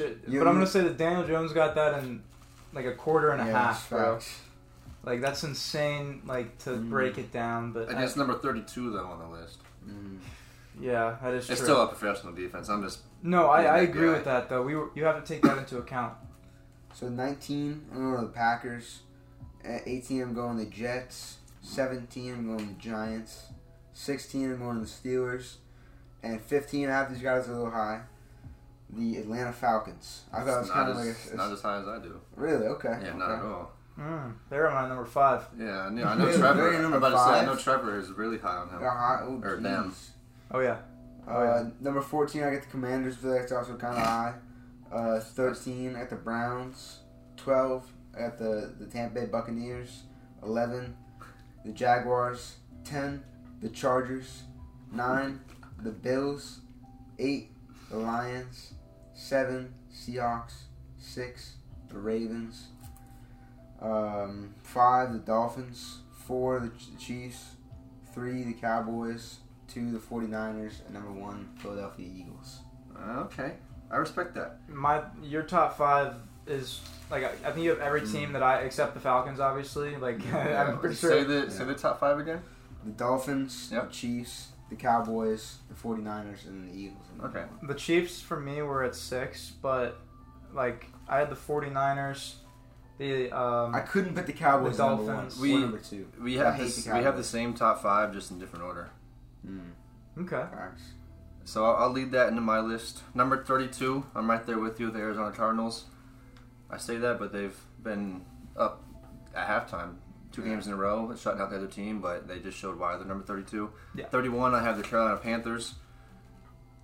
J- You- but I'm gonna say that Daniel Jones got that in like a quarter and a Yeah, half, bro. facts. Like that's insane. Like to Mm. break it down, but I- Against number 32 though on the list. Mm. yeah, that is It's true. still a professional defense. I'm just no, I, I agree guy. with that though. We were, you have to take that into account. So 19, I'm going to the Packers. At 18, I'm going to the Jets. 17, I'm going to the Giants. 16, I'm going to the Steelers. And 15, I have these guys are a little high. The Atlanta Falcons. I thought it was kind not, of like a, not as high as I do. really okay. Yeah, okay. not at all. Mm, they're my number five. Yeah, I, knew, I know Really? Trevor. I'm number about to say I know Trevor is really high on him. They're. Oh, Or jeez. them. Oh yeah. Uh, oh, yeah. number 14, I get the Commanders. I feel like it's also kind of high. Uh, 13 at the Browns. 12 at the, the Tampa Bay Buccaneers. 11, the Jaguars. 10, the Chargers. 9, the Bills. 8, the Lions. 7, Seahawks. 6, the Ravens. Um, 5, the Dolphins. 4, the Chiefs. 3, the Cowboys. 2, the 49ers. And number 1, Philadelphia Eagles. Okay, I respect that. My your top five is like I, I think you have every team that I except the Falcons, obviously. Like I'm pretty say sure. the say the top five again. The Dolphins, Yep. the Chiefs, the Cowboys, the 49ers, and the Eagles. are number Okay. one. The Chiefs for me were at six, but like I had the 49ers, the um, I couldn't put the Cowboys The number one. Dolphins. We, We- number two. We have this, the we have the same top five, just in different order. Mm, okay. facts. So I'll, I'll lead that into my list. Number 32, I'm right there with you, the Arizona Cardinals. I say that, but they've been up at halftime two Yeah. games in a row, shutting out the other team, but they just showed why they're number 32. Yeah. 31, I have the Carolina Panthers.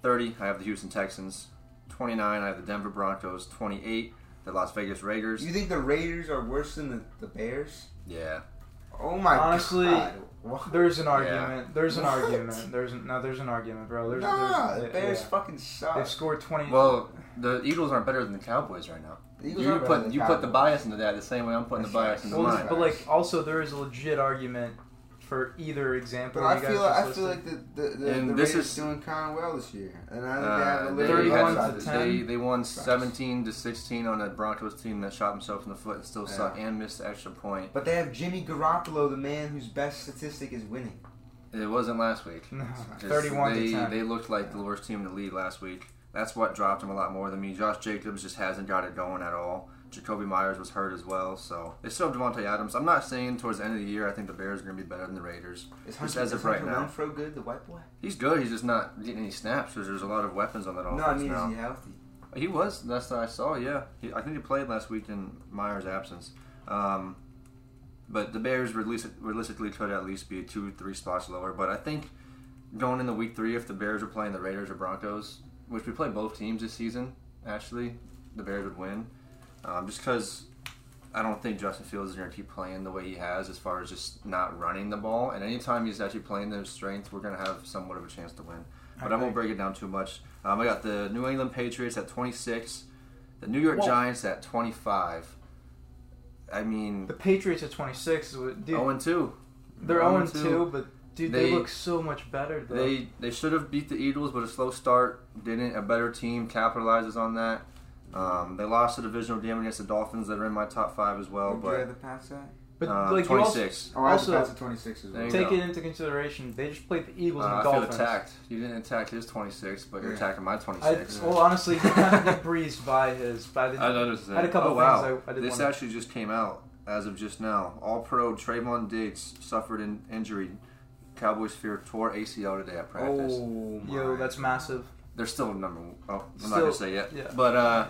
30, I have the Houston Texans. 29, I have the Denver Broncos. 28, the Las Vegas Raiders. You think the Raiders are worse than the, the Bears? Yeah. Oh my Honestly, god. What? There's an argument. There's an What? argument. There's an, no. There's an argument, bro. There's, nah, there's, the Bears yeah. fucking suck. They've scored 20. Well, the Eagles aren't better than the Cowboys right now. You put than you put the bias into that the same way I'm putting the That's bias into right. Well, mine. but like also there is a legit argument for either example. But I feel just I feel like the the, the, And the this Raiders is- doing kind of well this year, and I think they have Uh, a they, little 31 had- to 10. they they won Facts. 17 to 16 on a Broncos team that shot himself in the foot and still Yeah. suck and missed the extra point. But they have Jimmy Garoppolo, the man whose best statistic is winning. It wasn't last week. no, 'Cause 31 they, to 10. They looked like the worst team in the league last week. That's what dropped him a lot more than me. Josh Jacobs just hasn't got it going at all. Jakobi Meyers was hurt as well, so they still have Davante Adams. I'm not saying towards the end of the year I think the Bears are going to be better than the Raiders. Is Just Hunter, as of is right Hunter now. Renfrow good, the white boy? He's good. He's just not getting any snaps because there's a lot of weapons on that offense No, I mean, now. is he healthy? He was. That's what I saw. Yeah, he, I think he played last week in Meyers' absence. Um, but the Bears realistic, realistically could at least be two, three spots lower. But I think going into week three, if the Bears are playing the Raiders or Broncos, which we play both teams this season, actually, the Bears would win. Um, just because I don't think Justin Fields is going to keep playing the way he has, as far as just not running the ball. And anytime he's actually playing their strength, we're going to have somewhat of a chance to win. But I, won't break it down too much. Um, I got the New England Patriots at 26, the New York Whoa. Giants at 25. I mean, the Patriots at 26. is what- Dude, 0 and 2. they're 0 2, but dude, they, They- look so much better. Though. They they should have beat the Eagles, but a slow start didn't. A better team capitalizes on that. Um, they lost the divisional game against the Dolphins that are in my top five as well. Would you But rather pass that? but uh, like you also, 26. Oh, I have to also pass at 26 as well. take go. it into consideration. They just played the Eagles uh, and I the feel attacked. You didn't attack his 26, but you're Yeah. attacking my I, 26. well, honestly, he kind of breezed by his. But I didn't. I noticed that. had a couple oh, wow. things I- I did this wanna- actually just came out as of just now. All pro Trevon Diggs suffered an injury. Cowboys fear tore ACL today at practice. Oh, my. Yo, that's massive. They're still number. One. Oh, I'm not gonna say yet. yeah. But uh,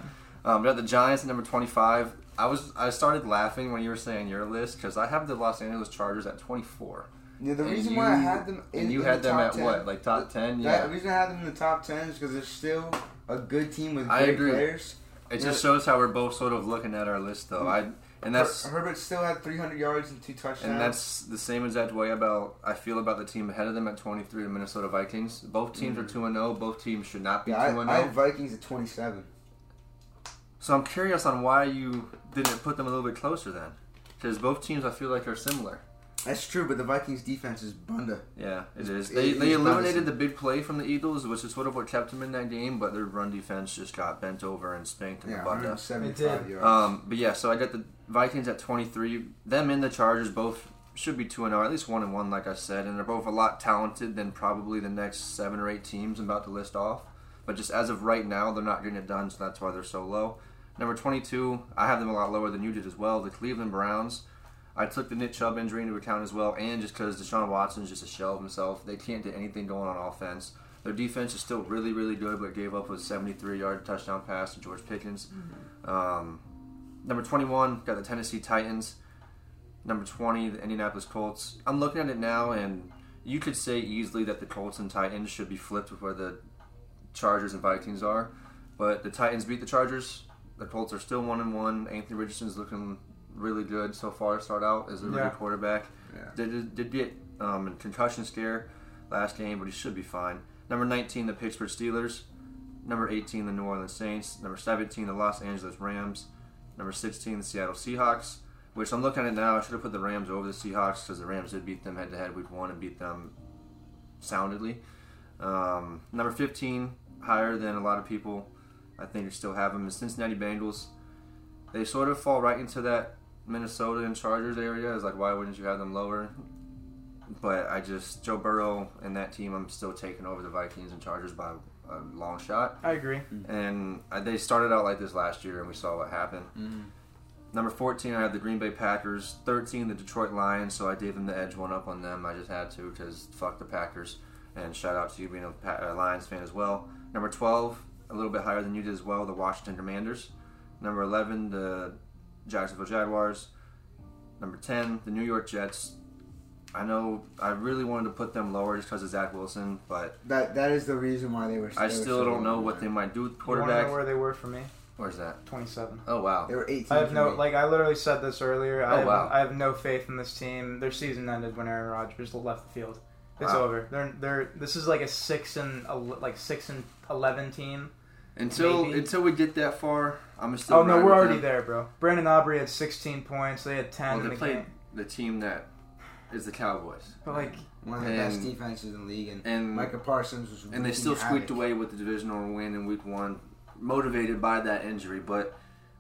um, we got the Giants at number 25. I was I started laughing when you were saying your list because I have the Los Angeles Chargers at 24. Yeah, the And reason you- why I had them in, and you in had the them top at 10, what, like top 10? That, Yeah. the reason I had them in the top 10 is because they're still a good team with I great agree. players. It just shows how we're both sort of looking at our list, though. I and that's Her- Herbert still had 300 yards and two touchdowns. and that's the same exact way about I feel about the team ahead of them at 23, the Minnesota Vikings. Both teams are two and zero. Both teams should not be two I, and I zero. have Vikings at 27. So I'm curious on why you didn't put them a little bit closer then, because both teams I feel like are similar. That's true, but the Vikings defense is bunda. Yeah, It's- is. it- They it's they eliminated promising. the big play from the Eagles, which is sort of what kept them in that game. But their run defense just got bent over and spanked in Yeah, the butt. 175 did. yards. Um, but yeah, so I got the Vikings at 23. Them and the Chargers both should be 2 and 0, at least 1 and 1, like I said. And they're both a lot talented than probably the next seven or eight teams I'm about to list off. But just as of right now, they're not getting it done, so that's why they're so low. Number 22, I have them a lot lower than you did as well. The Cleveland Browns. I took the Nick Chubb injury into account as well, and just because Deshaun Watson's just a shell of himself. They can't get anything going on offense. Their defense is still really, really good, but gave up a 73 yard touchdown pass to George Pickens. Um, number 21, got the Tennessee Titans. Number 20, the Indianapolis Colts. I'm looking at it now, and you could say easily that the Colts and Titans should be flipped with where the Chargers and Vikings are. But the Titans beat the Chargers. The Colts are still 1 and 1. Anthony Richardson's looking really good so far start out as a rookie Yeah. quarterback. Yeah. Did, did get um, a concussion scare last game, but he should be fine. Number 19, the Pittsburgh Steelers. Number 18, the New Orleans Saints. Number 17, the Los Angeles Rams. Number 16, the Seattle Seahawks. Which I'm looking at now. I should have put the Rams over the Seahawks because the Rams did beat them head to head week one and beat them soundedly. Um, number 15, higher than a lot of people. I think you still have them. The Cincinnati Bengals. They sort of fall right into that Minnesota and Chargers area. Is like, why wouldn't you have them lower? But I just Joe Burrow and that team, I'm still taking over the Vikings and Chargers by a long shot. I agree. And uh, they started out like this last year, and we saw what happened. Mhm. Number 14, I had the Green Bay Packers. 13, the Detroit Lions, so I gave them the edge one up on them. I just had to because fuck the Packers. And shout out to you being a Lions fan as well. Number 12, a little bit higher than you did as well, the Washington Commanders. Number 11, the Jacksonville Jaguars. Number 10, the New York Jets. I know I really wanted to put them lower just because of Zach Wilson, but That that is the reason why they were. I they still so don't know low, what they might do with You know quarterback. where they were for me? Where's that? 27. Oh, wow. They were 18. I have no me. like I literally said this earlier. I Oh, have, wow. I have no faith in this team. Their season ended when Aaron Rodgers left the field. It's Wow. over. They're they're this is like a six and like six and eleven team. Until Maybe. until we get that far, I'm still. Oh no, we're with already them. there, bro. Brandon Aubrey had 16 points. They had 10 Well, in they the played game. the team that is the Cowboys, But like, one of the best defenses in the league, and, and Micah Parsons was. and they still squeaked havoc. away with the divisional win in Week One, motivated by that injury. But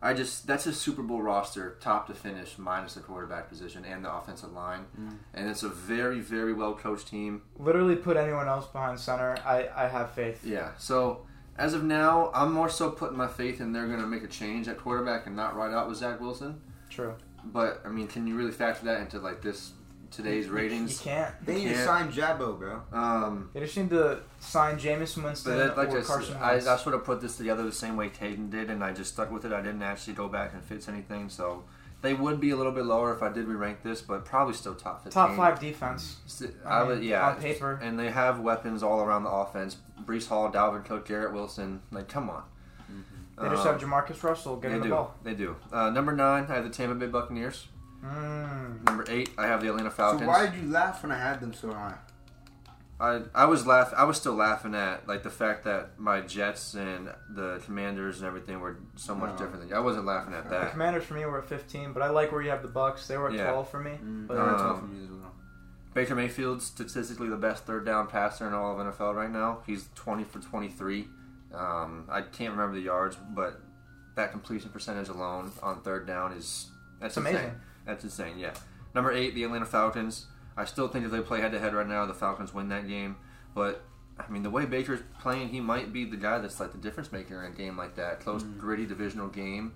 I just that's a Super Bowl roster, top to finish, minus the quarterback position and the offensive line, Mm. and it's a very very well coached team. literally put anyone else behind center. I I have faith. Yeah. So as of now, I'm more so putting my faith in they're going to make a change at quarterback and not ride out with Zach Wilson. True. But I mean, can you really factor that into like this today's ratings. You ratings? can't. They need to Can't- sign Jabbo, bro. Um, They just need to sign Jameis Winston but that, like or I, Carson I, I sort of put this together the same way Kayden did, and I just stuck with it. I didn't actually go back and fix anything, so they would be a little bit lower if I did re-rank this, but probably still top fifteen. Top five defense. I I would, yeah. on paper. and they have weapons all around the offense. Breece Hall, Dalvin Cook, Garrett Wilson. Like, come on. They just Um, have Jamarcus Russell They getting the do. ball. They do. Uh, number nine, I have the Tampa Bay Buccaneers. Mm. Number eight, I have the Atlanta Falcons. So why did you laugh when I had them so high? I I was laugh I was still laughing at like the fact that my Jets and the Commanders and everything were so much Oh. different than you. I wasn't laughing at that. The. Commanders for me were at 15, but I like where you have the Bucs. They were at Yeah. 12 for me. Mm, But they were um, tough for me as well. Baker Mayfield's statistically the best third down passer in all of NFL right now. He's 20 for 23. Um, I can't remember the yards, but that completion percentage alone on third down is that's It's insane. amazing. That's insane. Yeah. Number eight, the Atlanta Falcons. I still think if they play head to head right now, the Falcons win that game. But I mean, the way Baker's playing, he might be the guy that's like the difference maker in a game like that, close, Mm. gritty divisional game,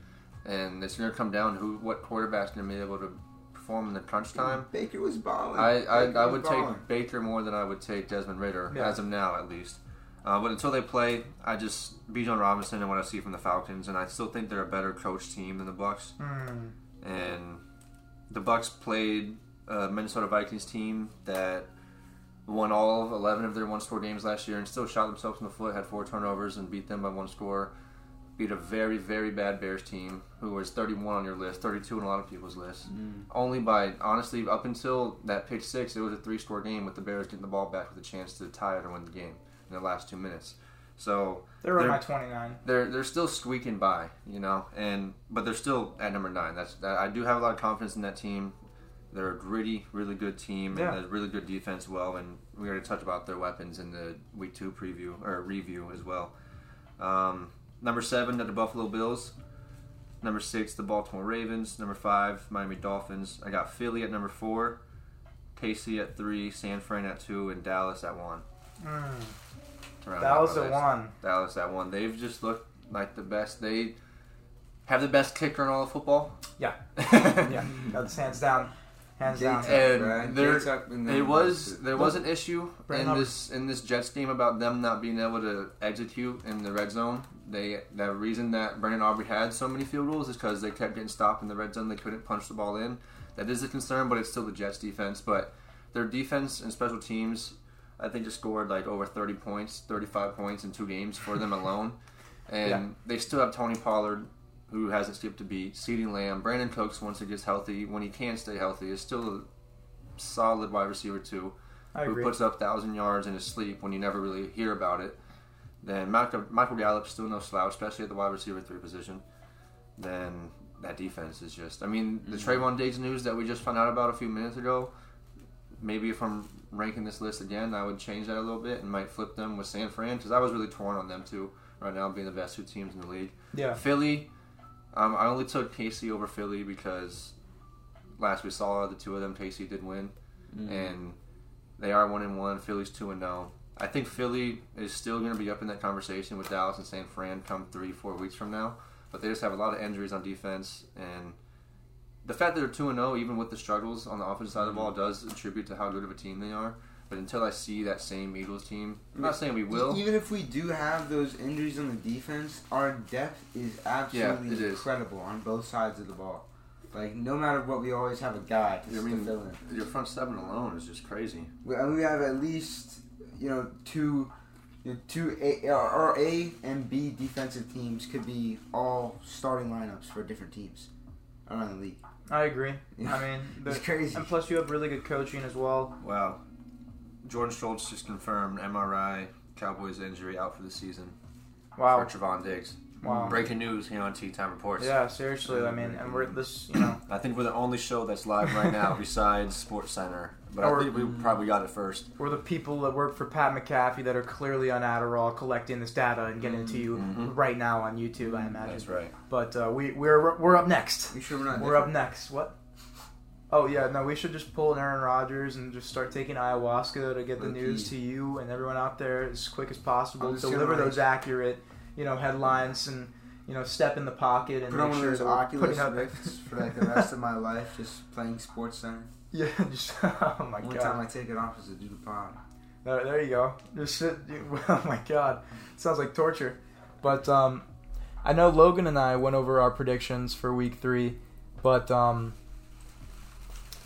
and it's going to come down to who, what quarterback's going to be able to perform in the crunch time. Baker was balling. I, I, I would balling. take Baker more than I would take Desmond Ridder Yeah. as of now, at least. Uh, but until they play, I just Bijan Robinson and what I see from the Falcons, and I still think they're a better coach team than the Bucs. Mm. And the Bucs played a Minnesota Vikings team that won all of 11 of their one-score games last year and still shot themselves in the foot, had four turnovers, and beat them by one score. beat a very, very bad Bears team who was 31 on your list, 32 on a lot of people's list. Mm. Only by, honestly, up until that pick six, it was a three score game with the Bears getting the ball back with a chance to tie it or win the game in the last two minutes. So They were at They're- my 29. they're they're still squeaking by, you know, and but they're still at number nine. That's that, I do have a lot of confidence in that team. They're a gritty, really good team, Yeah. and a really good defense. Well, and we already touched about their weapons in the week two preview or review as well. Um, number seven, the Buffalo Bills. Number six, the Baltimore Ravens. Number five, Miami Dolphins. I got Philly at number four, KC at three, San Fran at two, and Dallas at one. Mm. To That was the list. one. was that one. They've just looked like the best. They have the best kicker in all of football. Yeah. yeah. Yeah, that's hands down. Hands down. And right? there- J-Tuck and then It was there was an issue Bring in up- this in this Jets game about them not being able to execute in the red zone. They the reason that Brandon Aubrey had so many field goals is because they kept getting stopped in the red zone. They couldn't punch the ball in. That is a concern, but it's still the Jets defense. But their defense and special teams, I think, just scored like over thirty points, thirty five points in two games for them alone. And Yeah. they still have Tony Pollard, who hasn't skipped a beat. CeeDee Lamb, Brandin Cooks once he gets healthy, when he can stay healthy, is still a solid wide receiver too I who agree. puts up thousand yards in his sleep when you never really hear about it. Then Michael, Michael Gallup's still no slouch, especially at the wide receiver three position. Then that defense is just. I mean, the Mhm. Trevon Diggs news that we just found out about a few minutes ago. Maybe I'm ranking this list again, I would change that a little bit and might flip them with San Fran because I was really torn on them too. Right now, being the best two teams in the league. Yeah. Philly, um, I only took KC over Philly because last we saw the two of them, KC did win Mm. and they are one and one. Philly's two and zero. I think Philly is still going to be up in that conversation with Dallas and San Fran come three, four weeks from now. But they just have a lot of injuries on defense, and the fact that they're two and zero, even with the struggles on the offensive side of the ball, mhm. does attribute to how good of a team they are. But until I see that same Eagles team, I'm not saying we will. Even if we do have those injuries on the defense, our depth is absolutely is. incredible on both sides of the ball. Like no matter what, we always have a guy to, I mean, fill in. your front seven alone is just crazy. We, and we have at least you know two, you know, two A, our A and B defensive teams could be all starting lineups for different teams around the league. I agree. Yeah. I mean, It's crazy. and plus you have really good coaching as well. Wow. Jordan Schultz just confirmed MRI, Cowboys injury out for the season Wow. for Trevon Diggs. Wow. Breaking news here on Tea Time Reports. Yeah, seriously. I mean, and we're this, you know, I think we're the only show that's live right now besides Sports Center. But Or- I think we probably got it first. we're the people that work for Pat McAfee that are clearly on Adderall collecting this data and getting it to you Mhm. right now on YouTube. I imagine. That's right. But uh, we we're we're up next. You sure we're not? We're up next. What? Oh yeah, no. We should just pull an Aaron Rodgers and just start taking ayahuasca to get the Low news key. to you and everyone out there as quick as possible. I'm Deliver gonna, those accurate, you know, headlines and you know, step in the pocket and Put on make one sure those that Oculus. Rifts for like the rest of my life, just playing Sports Center. Yeah, just oh my Only god. time I take it off is to do the pod. There, there you go. Just sit. Oh my god, sounds like torture. But um, I know Logan and I went over our predictions for week three, but um,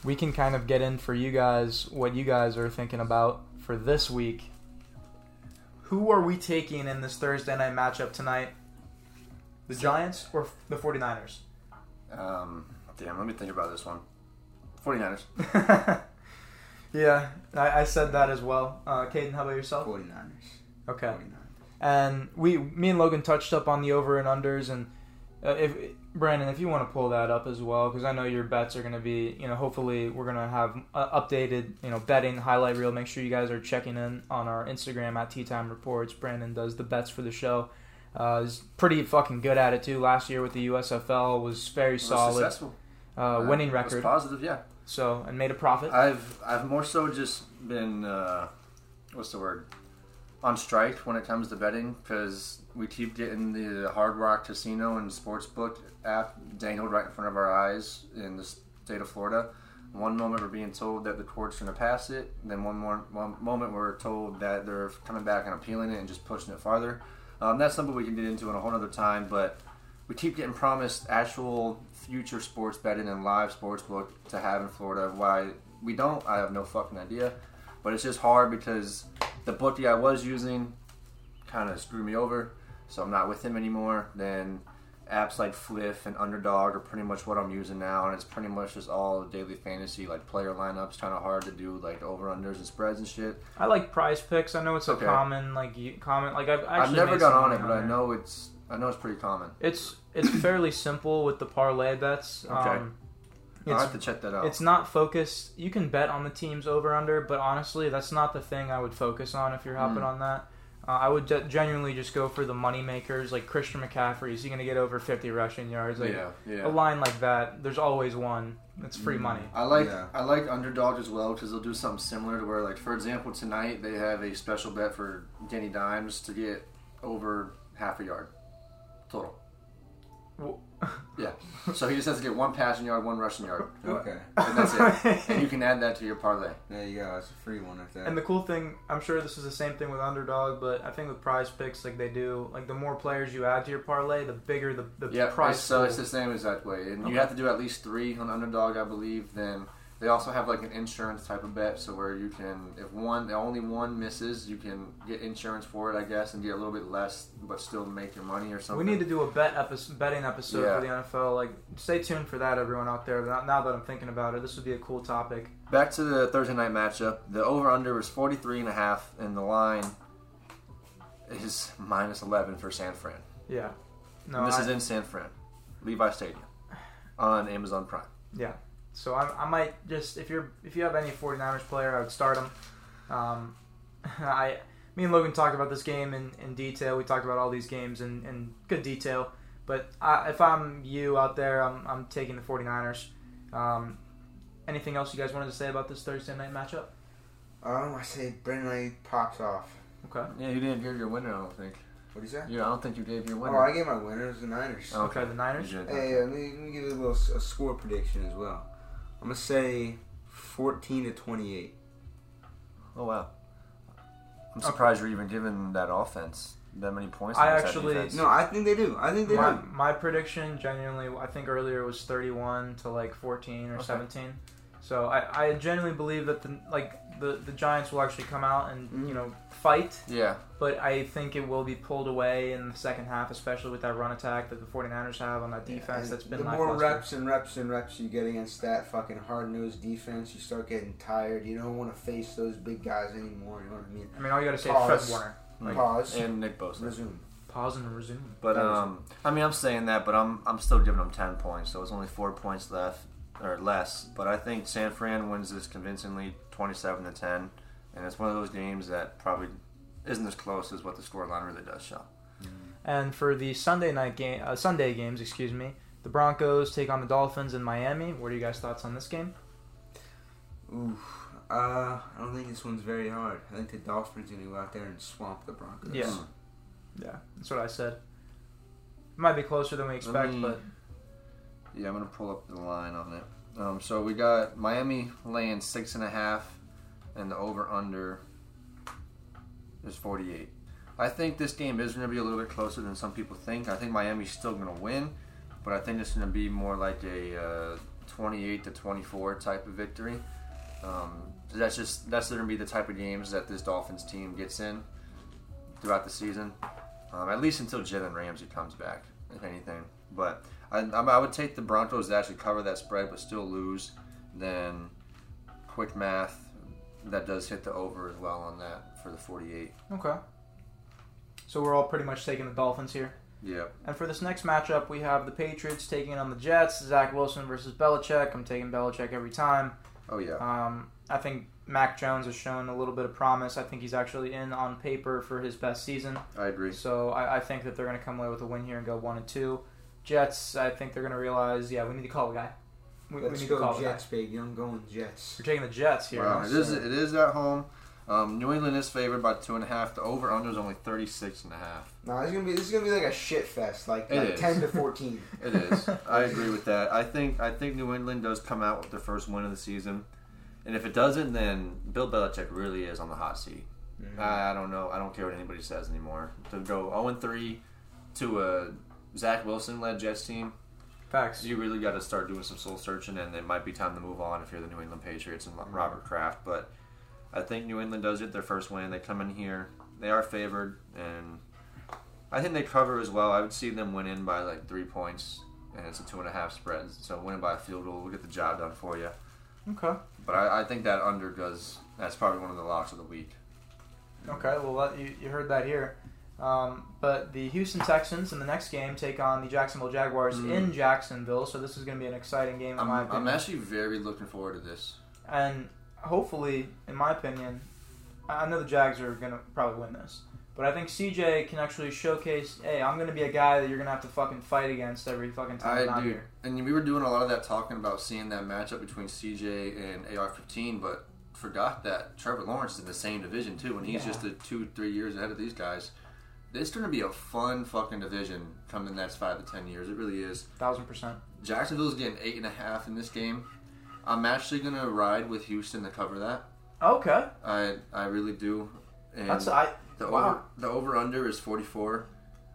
we can kind of get in for you guys what you guys are thinking about for this week. Who are we taking in this Thursday night matchup tonight? The Giants or the 49ers? Um, damn, let me think about this one. 49ers. yeah, I, I said that as well. Uh, Kayden, how about yourself? 49ers. Okay. 49ers. and we, me and Logan touched up on the over and unders, and uh, if Brandon, if you want to pull that up as well, because I know your bets are going to be, you know, hopefully we're going to have uh, updated, you know, betting highlight reel. Make sure you guys are checking in on our Instagram at Tea Time Reports. Brandon does the bets for the show. Uh, he's pretty fucking good at it too. Last year with the USFL was very Was solid, Successful. uh, winning Was record. positive, yeah. So and made a profit. I've I've more so just been uh, what's the word on strike when it comes to betting because we keep getting the Hard Rock Casino and Sportsbook app dangled right in front of our eyes in the state of Florida. One moment we're being told that the court's going to pass it, then one more one moment we're told that they're coming back and appealing it and just pushing it farther. Um, that's something we can get into in a whole other time, but we keep getting promised actual future sports betting and live sports book to have in Florida. Why we don't, I have no fucking idea. But it's just hard because the bookie I was using kind of screwed me over. so I'm not with him anymore, then apps like Fliff and Underdog are pretty much what I'm using now, and it's pretty much just all daily fantasy like player lineups. Kind of hard to do like over unders and spreads and shit. I like Prize Picks. I know it's a Okay. common like you, common like I've actually I've never got on it, but I know it's I know it's pretty common. it's it's fairly simple with the parlay bets. Okay. Um, I'll it's have to check that out. It's not focused. You can bet on the teams over under, but honestly, that's not the thing I would focus on if you're hopping Mm. on that. Uh, I would ge- genuinely just go for the money makers, like Christian McCaffrey. Is he going to get over 50 rushing yards? Like yeah, yeah. a line like that, there's always one. It's free Mm. money. I like Yeah. I like underdog as well because they'll do something similar to where like for example tonight they have a special bet for Danny Dimes to get over half a yard total. Well- Yeah, so he just has to get one passing yard, one rushing yard, Okay. and that's it. and you can add that to your parlay. There you go. It's a free one right there. And the cool thing, I'm sure this is the same thing with underdog, but I think with prize picks, like they do, like the more players you add to your parlay, the bigger the, the Yeah, prize so uh, pool. it's the same exact way, and Okay. you have to do at least three on underdog, I believe. Then they also have like an insurance type of bet, so where you can, if one, the only one misses, you can get insurance for it, I guess, and get a little bit less, but still make your money or something. We need to do a bet episode, betting episode Yeah. for the NFL. Like, stay tuned for that, everyone out there. Now, now that I'm thinking about it, this would be a cool topic. Back to the Thursday night matchup. The over under was 43 and a half, and the line is minus 11 for San Fran. Yeah. No, and this I- is in San Fran, Levi Stadium, on Amazon Prime. yeah. So I, I might just if you're if you have any 49ers player, I would start them. Um, I me and Logan talked about this game in, in detail. We talked about all these games in, in good detail. But I, if I'm you out there, I'm, I'm taking the 49ers. Um, anything else you guys wanted to say about this Thursday night matchup? um, I say Brendan Knight pops off. Okay. Yeah, you didn't give your winner, I don't think. What do you say? Yeah, I don't think you gave your winner. Oh. I gave my winners the Niners. Oh, Okay, the Niners? You Hey, okay. let me, let me give you a little s- a score prediction as well. I'm gonna say 14 to 28. Oh wow. I'm surprised you're even giving that offense that many points. I actually- No, I think they do. I think they My, do. my prediction, genuinely, I think earlier was 31 to like 14 or Okay. 17. So I, I genuinely believe that the like the, the Giants will actually come out and Mhm. you know fight, Yeah, but I think it will be pulled away in the second half, especially with that run attack that the 49ers have on that defense And that's been the more lackluster. reps and reps and reps you get against that fucking hard nosed defense, you start getting tired. You don't want to face those big guys anymore. You know what I mean? I mean, all you got to say is Pause. Fred Warner. Like- Pause. and Nick Bosa. Resume. Pause and resume. But um, I mean, I'm saying that, but I'm I'm still giving them ten points, so it's only four points left or less. But I think San Fran wins this convincingly, twenty-seven to ten, and it's one of those games that probably isn't as close as what the scoreline really does show. And for the Sunday night game, uh, Sunday games, excuse me, the Broncos take on the Dolphins in Miami. What are you guys' thoughts on this game? Oof. Uh, I don't think this one's very hard. I think the Dolphins are gonna go out there and swamp the Broncos. Yeah. Mm. Yeah, that's what I said. It Might be closer than we expect, me- but Yeah, I'm gonna pull up the line on it. Um, so we got Miami laying six and a half, and the over under is 48. I think this game is gonna be a little bit closer than some people think. I think Miami's still gonna win, but I think it's gonna be more like a uh, 28 to 24 type of victory. Um, so that's just that's gonna be the type of games that this Dolphins team gets in throughout the season, um, at least until Jalen Ramsey comes back, if anything. But I, I would take the Broncos to actually cover that spread, but still lose. Then, quick math, that does hit the over as well on that for the 48. okay. So we're all pretty much taking the Dolphins here. Yep. And for this next matchup, we have the Patriots taking on the Jets. Zach Wilson versus Belichick. I'm taking Belichick every time. Oh yeah. Um, I think Mac Jones has shown a little bit of promise. I think he's actually in on paper for his best season. I agree. So I, I think that they're going to come away with a win here and go one and two. Jets, I think they're going to realize, yeah, we need to call a guy. We, we Let's need to call go a guy. Jets, baby. I'm going Jets. You're taking the Jets here. Wow, it is sir. it is at home. Um, New England is favored by two and a half. The over under is only 36 and a half. No, this is gonna be this is gonna be like a shit fest, like, It like is. ten to fourteen. It is. I agree with that. I think I think New England does come out with the first win of the season, and if it doesn't, then Bill Belichick really is on the hot seat. Mhm. I, I don't know. I don't care what anybody says anymore. To go 0 3 to a Zach Wilson led Jets team, Facts. you really got to start doing some soul searching, and it might be time to move on if you're the New England Patriots and mm-hmm. Robert Kraft. But I think New England does get their first win. They come in here, they are favored, and I think they cover as well. I would see them win in by like three points, and it's a two and a half spread. So winning by a field goal will get the job done for you. Okay. But I, I think that under does. That's probably one of the locks of the week. Okay. Well, you, you heard that here. Um, but the Houston Texans in the next game take on the Jacksonville Jaguars Mm. in Jacksonville, so this is going to be an exciting game in I'm, I'm actually very looking forward to this. and hopefully, in my opinion, I I know the Jags are going to probably win this, but I think CJ can actually showcase, hey, I'm going to be a guy that you're going to have to fucking fight against every fucking time do. here. And we were doing a lot of that talking about seeing that matchup between CJ and AR-15, but forgot that Trevor Lawrence is in the same division too, and he's Yeah. just a two, three years ahead of these guys. It's going to be a fun fucking division come the next five to ten years. It really is. Thousand percent. Jacksonville's getting eight and a half in this game. I'm actually going to ride with Houston to cover that. Okay. I I really do. And That's I. the wow. over the over under is 44.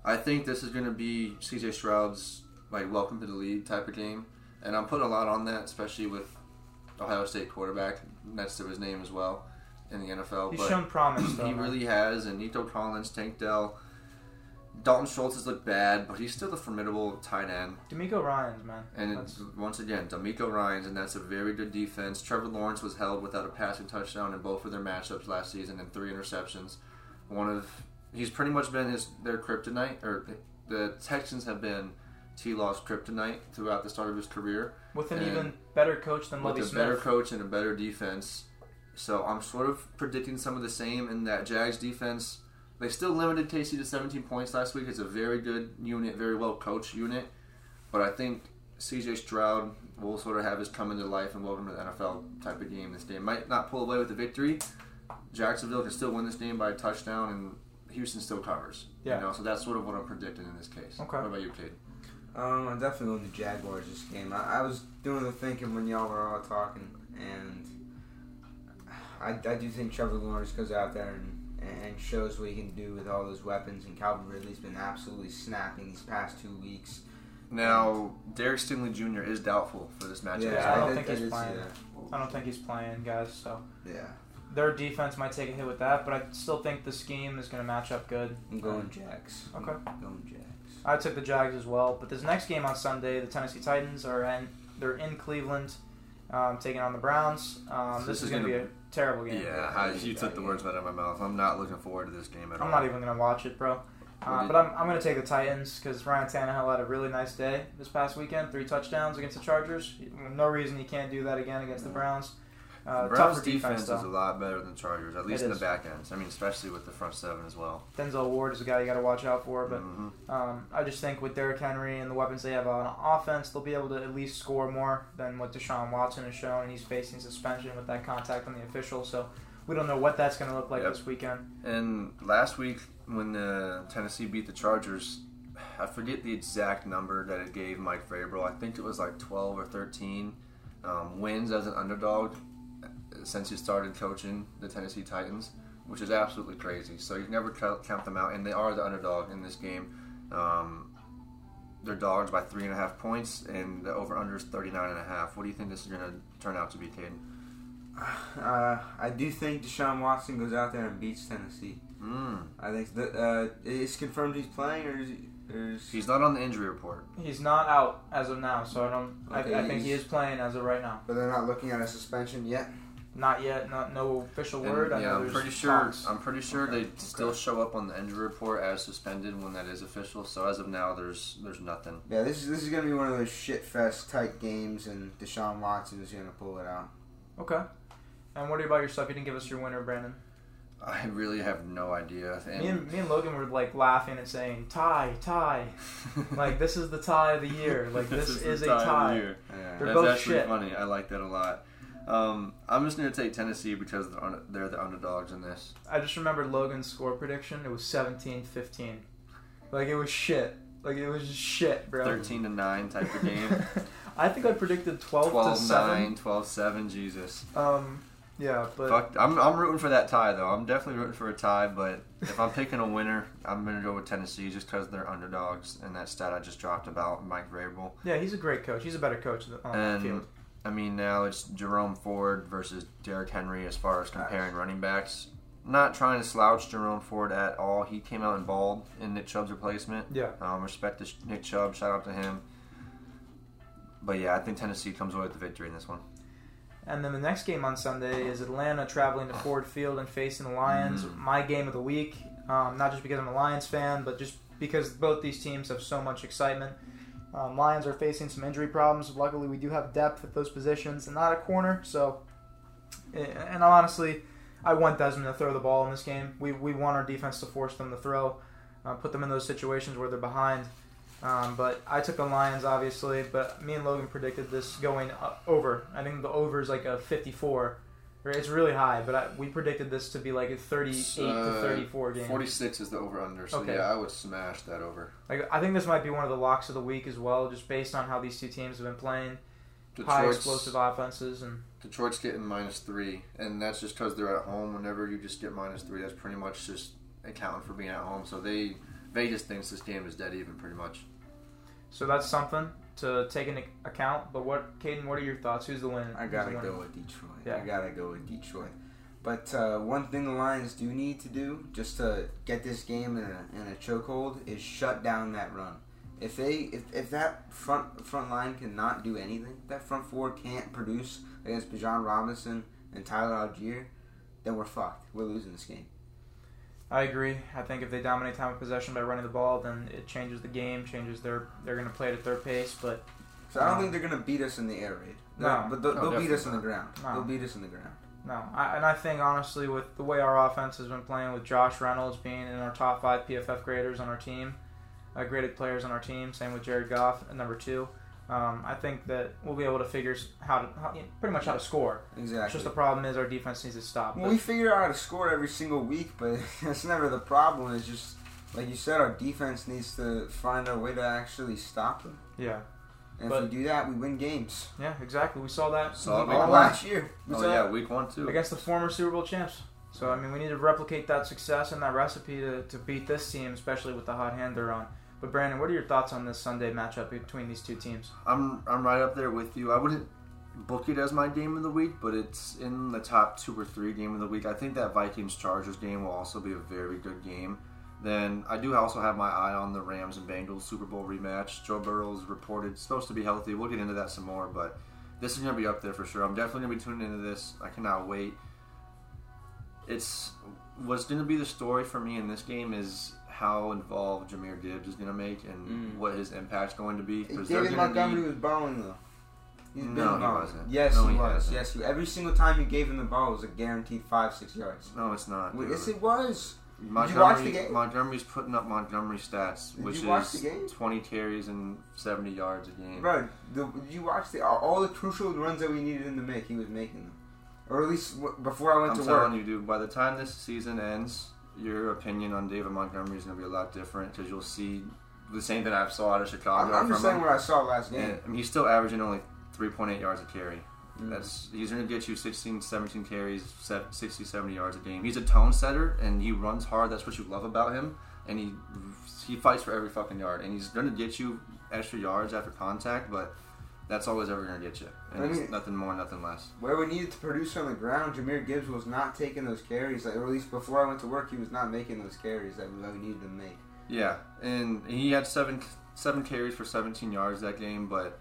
I think this is going to be CJ Stroud's like welcome to the league type of game, and I'm putting a lot on that, especially with Ohio State quarterback next to his name as well in the NFL. He's but shown promise though. he really has, and Nico Collins, Tank Dell, Dalton Schultz has looked bad, but he's still a formidable tight end. DeMeco Ryans man. And That's- it, once again, DeMeco Ryans, and that's a very good defense. Trevor Lawrence was held without a passing touchdown in both of their matchups last season and three interceptions. One of he's pretty much been his their kryptonite, or the Texans have been T. Law's kryptonite throughout the start of his career. with an and even better coach than With Lovie a Smith. better coach and a better defense, so I'm sort of predicting some of the same in that Jags defense. They still limited KC to 17 points last week. It's a very good unit, very well coached unit. But I think CJ Stroud will sort of have his come into life and welcome to the NFL type of game this game. Might not pull away with the victory. Jacksonville can still win this game by a touchdown, and Houston still covers. Yeah. You know, so that's sort of what I'm predicting in this case. Okay. What about you, Cade? Um, I'm definitely going to Jaguars this game. I, I was doing the thinking when y'all were all talking, and I, I do think Trevor Lawrence goes out there and, and shows what he can do with all those weapons. And Calvin Ridley's been absolutely snapping these past two weeks. Now, Derek Stingley Jr. is doubtful for this matchup. Yeah, I don't did- think he's did playing. that. I don't think he's playing, guys. So Yeah, their defense might take a hit with that, but I still think the scheme is going to match up good. I'm going Jags. Okay. I'm going Jags. I took the Jags as well. But this next game on Sunday, the Tennessee Titans are in. They're in Cleveland, um, taking on the Browns. Um, this, This is is going to gonna- be a terrible game. Yeah, I, you took the words out of my mouth. I'm not looking forward to this game at all. I'm not even going to watch it, bro. Uh, but I'm, I'm going to take the Titans because Ryan Tannehill had a really nice day this past weekend. Three touchdowns against the Chargers. No reason he can't do that again against the Browns. Uh, Browns defense, defense, is a lot better than Chargers, at least It in is. the back ends. I mean, especially with the front seven as well. Denzel Ward is a guy you got to watch out for. But Mhm. um, I just think with Derrick Henry and the weapons they have on offense, they'll be able to at least score more than what Deshaun Watson has shown. And he's facing suspension with that contact on the official. So we don't know what that's going to look like Yep. this weekend. And last week when the Tennessee beat the Chargers, I forget the exact number that it gave Mike Vrabel. I think it was like 12 or 13 um, wins as an underdog since he started coaching the Tennessee Titans, which is absolutely crazy. So you never count count them out, and they are the underdog in this game. Um, they're dogs by three and a half points, and the over under is 39 and a half. What do you think this is going to turn out to be, Caden? Uh, I do think Deshaun Watson goes out there and beats Tennessee. Mm. I think that uh, it's confirmed he's playing, or is he? Or is He's not on the injury report. He's not out as of now, so I don't. Okay, I, I think he is playing as of right now. But they're not looking at a suspension yet. Not yet. Not no official And, word. I know yeah, I'm pretty sure. talks. I'm pretty sure Okay, they still show up on the injury report as suspended when that is official. So as of now, there's there's nothing. Yeah, this is this is gonna be one of those shit fest type games, and Deshaun Watson is gonna pull it out. Okay. And what about yourself? You didn't give us your winner, Brandon. I really have no idea. Me and me and Logan were like laughing and saying tie, tie. Like this is the tie of the year. Like this, is, the a of the tie. year. Yeah. They're That's both actually shit. funny. I like that a lot. Um, I'm just gonna take Tennessee because they're, un- they're the underdogs in this. I just remembered Logan's score prediction. It was 17-15. Like it was shit. Like it was just shit, bro. 13 to nine type of game. I think I predicted 12, 12 to 7. 9, 12 7. Jesus. Um yeah, but Fuck. I'm I'm rooting for that tie though. I'm definitely rooting for a tie. But if I'm picking a winner, I'm gonna go with Tennessee just because they're underdogs and that stat I just dropped about Mike Vrabel. yeah, he's a great coach. He's a better coach on the And field. I mean, now it's Jerome Ford versus Derrick Henry as far as comparing running backs. not trying to slouch Jerome Ford at all. He came out and balled in Nick Chubb's replacement. Yeah. Um, respect to Nick Chubb. Shout out to him. But yeah, I think Tennessee comes away with the victory in this one. And then the next game on Sunday is Atlanta traveling to Ford Field and facing the Lions. Mm. My game of the week, um, not just because I'm a Lions fan, but just because both these teams have so much excitement. Um, Lions are facing some injury problems. Luckily, we do have depth at those positions and not a corner. So, eh, and honestly, I want Desmond to throw the ball in this game. We, we want our defense to force them to throw, uh, put them in those situations where they're behind. Um, but I took the Lions, obviously. But me and Logan predicted this going over. I think the over is like a 54. It's really high, but I, we predicted this to be like a 38 to Uh, 34 game. 46 is the over under, so Okay. yeah, I would smash that over. Like I think this might be one of the locks of the week as well, just based on how these two teams have been playing. High explosive offenses and Detroit's getting minus three, and that's just because they're at home. Whenever you just get minus three, that's pretty much just accounting for being at home. So they Vegas thinks this game is dead even, pretty much. so that's something to take into account. But what, Caden? What are your thoughts? Who's the winner? I gotta go with Detroit. Yeah. I gotta go with Detroit. But uh, one thing the Lions do need to do, just to get this game in a, in a chokehold, is shut down that run. If they, if, if that front front line cannot do anything, that front four can't produce against Bijan Robinson and Tyler Allgeier, then we're fucked. We're losing this game. I agree. I think if they dominate time of possession by running the ball, then it changes the game, changes their. They're going to play it at their pace, but So I don't No. think they're gonna beat us in the air raid. No. but they'll, No, they'll beat us in the ground. No. They'll beat us in the ground. no. I, and I think honestly, with the way our offense has been playing, with Josh Reynolds being in our top five PFF graders on our team, uh, graded players on our team, same with Jared Goff at number two. Um, I think that we'll be able to figure s- how to how, pretty much how to score. It's Exactly. just the problem is our defense needs to stop. Well, we figure out how to score every single week, but that's never the problem. It's just like you said, our defense needs to find a way to actually stop them. yeah, And But- if we do that, we win games. yeah, exactly. We saw that Saw week week All one last year. We Oh saw yeah, that. week one too. against the former Super Bowl champs. So I mean, we need to replicate that success and that recipe to, to beat this team, especially with the hot hand they're on. But Brandon, what are your thoughts on this Sunday matchup between these two teams? I'm I'm right up there with you. I wouldn't book it as my game of the week, but it's in the top two or three game of the week. I think that Vikings Chargers game will also be a very good game. Then I do also have my eye on the Rams and Bengals Super Bowl rematch. Joe Burrow's reported supposed to be healthy. We'll get into that some more, but this is gonna be up there for sure. I'm definitely gonna be tuning into this. I cannot wait. It's what's gonna be the story for me in this game is how involved Jahmyr Gibbs is gonna make and Mm. what his impact's going to be. they're David Montgomery need- was balling though. He's been No, he wasn't. Yes, No, he, he was. hasn't. Yes, he, every single time you gave him the ball it was a guaranteed five, six yards. No, it's not. Well, yes, it was. Montgomery, watch the game? Montgomery's putting up Montgomery stats, Did which you watch is the game? 20 carries and 70 yards a game. Bro, the, did you watch the all, all the crucial runs that we needed him to make? He was making them, or at least w- before I went I'm to telling work. you, dude. By the time this season ends, your opinion on David Montgomery is going to be a lot different because you'll see the same that I saw out of Chicago. I'm, I'm just saying him. what I saw last game. And, I mean, he's still averaging only 3.8 yards a carry. Mm. That's he's going to get you 16, 17 carries, 60, 70 yards a game. He's a tone setter and he runs hard. That's what you love about him. And he he fights for every fucking yard. And he's going to get you extra yards after contact, but that's always ever going to get you. And I it's nothing more, nothing less. Where we needed to produce on the ground, Jahmyr Gibbs was not taking those carries. Like, or at least before I went to work, he was not making those carries that we, that we needed to make. Yeah, and he had seven seven carries for 17 yards that game, but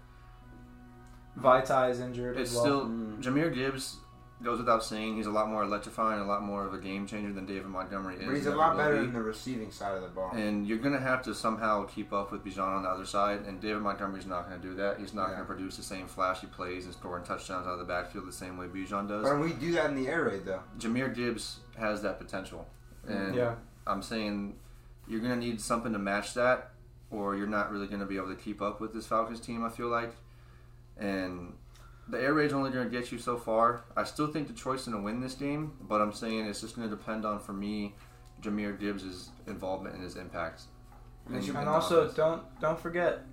Vitae is injured it's as well. still Mm. Jahmyr Gibbs goes without saying he's a lot more electrifying, a lot more of a game changer than David Montgomery is. But he's a lot better be. in the receiving side of the ball. And you're going to have to somehow keep up with Bijan on the other side, and David Montgomery's not going to do that. He's not Yeah. going to produce the same flashy plays and scoring touchdowns out of the backfield the same way Bijan does. But we do that in the air raid, though. Jahmyr Gibbs has that potential, mm. and yeah, I'm saying you're going to need something to match that, or you're not really going to be able to keep up with this Falcons team. I feel like, and the air raid's only going to get you so far. I still think Detroit's going to win this game, but I'm saying it's just going to depend on for me, Jahmyr Gibbs' involvement and his impact. And in- you- in and also offense. don't don't forget,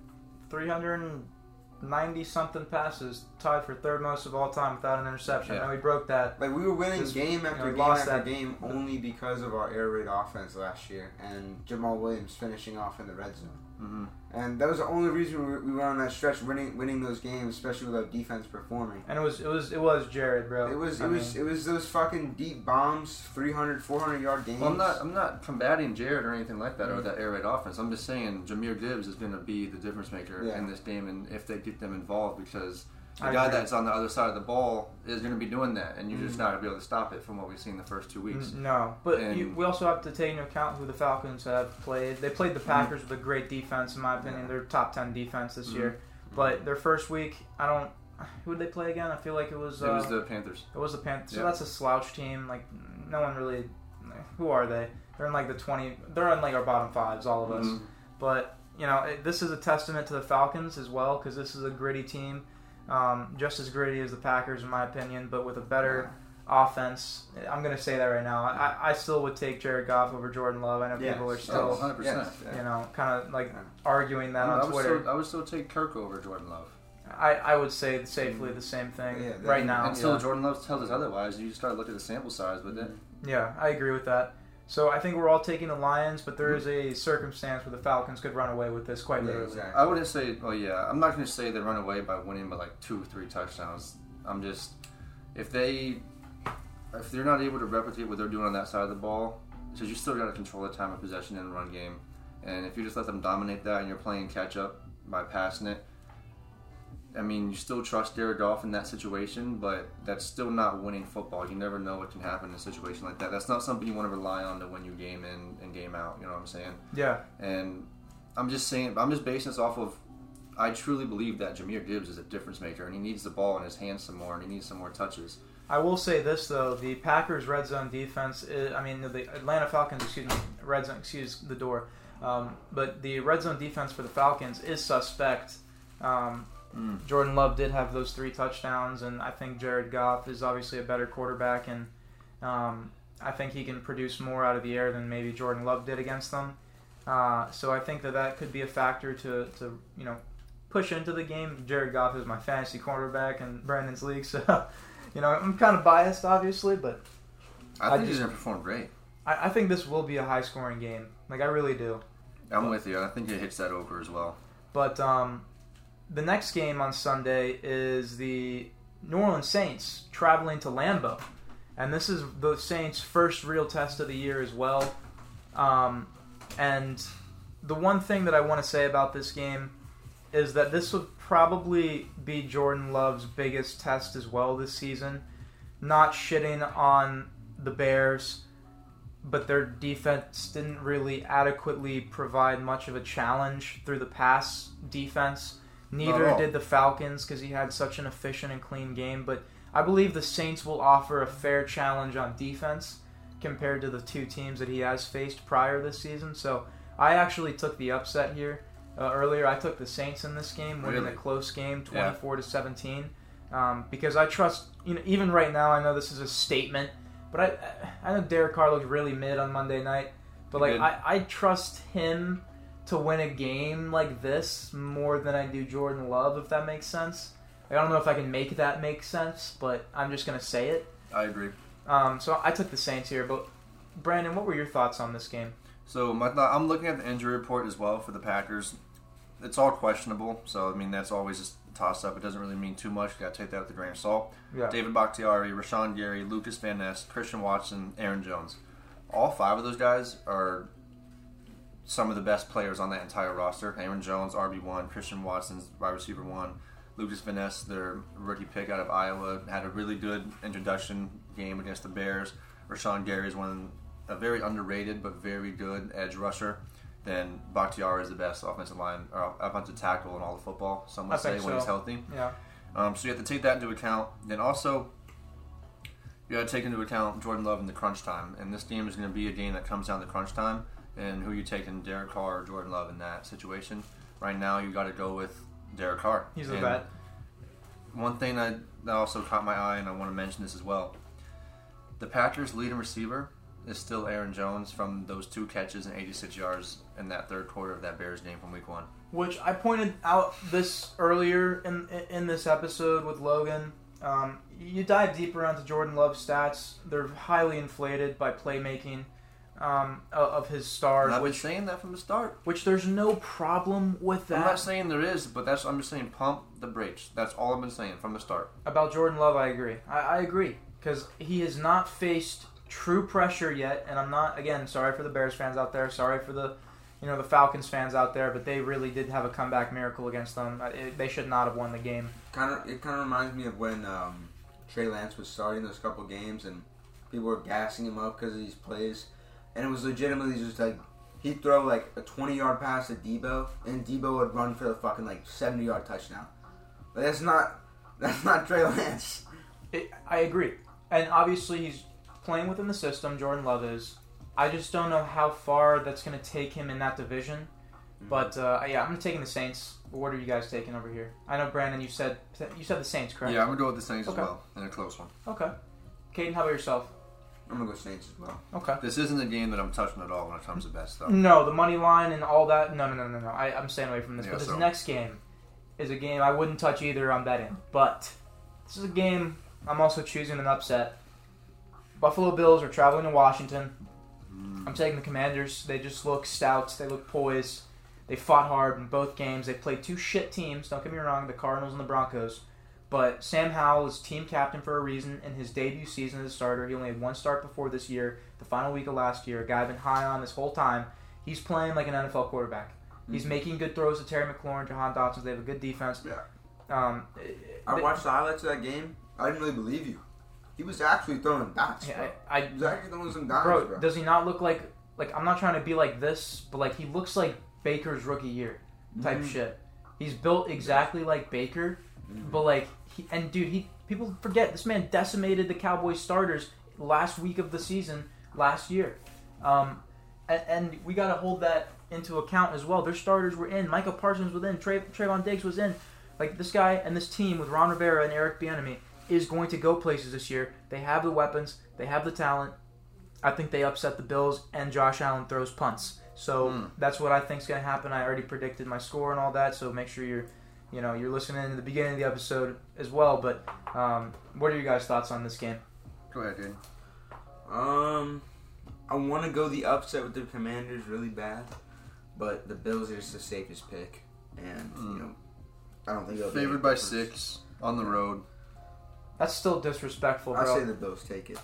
390 something passes, tied for third most of all time without an interception. Yeah. Now we broke that. Like we were winning This- game you after know, game lost after that- game only because of our air raid offense last year and Jamaal Williams finishing off in the red zone. Hmm and that was the only reason we were, on that stretch, winning winning those games, especially without defense performing. And it was it was it was Jared, bro. It was I it was mean, it was those fucking deep bombs, 300, 400 yard games. Well, I'm not. I'm not combating Jared or anything like that, or Mm. that air raid offense. I'm just saying Jahmyr Gibbs is going to be the difference maker Yeah. in this game, and if they get them involved, because the I guy agree. that's on the other side of the ball is going to be doing that, and you're just Mm. not going to be able to stop it from what we've seen the first two weeks. No, but you, we also have to take into account who the Falcons have played. They played the Packers with a great defense, in my opinion. Yeah. They're top ten defense this Mhm. year. But their first week, I don't. Who did they play again? I feel like it was. It was uh, the Panthers. It was the Panthers. So that's a slouch team. Like no one really. Who are they? They're in like the twenty. They're in like our bottom fives, all of us. Mhm. But you know, it, this is a testament to the Falcons as well because this is a gritty team, um, just as gritty as the Packers in my opinion, but with a better offense. I'm gonna say that right now. I, I still would take Jared Goff over Jordan Love. I know Yes. people are Oh, still, 100 percent. yes. you know, kind of like Yeah. arguing that I, on would Twitter. still, I would still take Kirk over Jordan Love. I, I would say safely the same thing Yeah, right that- now. Until yeah. Jordan Love tells us otherwise, you just start looking at the sample size with it. Yeah, I agree with that. So I think we're all taking the Lions, but there mm-hmm. is a circumstance where the Falcons could run away with this quite Yeah, literally. exactly. I wouldn't say. Well, yeah, I'm not going to say they run away by winning by like two or three touchdowns. I'm just if they if they're not able to replicate what they're doing on that side of the ball, because you still got to control the time of possession in the run game, and if you just let them dominate that and you're playing catch up by passing it. I mean, you still trust Jared Goff in that situation, but that's still not winning football. You never know what can happen in a situation like that. That's not something you want to rely on to win your game in and game out. You know what I'm saying? Yeah, And I'm just saying, I'm just basing this off of. I truly believe that Jahmyr Gibbs is a difference maker, and he needs the ball in his hands some more, and he needs some more touches. I will say this though: the Packers' red zone defense. Is, I mean, the Atlanta Falcons. Excuse me, red zone. Excuse the door. Um, but the red zone defense for the Falcons is suspect. Um, Mm. Jordan Love did have those three touchdowns, and I think Jared Goff is obviously a better quarterback, and um, I think he can produce more out of the air than maybe Jordan Love did against them. Uh, so I think that that could be a factor to, to you know push into the game. Jared Goff is my fantasy quarterback in Brandon's league, so you know I'm kind of biased, obviously, but I, I think he's going to perform great. I, I think this will be a high scoring game. Like I really do. I'm with you. I think it hits that over as well. But um, the next game on Sunday is the New Orleans Saints traveling to Lambeau, and this is the Saints' first real test of the year as well. Um, and the one thing that I want to say about this game is that this would probably be Jordan Love's biggest test as well this season. Not shitting on the Bears, but their defense didn't really adequately provide much of a challenge through the pass defense. Neither did the Falcons because he had such an efficient and clean game. But I believe the Saints will offer a fair challenge on defense compared to the two teams that he has faced prior this season. So I actually took the upset here uh, earlier. I took the Saints in this game, winning Really? a close game, Yeah. twenty-four to seventeen, um, because I trust. You know, even right now, I know this is a statement, but I I know Derek Carr looked really mid on Monday night, but He like did. I, I trust him to win a game like this more than I do Jordan Love, if that makes sense. I don't know if I can make that make sense, but I'm just gonna say it. I agree. Um, so I took the Saints here, but Brandon, what were your thoughts on this game? So my th- I'm looking at the injury report as well for the Packers. It's all questionable, so I mean that's always just a toss up. It doesn't really mean too much. You got to take that with a grain of salt. Yeah. David Bakhtiari, Rashan Gary, Lukas Van Ness, Christian Watson, Aaron Jones. All five of those guys are some of the best players on that entire roster. Aaron Jones, RB one, Christian Watson's wide receiver one, Lukas Van their rookie pick out of Iowa, had a really good introduction game against the Bears. Rashan Gary is one a very underrated but very good edge rusher. Then Bakhtiari is the best offensive line or offensive tackle in all of football. Some would say think when he's healthy. Yeah. Um, so you have to take that into account. Then also, you got to take into account Jordan Love in the crunch time. And this game is going to be a game that comes down to crunch time. And who you taking, Derek Carr or Jordan Love in that situation? Right now, you got to go with Derek Carr. He's the vet. One thing that, that also caught my eye, and I want to mention this as well. The Packers' leading receiver is still Aaron Jones from those two catches and 86 yards in that third quarter of that Bears game from Week One. which I pointed out this earlier in in this episode with Logan. Um, you dive deeper onto Jordan Love's stats; they're highly inflated by playmaking. Um, of his stars, I've been which saying that from the start. which there's no problem with that. I'm not saying there is, but that's I'm just saying pump the brakes. That's all I've been saying from the start. About Jordan Love, I agree. I, I agree because he has not faced true pressure yet, and I'm not. Again, sorry for the Bears fans out there. Sorry for the, you know, the Falcons fans out there. But they really did have a comeback miracle against them. Uh, It, they should not have won the game. Kind of, it kind of reminds me of when um, Trey Lance was starting those couple games and people were gassing him up because of these plays, and it was legitimately just like he'd throw like a twenty-yard pass to Deebo, and Deebo would run for the fucking like seventy-yard touchdown. But that's not that's not Trey Lance. It, I agree, and obviously he's playing within the system. Jordan Love is. I just don't know how far that's going to take him in that division. But uh, yeah, I'm taking the Saints. What are you guys taking over here? I know Brandon. You said you said the Saints, correct? Yeah, I'm gonna go with the Saints Okay. as well in a close one. Okay. Caden, how about yourself? I'm gonna go Saints as well. Okay. This isn't a game that I'm touching at all when it comes to bets, though. No, the money line and all that. No, no, no, no, no. I, I'm staying away from this. Yeah, but this so- next game is a game I wouldn't touch either on betting. But this is a game I'm also choosing an upset. Buffalo Bills are traveling to Washington. Mm. I'm taking the Commanders. They just look stout. They look poised. They fought hard in both games. They played two shit teams. Don't get me wrong, the Cardinals and the Broncos. But Sam Howell is team captain for a reason. In his debut season as a starter, he only had one start before this year, the final week of last year. A guy I've been high on this whole time. He's playing like an NFL quarterback. He's making good throws to Terry McLaurin, Jahan Dotson. They have a good defense. Yeah. Um, I they- watched the highlights of that game. I didn't really believe you. He was actually throwing dots, bro. yeah, I, He was actually throwing some dots, bro, bro. does he not look like like I'm not trying to be like this, but like he looks like Baker's rookie year type Mhm. shit. He's built exactly like Baker, Mhm. but like he and dude, he people forget this man decimated the Cowboys starters last week of the season last year, um, and, and we got to hold that into account as well. Their starters were in. Micah Parsons was in. Tra- Trevon Diggs was in. Like this guy and this team with Ron Rivera and Eric Bieniemy is going to go places this year. They have the weapons. They have the talent. I think they upset the Bills, and Josh Allen throws punts. So Hmm. that's what I think is going to happen. I already predicted my score and all that. So make sure you're, you know, you're listening to the beginning of the episode as well. But um, what are your guys' thoughts on this game? Go ahead, dude. Um, I want to go the upset with the Commanders really bad, but the Bills are just the safest pick, and Mm. you know, I don't think they'll be Favored by difference. six on the road. That's still disrespectful, I say bro. the Bills take it.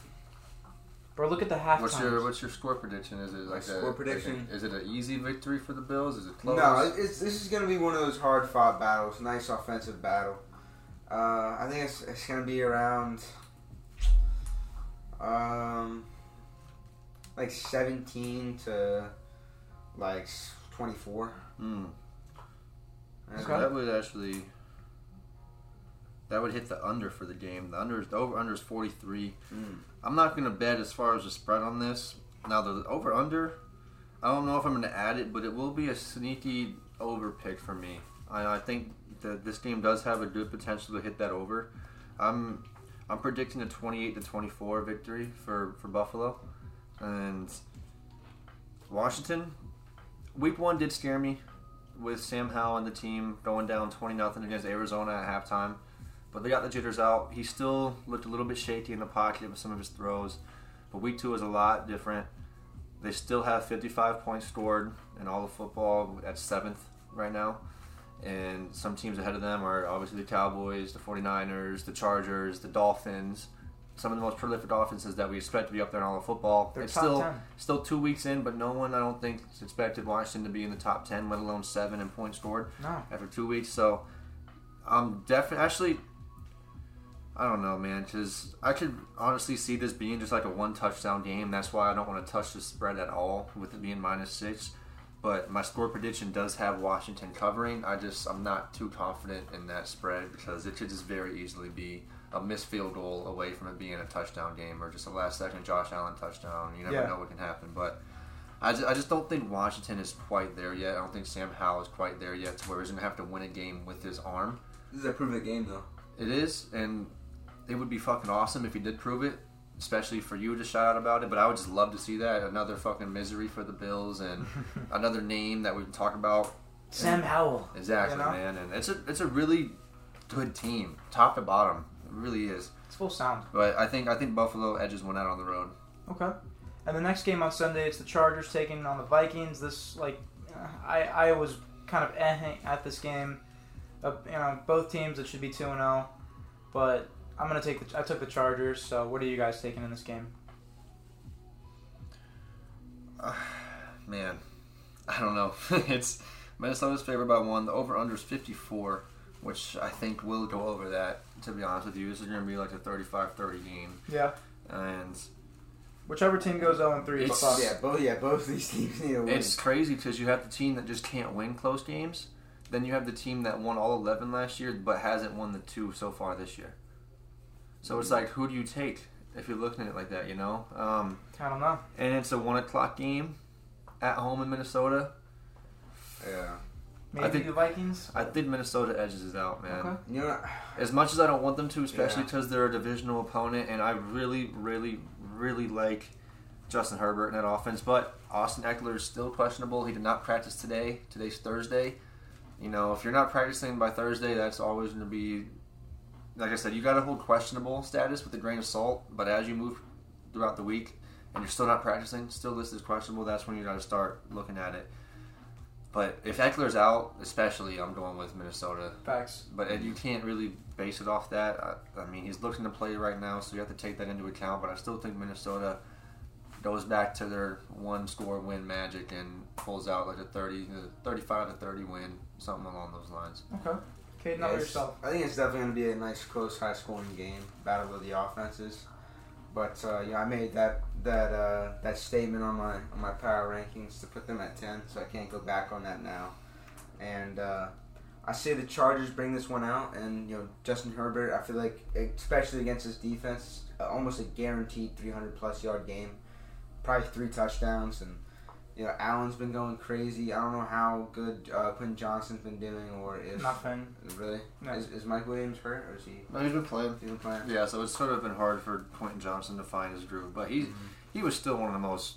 Bro, look at the half What's your What's your score prediction? Is it like a, Score prediction? Is it an easy victory for the Bills? Is it close? No, it's, this is going to be one of those hard fought battles, nice offensive battle. Uh, I think it's, it's going to be around, um, like seventeen to like twenty four. Hmm. So that would actually that would hit the under for the game. The under is the over under is forty three. Mm. I'm not gonna bet as far as the spread on this. Now the over under, I don't know if I'm gonna add it, but it will be a sneaky over pick for me. I, I think that this game does have a good potential to hit that over. I'm I'm predicting a 28 to 24 victory for for Buffalo, and Washington. Week one did scare me with Sam Howell and the team going down 20 nothing against Arizona at halftime. But they got the jitters out. He still looked a little bit shaky in the pocket with some of his throws. But week two is a lot different. They still have 55 points scored in all of football at seventh right now. And some teams ahead of them are obviously the Cowboys, the 49ers, the Chargers, the Dolphins. Some of the most prolific offenses that we expect to be up there in all of football. They're it's top still 10. still two weeks in, but no one I don't think expected Washington to be in the top 10, let alone seven in points scored No. after two weeks. So I'm definitely actually. I don't know, man, because I could honestly see this being just like a one touchdown game. That's why I don't want to touch the spread at all with it being minus six. But my score prediction does have Washington covering. I just I'm not too confident in that spread because it could just very easily be a missed field goal away from it being a touchdown game or just a last second Josh Allen touchdown. You never Yeah. know what can happen, but. I just, I just don't think Washington is quite there yet. I don't think Sam Howell is quite there yet to where he's going to have to win a game with his arm. This is a prove it game though. It is, and it would be fucking awesome if he did prove it, especially for you to shout out about it. But I would just love to see that. Another fucking misery for the Bills and another name that we can talk about. Sam Howell. Exactly, You know? man. And it's a it's a really good team, top to bottom. It really is. It's full sound. But I think I think Buffalo edges one out on the road. Okay. And the next game on Sunday, it's the Chargers taking on the Vikings. This like, I I was kind of eh at this game. Uh, you know, both teams it should be two and zero, but I'm gonna take the I took the Chargers. So what are you guys taking in this game? Uh, man, I don't know. it's Minnesota's favored by one. The over under is 54, which I think will go over that. To be honest with you, this is going to be like a 35-30 game, Yeah, and whichever team goes zero and three is It's- fun. Yeah, both yeah both these teams need to win. it's crazy because you have the team that just can't win close games. Then you have the team that won all 11 last year, but hasn't won the two so far this year. So it's like, who do you take if you're looking at it like that? You know. Um, I don't know. and it's a one o'clock game at home in Minnesota. yeah. Maybe think- the Vikings. I think Minnesota edges it out, man. Okay. You know. As much as I don't want them to, especially Yeah. because they're a divisional opponent, and I really, really, really like Justin Herbert in that offense. But Austin Ekeler is still questionable. He did not practice today. Today's Thursday. You know, if you're not practicing by Thursday, that's always going to be, like I said, you got to hold questionable status with a grain of salt. But as you move throughout the week, and you're still not practicing, still listed as questionable, that's when you got to start looking at it. But if Ekeler's out, especially, I'm going with Minnesota. Facts. But you can't really base it off that. I, I mean, he's looking to play right now, so you have to take that into account. But I still think Minnesota goes back to their one score win magic and pulls out like a 30, uh, 35 to 30 win, something along those lines. Okay. Caden, Yeah, yourself. I think it's definitely going to be a nice, close, high-scoring game, battle of the offenses. But uh, yeah, I made that that uh, that statement on my on my power rankings to put them at ten, so I can't go back on that now. And uh, I say the Chargers bring this one out, and you know Justin Herbert. I feel like, especially against this defense, almost a guaranteed 300 plus yard game, probably three touchdowns, and you know Allen's been going crazy. I don't know how good uh, Quentin Johnston's been doing, or if Nothing. Really? No. Is, is Mike Williams hurt or is he No, he's been playing. he's been playing? Yeah, so it's sort of been hard for Quentin Johnston to find his groove, but he he was still one of the most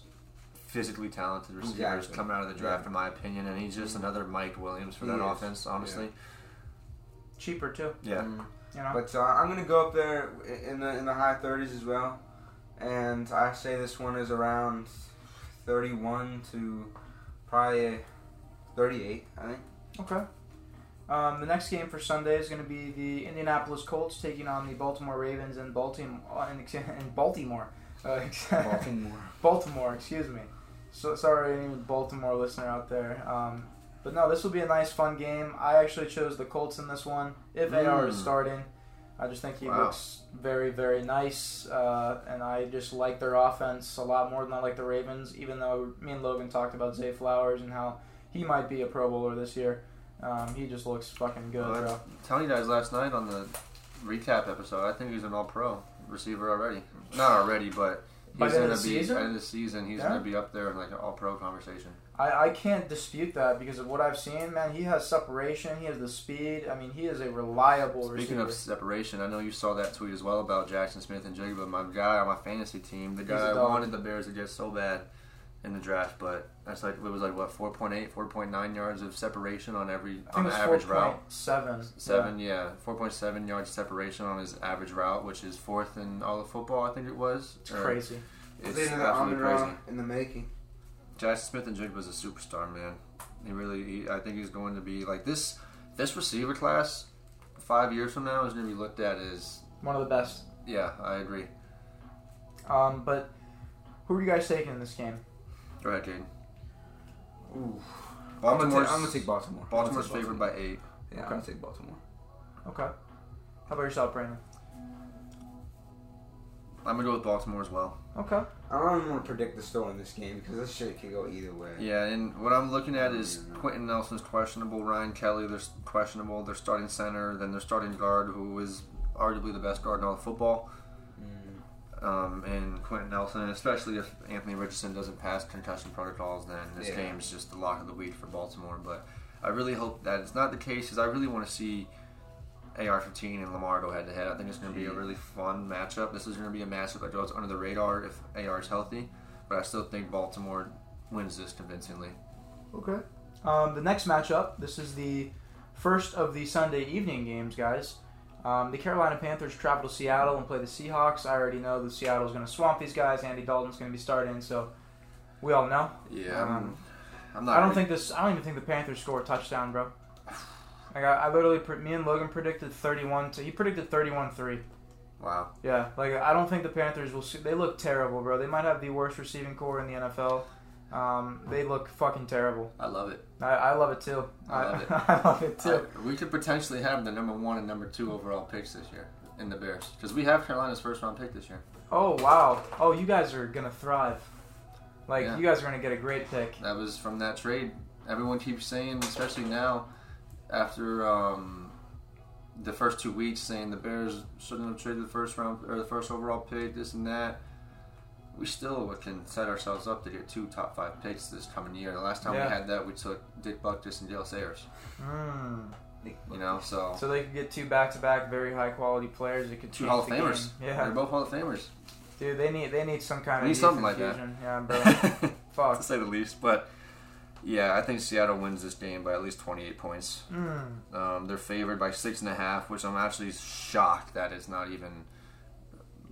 physically talented receivers Exactly. coming out of the draft, in my opinion, and he's just another Mike Williams for He that is. offense, honestly. Cheaper too. Yeah. Mm. You know. But uh, I'm gonna go up there in the in the high 30s as well, and I say this one is around 31 to probably 38. I think. Okay. Um, the next game for Sunday is going to be the Indianapolis Colts taking on the Baltimore Ravens in Baltimore. uh, In, in Baltimore. Uh, Baltimore. Baltimore, excuse me. So sorry, any Baltimore listener out there. Um, but no, this will be a nice, fun game. I actually chose the Colts in this one. If AR is Mm. starting, I just think he Wow. looks very, very nice, uh, and I just like their offense a lot more than I like the Ravens. Even though me and Logan talked about Zay Flowers and how he might be a Pro Bowler this year, um, he just looks fucking good, Well, bro. telling you guys last night on the recap episode, I think he's an All Pro receiver already. Not already, but he's going to be season? end of the season. He's Yeah. going to be up there in like an All Pro conversation. I, I can't dispute that because of what I've seen, man. He has separation. He has the speed. I mean, he is a reliable Speaking receiver. of separation, I know you saw that tweet as well about Jaxon Smith-Njigba, my guy on my fantasy team. The guy a I dog. wanted the Bears to get so bad in the draft, but that's like it was like what 4.8, 4.9 yards of separation on every on the average four route. point seven. Seven, yeah, four point seven yards separation on his average route, which is fourth in all of football. I think it was. It's Or- crazy. It's It's another absolutely crazy. In the making. Jaxon Smith-Njigba was a superstar, man. He really, he, I think he's going to be like this. This receiver class, five years from now, is going to be looked at as. One of the best. Yeah, I agree. Um, but who are you guys taking in this game? Go ahead, Caden. Ooh. I'm gonna, Baltimore's, take, I'm gonna take Baltimore. Baltimore's gonna take favored Baltimore. by eight. Yeah, I'm gonna take Baltimore. Okay. How about yourself, Brandon? I'm gonna go with Baltimore as well. Okay. I don't even want to predict the score in this game because this shit could go either way. Yeah, and what I'm looking at is Quenton Nelson's questionable, Ryan Kelly, they're questionable. They're starting center, then they're starting guard, who is arguably the best guard in all of football. Mm. Um, and Quenton Nelson, especially if Anthony Richardson doesn't pass concussion protocols, then this Yeah. game's just the lock of the week for Baltimore. But I really hope that it's not the case, because I really want to see AR-15 and Lamar go head to head. I think it's going to be a really fun matchup. This is going to be a matchup that goes under the radar if AR is healthy, but I still think Baltimore wins this convincingly. Okay. Um, the next matchup. This is the first of the Sunday evening games, guys. Um, the Carolina Panthers travel to Seattle and play the Seahawks. I already know that Seattle's going to swamp these guys. Andy Dalton's going to be starting, so we all know. Yeah, I'm, Um, I'm not. I don't really- think this. I don't even think the Panthers score a touchdown, bro. Like I, I literally, pre- me and Logan predicted thirty-one. To, he predicted thirty-one-three. Wow. Yeah, like I don't think the Panthers will. See, they look terrible, bro. They might have the worst receiving core in the NFL. Um, they look fucking terrible. I love it. I, I love it too. I love it. I love it too. I- we could potentially have the number one and number two overall picks this year in the Bears because we have Carolina's first round pick this year. Oh wow. Oh, you guys are gonna thrive. Like Yeah. you guys are gonna get a great pick. That was from that trade. Everyone keeps saying, especially now, after um, the first two weeks, saying the Bears shouldn't have traded the first round or the first overall pick, this and that. We still can set ourselves up to get two top five picks this coming year. The last time Yeah. we had that, we took Dick Butkus and Gale Sayers. Mm. You know, so So they could get two back-to-back very high-quality players. That could two Hall of Famers. game. They're both Hall of Famers. dude, they need they need some kind Need of something youth like that. Yeah, bro. to say the least. But yeah, I think Seattle wins this game by at least 28 points. Mm. Um, they're favored by six and a half, which I'm actually shocked that it's not even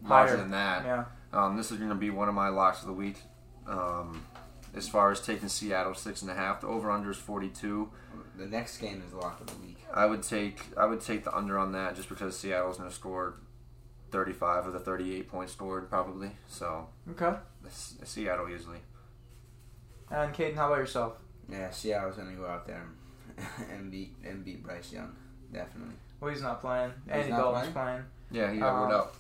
Higher. larger than that. Yeah. Um, this is going to be one of my locks of the week. Um, as far as taking Seattle six and a half, the over under is 42. The next game is the lock of the week. I would take I would take the under on that just because Seattle's going to score 35 of the 38 points scored probably. So Okay. it's- it's Seattle easily. And Caden, how about yourself? Yeah, Seattle's gonna go out there and beat and beat Bryce Young, definitely. Well, he's not playing. He's Andy not Dalton's playing. Yeah, he got Um, ruled out.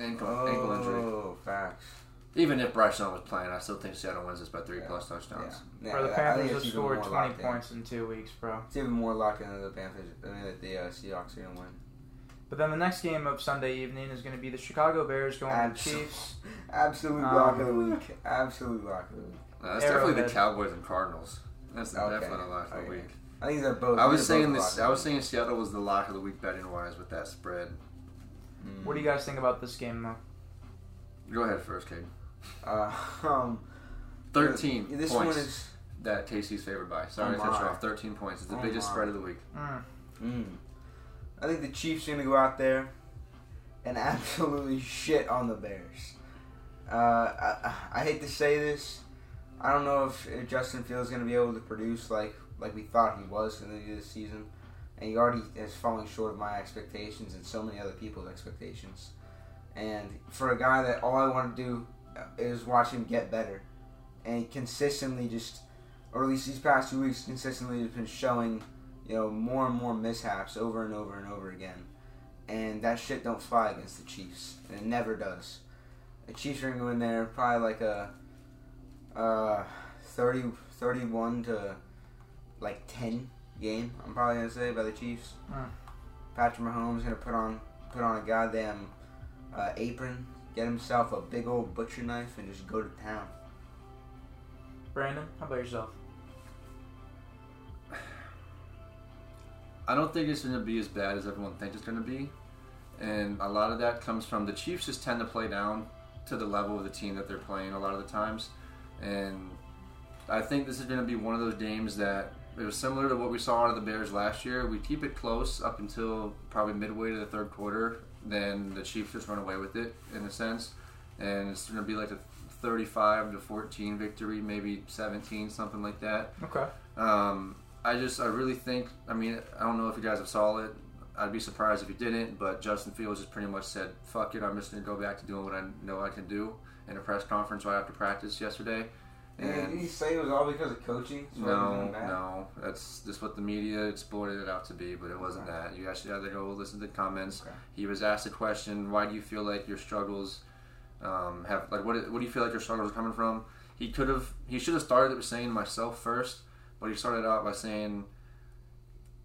Ankle, ankle injury. Oh, facts. Even if Bryce Young was playing, I still think Seattle wins this by three Yeah. plus touchdowns. Yeah. Bro, the I- I Panthers think have scored 20 locked in. points in two weeks, bro. It's even more locked in than the Panthers. I mean, that the uh, Seahawks are gonna win. But then the next game of Sunday evening is going to be the Chicago Bears going to the Absolute- Chiefs. Absolute Um, lock of the week. Absolute lock of the week. Uh, that's definitely the Cowboys and Cardinals. That's Okay, definitely the lock of the okay. week. I think they're both. I was saying this. I was saying Seattle was the lock of the week betting wise with that spread. Mm. What do you guys think about this game, though? Go ahead first, Kate. Uh, um, Thirteen This points one is. that KC's favored by. Sorry Oh to cut you off. Thirteen points. It's the Oh biggest my. spread of the week. Mm. Mm. I think the Chiefs are gonna go out there and absolutely shit on the Bears. Uh, I, I hate to say this. I don't know if, if Justin Fields is gonna be able to produce like like we thought he was going to do this season, and he already is falling short of my expectations and so many other people's expectations. And for a guy that all I want to do uh, is watch him get better, and consistently just, or at least these past two weeks, consistently has been showing you know, more and more mishaps over and over and over again. And that shit don't fly against the Chiefs. And it never does. The Chiefs are going to go in there probably like a uh, 30, 31 to like 10 game, I'm probably going to say, by the Chiefs. Mm. Patrick Mahomes going to put on put on a goddamn uh, apron, get himself a big old butcher knife, and just go to town. Brandon, how about yourself? I don't think it's going to be as bad as everyone thinks it's going to be. And a lot of that comes from the Chiefs just tend to play down to the level of the team that they're playing a lot of the times. And I think this is going to be one of those games that it was similar to what we saw out of the Bears last year. We keep it close up until probably midway to the third quarter. Then the Chiefs just run away with it in a sense. And it's going to be like a 35 to 14 victory, maybe 17, something like that. Okay. Um, I just, I really think, I mean, I don't know if you guys have saw it. I'd be surprised if you didn't, but Justin Fields just pretty much said, fuck it, I'm just going to go back to doing what I know I can do in a press conference right after practice yesterday. And did he say it was all because of coaching? That's why he was no, that? no, that's just what the media exploited it out to be, but it wasn't that. You actually had to go listen to the comments. Okay. He was asked a question, why do you feel like your struggles um, have, like, what, what do you feel like your struggles are coming from? He could have, he should have started it with saying myself first, but he started out by saying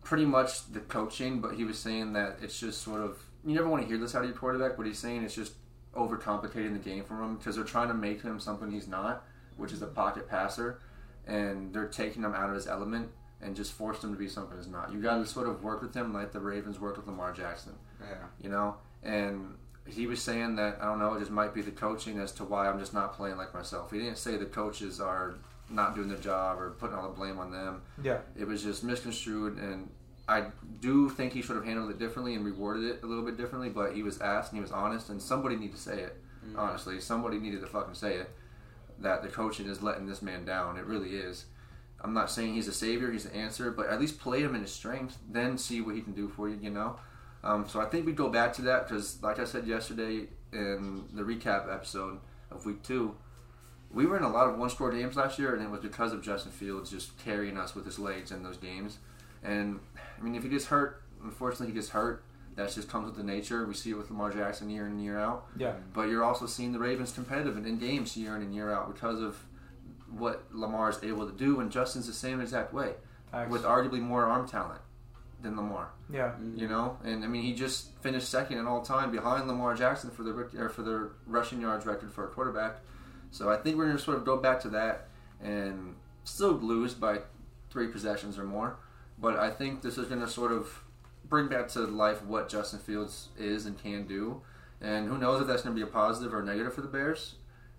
pretty much the coaching, but he was saying that it's just sort of, you never want to hear this out of your quarterback, but he's saying it's just overcomplicating the game for him because they're trying to make him something he's not, which is a pocket passer, and they're taking him out of his element and just forced him to be something he's not. You got to mm-hmm. sort of work with him like the Ravens worked with Lamar Jackson Yeah. you know. And he was saying that I don't know, it just might be the coaching as to why I'm just not playing like myself. He didn't say the coaches are not doing their job or putting all the blame on them. Yeah. It was just misconstrued, and I do think he should have handled it differently and rewarded it a little bit differently. But he was asked and he was honest, and somebody needed to say it. Mm. Honestly, somebody needed to fucking say it that the coaching is letting this man down. It really is. I'm not saying he's a savior, he's the answer, but at least play him in his strength, then see what he can do for you. You know. Um, so I think we go back to that because, like I said yesterday in the recap episode of week two, we were in a lot of one-score games last year, and it was because of Justin Fields just carrying us with his legs in those games. And I mean, if he gets hurt, unfortunately, he gets hurt. That just comes with the nature. We see it with Lamar Jackson year in and year out. Yeah. But you're also seeing the Ravens competitive in, in games year in and year out because of what Lamar is able to do, and Justin's the same exact way Facts. with arguably more arm talent than Lamar. yeah. You know, and I mean, he just finished second in all time behind Lamar Jackson for the or for the rushing yards record for a quarterback. So I think we're going to sort of go back to that and still lose by three possessions or more. But I think this is going to sort of bring back to life what Justin Fields is and can do. And who knows if that's going to be a positive or negative for the Bears.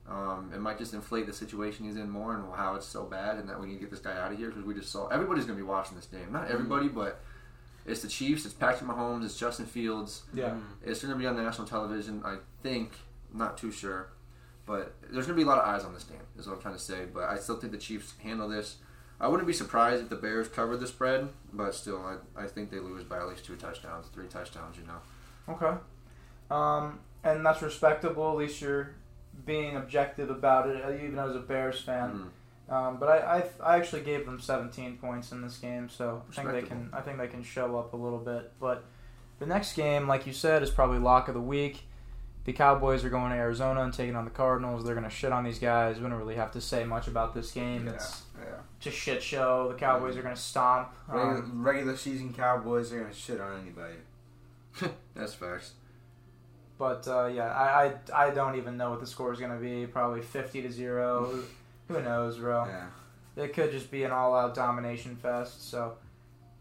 Um, it might just inflate the situation he's in more and how it's so bad and that we need to get this guy out of here because we just saw everybody's going to be watching this game. Not everybody, but it's the Chiefs, it's Patrick Mahomes, it's Justin Fields. Yeah. It's going to be on national television, I think. Not too sure. But there's going to be a lot of eyes on this game, is what I'm trying to say. But I still think the Chiefs handle this. I wouldn't be surprised if the Bears covered the spread, but still, I, I think they lose by at least two touchdowns, three touchdowns, you know. Okay. Um, and that's respectable. At least you're being objective about it, uh, even as a Bears fan. Mhm. Um, but I, I, I actually gave them 17 points in this game, so I think they can I think they can show up a little bit. But the next game, like you said, is probably lock of the week. The Cowboys are going to Arizona and taking on the Cardinals. They're going to shit on these guys. We don't really have to say much about this game. It's yeah. just shit show. The Cowboys are going to stomp. Regular, Um, regular season Cowboys are gonna shit on anybody. That's facts. but uh, yeah, I, I I don't even know what the score is going to be. Probably 50 to zero. Who- Who knows, bro? Yeah. It could just be an all-out domination fest. So,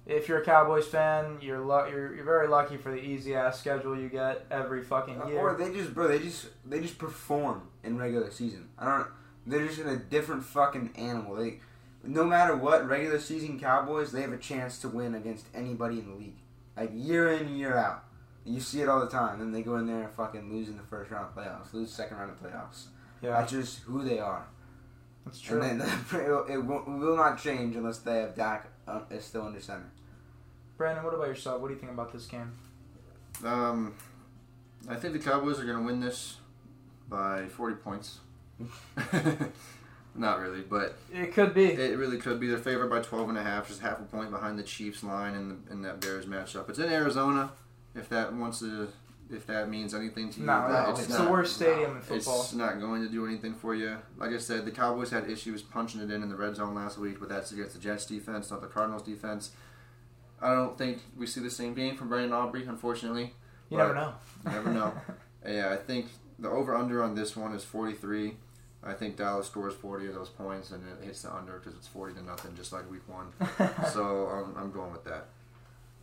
if you're a Cowboys fan, you're lu- you're, you're very lucky for the easy ass schedule you get every fucking Uh, year. Or they just, bro, they just, they just perform in regular season. I don't. They're just in a different fucking animal. They, no matter what, regular season Cowboys, they have a chance to win against anybody in the league, like year in year out. You see it all the time. Then they go in there and fucking lose in the first round of playoffs, lose second round of playoffs. yeah, That's just who they are. that's true. And then it, it, will, it will not change unless they have Dak uh, is still under center. Brandon, what about yourself? What do you think about this game? Um, I think the Cowboys are going to win this by 40 points. Not really, but It could be. it really could be. They're favored by 12 and a half, just half a point behind the Chiefs line in, the, in that Bears matchup. It's in Arizona. If that wants to, if that means anything to you, no, but no, it's it's, not. the worst stadium in football. It's not going to do anything for you. Like I said, the Cowboys had issues punching it in in the red zone last week, but that's against the Jets defense, not the Cardinals defense. I don't think we see the same game from Brandon Aubrey, unfortunately. you never know. You never know. yeah, I think the over under on this one is 43. I think Dallas scores 40 of those points and it hits the under because it's 40 to nothing, just like week one. so um, I'm going with that.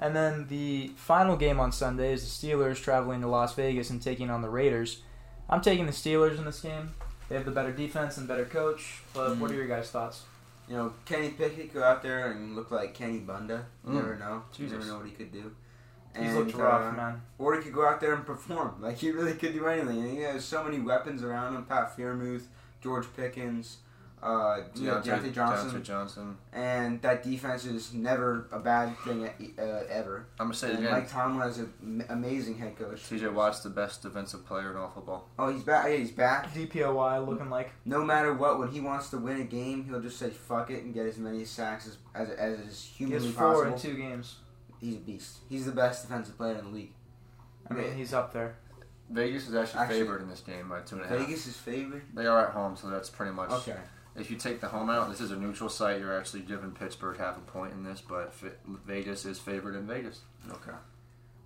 And then the final game on Sunday is the Steelers traveling to Las Vegas and taking on the Raiders. I'm taking the Steelers in this game. They have the better defense and better coach. But what are your guys' thoughts? You know, Kenny Pickett go out there and look like Kenny Bunda. You Mm. never know. Jesus. You never know what he could do. He's And, looked rough, uh, man. Or he could go out there and perform. Like he really could do anything. And he has so many weapons around him. Pat Freiermuth, George Pickens, uh, you know, Diontae Johnson, Diontae Johnson. and that defense is never a bad thing uh, ever. I'm going to say it And again. Mike Tomlin is an amazing head coach. TJ Watt's the best defensive player in all football. Oh, he's back. Yeah, he's back. DPOY looking like No matter what, when he wants to win a game, he'll just say fuck it and get as many sacks as as, as is he has humanly four possible. in two games. He's a beast. He's the best defensive player in the league. I mean, he's up there. Vegas is actually, Actually, favored in this game by two and a half. Vegas is favored. They are at home, so that's pretty much. Okay. If you take the home out, this is a neutral site. You're actually giving Pittsburgh half a point in this, but Fi- Vegas is favored in Vegas. Okay.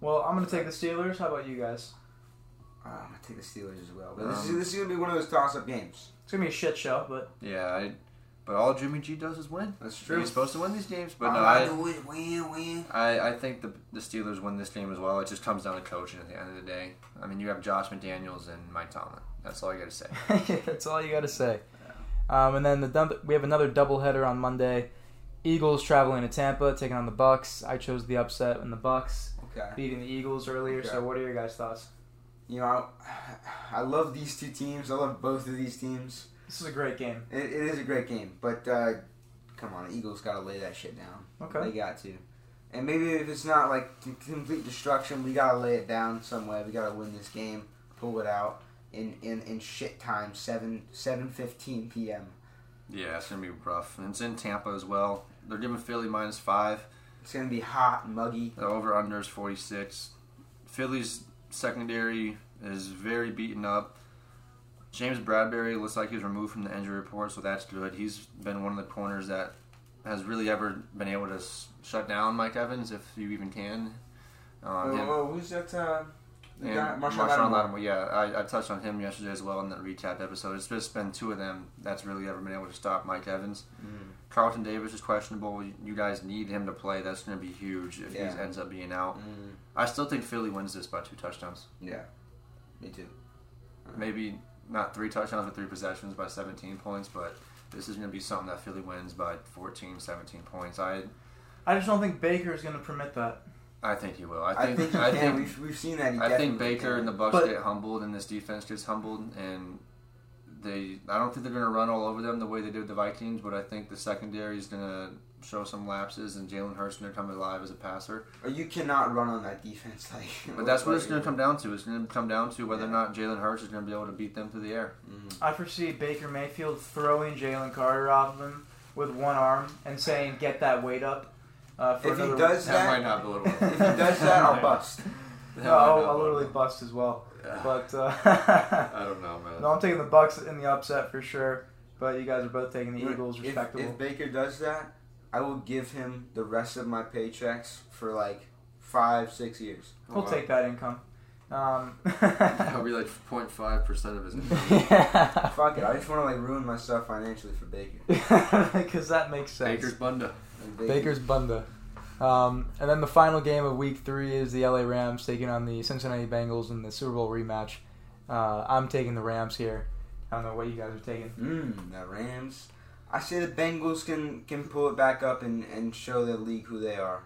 Well, I'm going to take the Steelers. How about you guys? Uh, I'm gonna take the Steelers as well. But this, Um, is, this is gonna be one of those toss-up games. It's going to be a shit show, but Yeah, I, but all Jimmy G does is win. That's true. He's supposed to win these games, but All no, I I, do is win, win. I, I think the the Steelers win this game as well. It just comes down to coaching at the end of the day. I mean, you have Josh McDaniels and Mike Tomlin. That's all I got to say. that's all you got to say. Um, and then the dub- we have another doubleheader on Monday. Eagles traveling to Tampa, taking on the Bucs. I chose the upset in the Bucs Okay. beating the Eagles earlier. So, what are your guys' thoughts? You know, I, I love these two teams. I love both of these teams. This is a great game. It, it is a great game, but uh, come on, the Eagles got to lay that shit down. Okay. They got to. And maybe if it's not like complete destruction, we gotta lay it down some way. We gotta win this game, pull it out in in, in shit time, seven seven fifteen p.m. Yeah, it's gonna be rough, and it's in Tampa as well. They're giving Philly minus five. It's gonna be hot and muggy. The over under is 46. Philly's secondary is very beaten up. James Bradberry looks like he's removed from the injury report, so that's good. He's been one of the corners that has really ever been able to s- shut down Mike Evans, if you even can. Um, Oh, oh, who's that? Uh, and guy, Marshawn, Marshon Lattimore. Lattimore, yeah, I, I touched on him yesterday as well in the recap episode. It's just been two of them that's really ever been able to stop Mike Evans. Mm. Carlton Davis is questionable. You guys need him to play. That's going to be huge if Yeah. he ends up being out. Mm. I still think Philly wins this by two touchdowns. Yeah, me too. Maybe not three touchdowns, but three possessions by 17 points. But this is going to be something that Philly wins by 14, 17 points. I I just don't think Baker is going to permit that. I think he will. I I think think, he I can. think we've, we've seen that. He I think Baker can. and the Bucs But- get humbled, and this defense gets humbled, and they. I don't think they're going to run all over them the way they did with the Vikings, but I think the secondary is going to show some lapses, and Jalen Hurts going to come alive as a passer. Or you cannot run on that defense. Like, But that's what it's going to come down to. It's going to come down to whether or not Jalen Hurts is going to be able to beat them through the air. Mm. I foresee Baker Mayfield throwing Jalen Carter off of him with one arm and saying, "Get that weight up." Uh, for If he does That that, might not bode well. if he does that, I'll bust. That no, I'll, I'll literally bust as well. Yeah. But uh, I don't know, man. no, I'm taking the Bucs in the upset for sure. But you guys are both taking the Eagles, If, respectable. if Baker does that, I will give him the rest of my paychecks for like five, six years. we'll take that income. Um, That'll be like 0.5 percent of his. yeah, Fuck it. I just want to like ruin myself financially for Baker. because that makes sense. Baker's Bunda. Like, Baker's Bunda. Um, and then the final game of Week Three is the LA Rams taking on the Cincinnati Bengals in the Super Bowl rematch. Uh, I'm taking the Rams here. I don't know what you guys are taking. Mmm, the Rams. I say the Bengals can can pull it back up and, and show the league who they are.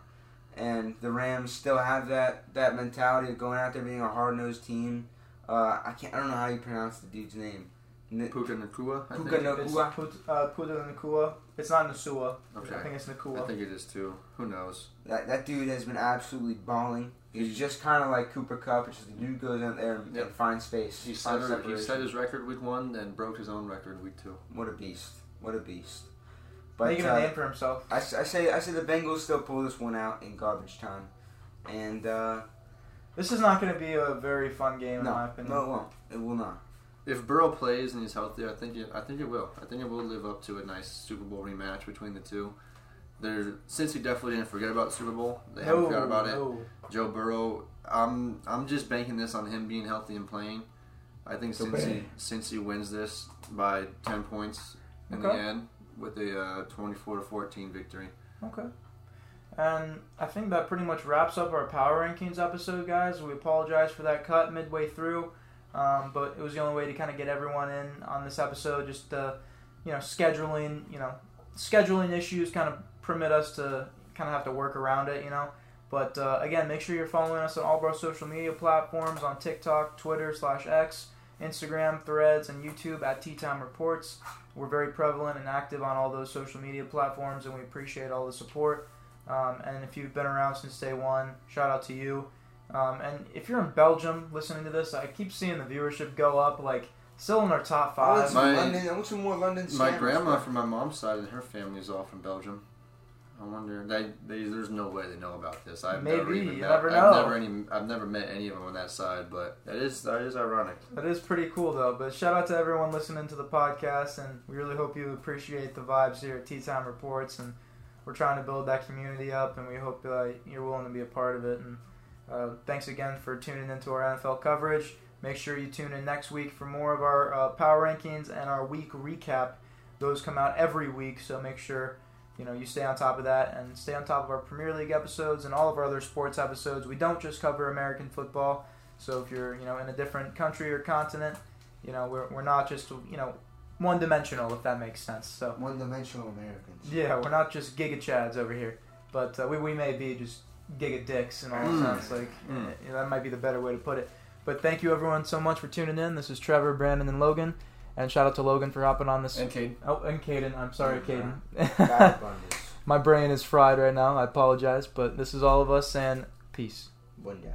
And the Rams still have that, that mentality of going out there being a hard nosed team. Uh, I can't I don't know how you pronounce the dude's name. N- Puka Nacua. I Puka think. No- It's Nakua? Put, uh, Puda Nakua. It's not Nasua. Okay. I think it's Nakua. I think it is too. Who knows? that that dude has been absolutely balling. He's just kind of like Cooper Kupp. It's just the dude goes out there and, Yep. and finds space. He set, he set his record week one and broke his own record week two. What a beast! What a beast! But Making uh, a name for himself. I, s- I say I say the Bengals still pull this one out in garbage time, and uh, This is not going to be a very fun game, in no, my opinion. no, it won't. It will not. If Burrow plays and he's healthy, I think it, I think it will. I think it will live up to a nice Super Bowl rematch between the two. There, since he definitely didn't forget about Super Bowl, they haven't forgot about it. Joe Burrow, I'm I'm just banking this on him being healthy and playing. I think since he since he wins this by ten points in the end with a uh, twenty four to fourteen victory. Okay. And I think that pretty much wraps up our power rankings episode, guys. We apologize for that cut midway through, um, but it was the only way to kind of get everyone in on this episode. Just uh, you know, scheduling, you know, scheduling issues kind of permit us to kind of have to work around it, you know. But uh, again, make sure you're following us on all of our social media platforms on TikTok, Twitter slash X, Instagram, Threads, and YouTube at Tea Time Reports. We're very prevalent and active on all those social media platforms, and we appreciate all the support. Um, and if you've been around since day one, shout out to you. Um, and if you're in Belgium listening to this, I keep seeing the viewership go up, like still in our top I want five. some My- London. I want some more London. My grandma from my mom's side and her family is all from Belgium. I wonder. They, they, there's no way they know about this. I've never Maybe, even you met, never I've know. never any. I've never met any of them on that side, but that is that is ironic. That is pretty cool though. But shout out to everyone listening to the podcast, and we really hope you appreciate the vibes here at Tea Time Reports. And we're trying to build that community up, and we hope uh, you're willing to be a part of it. And uh, thanks again for tuning into our NFL coverage. Make sure you tune in next week for more of our uh, power rankings and our week recap. Those come out every week, so make sure you know you stay on top of that and stay on top of our Premier League episodes and all of our other sports episodes. We don't just cover American football. So if you're, you know, in a different country or continent, you know, we're, we're not just, you know, one dimensional, if that makes sense. So One dimensional Americans. yeah, we're not just giga chads over here, but uh, we we may be just giga dicks in all Mm. sense. Like Mm. eh, that might be the better way to put it. But thank you everyone so much for tuning in. This is Trevor, Brandon, and Logan, and shout out to Logan for hopping on this. And Cade. Oh, and Kayden. I'm sorry, Kayden. Bad abundance. My brain is fried right now. I apologize, but this is all of us, and peace. One day.